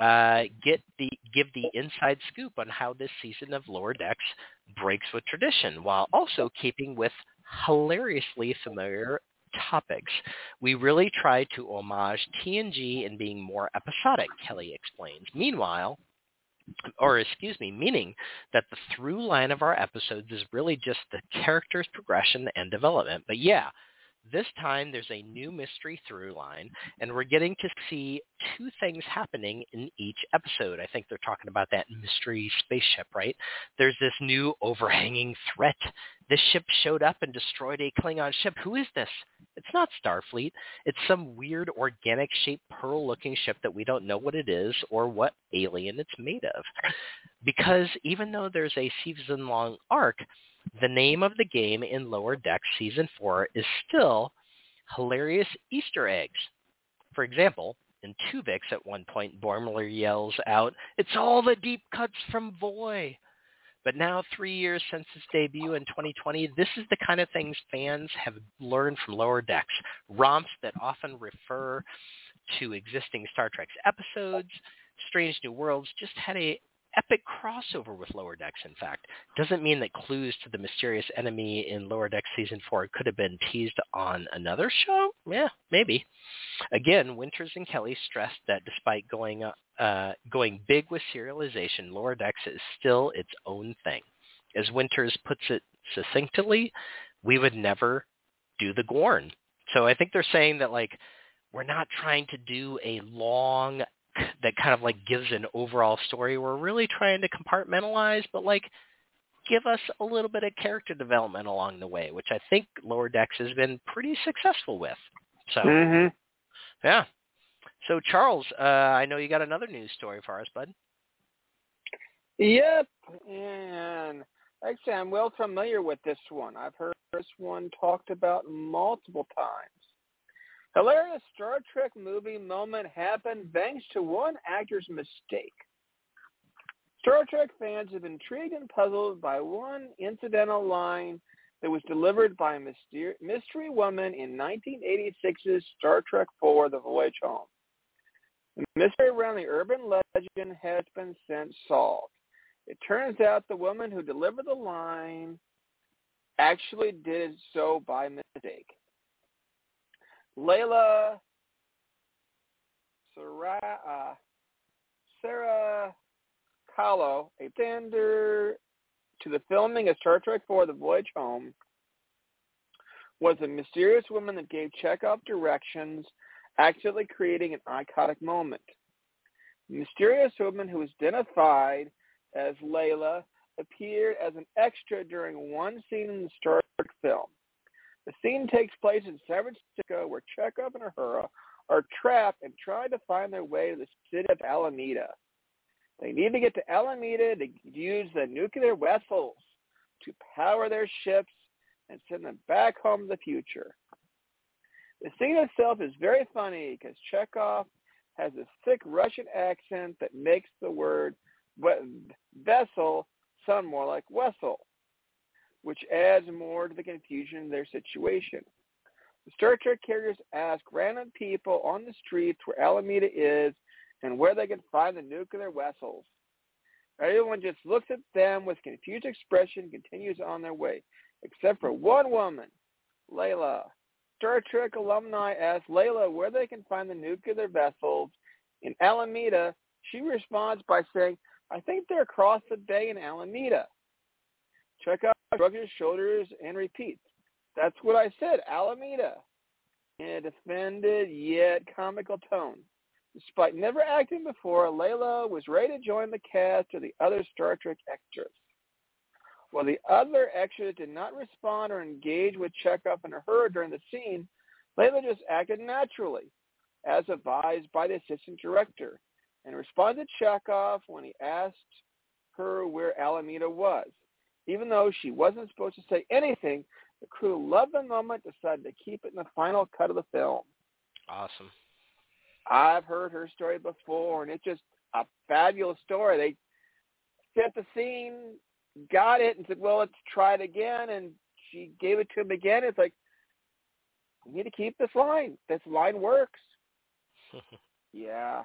Speaker 3: uh, get the give the inside scoop on how this season of Lower Decks breaks with tradition, while also keeping with hilariously familiar topics. We really try to homage TNG in being more episodic, Kelly explains. Meanwhile, or excuse me, meaning that the through line of our episodes is really just the character's progression and development. But yeah, this time there's a new mystery through line, and we're getting to see two things happening in each episode. I think they're talking about that mystery spaceship, right? There's this new overhanging threat. This ship showed up and destroyed a Klingon ship. Who is this? It's not Starfleet. It's some weird organic shaped pearl looking ship that we don't know what it is or what alien it's made of. Because even though there's a season long arc, the name of the game in Lower Decks Season 4 is still Hilarious Easter Eggs. For example, in Twovix at one point, Boimler yells out, It's all the deep cuts from Voy. But now, three years since its debut in 2020, this is the kind of things fans have learned from Lower Decks. Romps that often refer to existing Star Trek episodes. Strange New Worlds just had a epic crossover with Lower Decks, in fact. Doesn't mean that clues to the mysterious enemy in Lower Decks Season 4 could have been teased on another show? Yeah, maybe. Again, Winters and Kelly stressed that despite going uh, going big with serialization, Lower Decks is still its own thing. As Winters puts it succinctly, we would never do the Gorn. So I think they're saying that like we're not trying to do a long that kind of like gives an overall story. We're really trying to compartmentalize, but like give us a little bit of character development along the way, which I think Lower Decks has been pretty successful with. So
Speaker 4: Mhm.
Speaker 3: yeah. So Charles, uh, I know you got another news story for us, bud.
Speaker 4: Yep, and actually, I'm well familiar with this one. I've heard this one talked about multiple times. Hilarious Star Trek movie moment happened thanks to one actor's mistake. Star Trek fans have been intrigued and puzzled by one incidental line that was delivered by a myster- mystery woman in 1986's Star Trek IV: The Voyage Home. The mystery around the urban legend has been since solved. It turns out the woman who delivered the line actually did so by mistake. Layla Sarah, uh, Sarah Kahlo, a tender to the filming of Star Trek IV The Voyage Home, was a mysterious woman that gave Chekov directions, accidentally creating an iconic moment. The mysterious woman who was identified as Layla appeared as an extra during one scene in the Star Trek film. The scene takes place in San Francisco where Chekov and Uhura are trapped and trying to find their way to the city of Alameda. They need to get to Alameda to use the nuclear vessels to power their ships and send them back home to the future. The scene itself is very funny because Chekov has a thick Russian accent that makes the word vessel sound more like vessel, which adds more to the confusion in their situation. The Star Trek characters ask random people on the streets where Alameda is and where they can find the nuclear vessels. Everyone just looks at them with confused expression and continues on their way, except for one woman, Layla. Star Trek alumni ask Layla where they can find the nuclear vessels in Alameda. She responds by saying, I think they're across the bay in Alameda. Chekov shrugs his shoulders and repeats, That's what I said, Alameda, in a defended yet comical tone. Despite never acting before, Layla was ready to join the cast of the other Star Trek extras. While the other extras did not respond or engage with Chekov and her during the scene, Layla just acted naturally, as advised by the assistant director, and responded to Chekov when he asked her where Alameda was. Even though she wasn't supposed to say anything, the crew loved the moment, decided to keep it in the final cut of the film.
Speaker 3: Awesome.
Speaker 4: I've heard her story before, and it's just a fabulous story. They set the scene, got it, and said, "Well, let's try it again." And she gave it to him again. It's like we need to keep this line. This line works. yeah.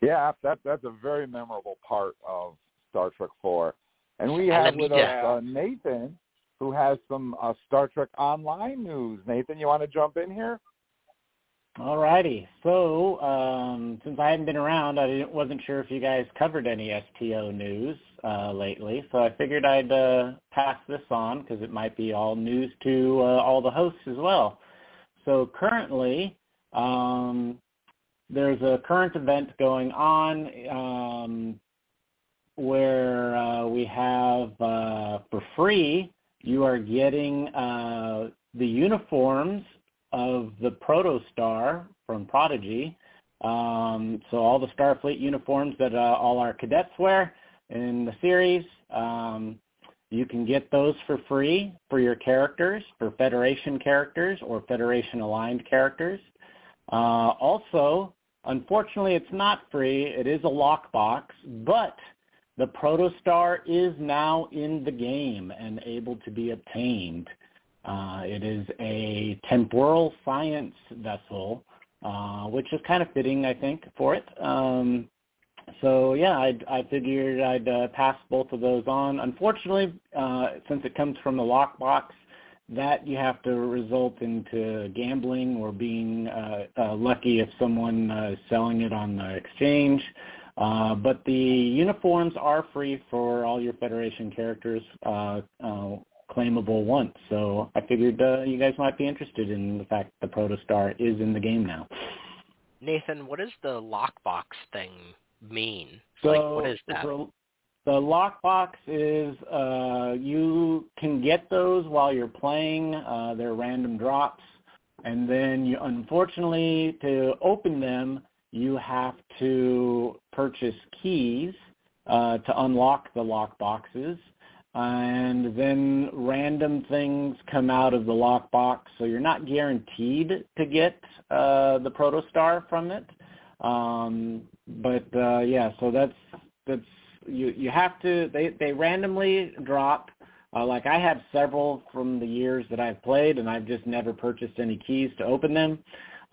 Speaker 1: Yeah, that that's a very memorable part of Star Trek Four, and we have with us uh, Nathan, who has some uh, Star Trek Online news. Nathan, you want to jump in here?
Speaker 5: All righty. So, um, since I hadn't been around, I wasn't sure if you guys covered any STO news uh, lately. So I figured I'd uh, pass this on because it might be all news to uh, all the hosts as well. So currently, um, there's a current event going on um, where uh, we have uh, for free. You are getting uh, the uniforms of the Protostar from Prodigy. Um, so all the Starfleet uniforms that uh, all our cadets wear in the series, um, you can get those for free for your characters, for Federation characters or Federation aligned characters. Uh, also, unfortunately, it's not free. It is a lockbox, but the Protostar is now in the game and able to be obtained. Uh, it is a temporal science vessel, uh, which is kind of fitting, I think, for it. Um, so yeah, I, I figured I'd uh, pass both of those on. Unfortunately, uh, since it comes from the lockbox, that you have to result into gambling or being uh, uh, lucky if someone is selling it on the exchange. Uh, but the uniforms are free for all your Federation characters. Uh, uh, claimable once. So I figured uh, you guys might be interested in the fact that the Protostar is in the game now.
Speaker 3: Nathan, what does the lockbox thing mean?
Speaker 5: So
Speaker 3: like, what is that?
Speaker 5: The, the lockbox is uh, you can get those while you're playing. Uh, they're random drops, and then you, unfortunately, to open them, you have to purchase keys uh, to unlock the lock boxes. and then random things come out of the lockbox. So you're not guaranteed to get uh, the Protostar from it. Um, but uh, yeah, so that's that's you you have to they they randomly drop. Uh, like I have several from the years that I've played, and I've just never purchased any keys to open them.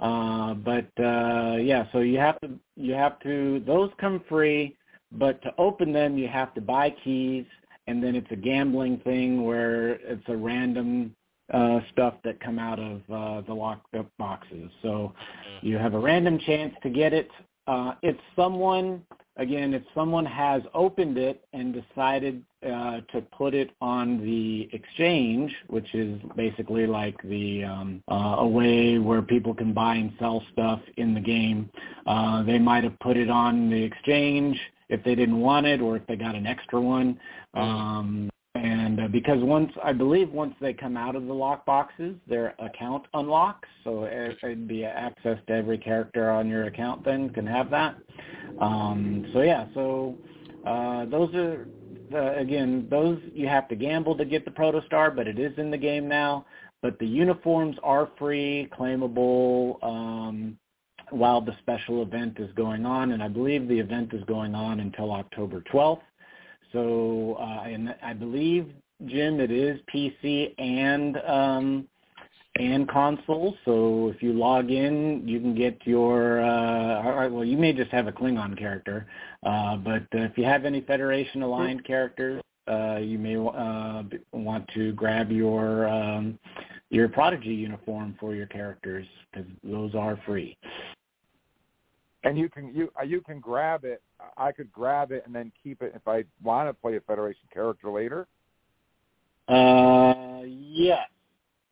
Speaker 5: Uh, but uh, yeah, so you have to you have to those come free but to open them you have to buy keys, and then it's a gambling thing where it's a random uh, stuff that come out of uh, the locked up boxes. So you have a random chance to get it. Uh, if someone, again, if someone has opened it and decided uh, to put it on the exchange, which is basically like the um, uh, a way where people can buy and sell stuff in the game, uh, they might have put it on the exchange if they didn't want it or if they got an extra one. Um, and uh, because once I believe once they come out of the lock boxes, their account unlocks, so it, it'd be access to every character on your account. Then can have that. Um, so yeah, so uh, those are uh, again those you have to gamble to get the Protostar, but it is in the game now. But the uniforms are free, claimable. Um, while the special event is going on, and I believe the event is going on until October 12th. So, uh, and I believe Jim, it is PC and um, and console. So if you log in, you can get your. Uh, all right, well, you may just have a Klingon character, uh, but uh, if you have any Federation aligned characters, uh, you may uh, want to grab your um, your Prodigy uniform for your characters because those are free.
Speaker 1: And you can you uh, you can grab it. I could grab it and then keep it if I want to play a Federation character later.
Speaker 5: Uh, yes,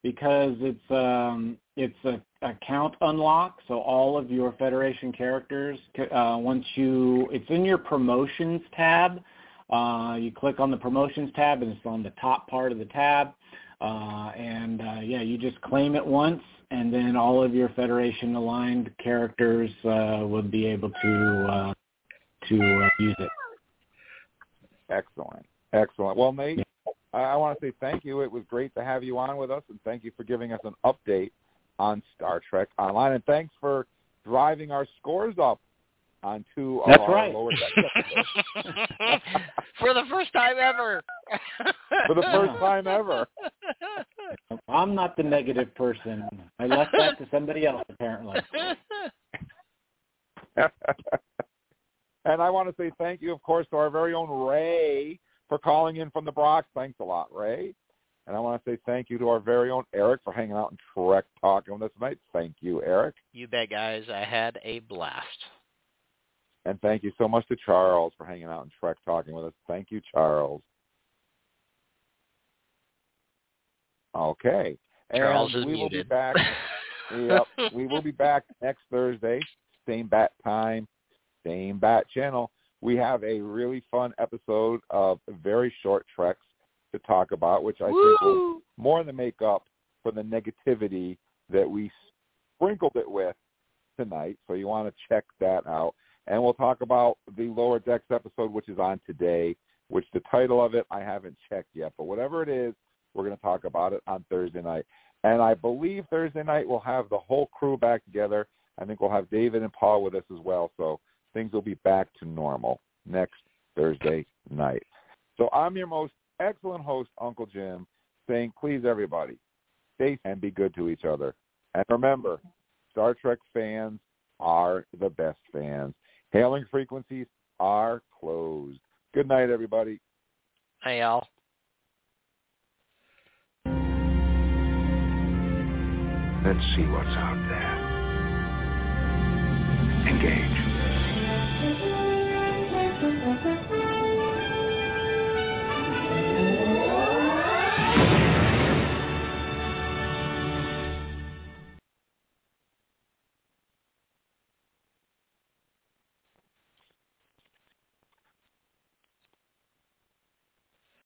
Speaker 5: because it's um it's a account unlock. So all of your Federation characters, uh, once you it's in your promotions tab. Uh, you click on the promotions tab and it's on the top part of the tab. Uh, and uh, yeah, you just claim it once, and then all of your Federation aligned characters uh, would be able to uh, to uh, use it.
Speaker 1: Excellent, excellent. Well, Nate, yeah. I, I want to say thank you. It was great to have you on with us, and thank you for giving us an update on Star Trek Online, and thanks for driving our scores up on two
Speaker 5: That's
Speaker 1: of
Speaker 5: right.
Speaker 1: our lower deck
Speaker 3: For the first time ever.
Speaker 1: For the first time ever.
Speaker 5: I'm not the negative person. I left that to somebody else apparently.
Speaker 1: and I want to say thank you, of course, to our very own Ray for calling in from the Bronx. Thanks a lot, Ray. And I want to say thank you to our very own Eric for hanging out and Trek talking with us tonight. Thank you, Eric.
Speaker 3: You bet, guys. I had a blast.
Speaker 1: And thank you so much to Charles for hanging out and Trek talking with us. Thank you, Charles. Okay.
Speaker 3: Charles
Speaker 1: and
Speaker 3: is
Speaker 1: we
Speaker 3: muted.
Speaker 1: will be back. yep. We will be back next Thursday, same bat time, same bat channel. We have a really fun episode of very short treks to talk about, which I think will more than make up for the negativity that we sprinkled it with tonight. So you want to check that out. And we'll talk about the Lower Decks episode, which is on today, which the title of it I haven't checked yet. But whatever it is, we're going to talk about it on Thursday night. And I believe Thursday night we'll have the whole crew back together. I think we'll have David and Paul with us as well. So things will be back to normal next Thursday night. So I'm your most excellent host, Uncle Jim, saying please everybody, stay and be good to each other. And remember, Star Trek fans are the best fans. Hailing frequencies are closed. Good night, everybody.
Speaker 3: Hey, Al.
Speaker 15: Let's see what's out there. Engage.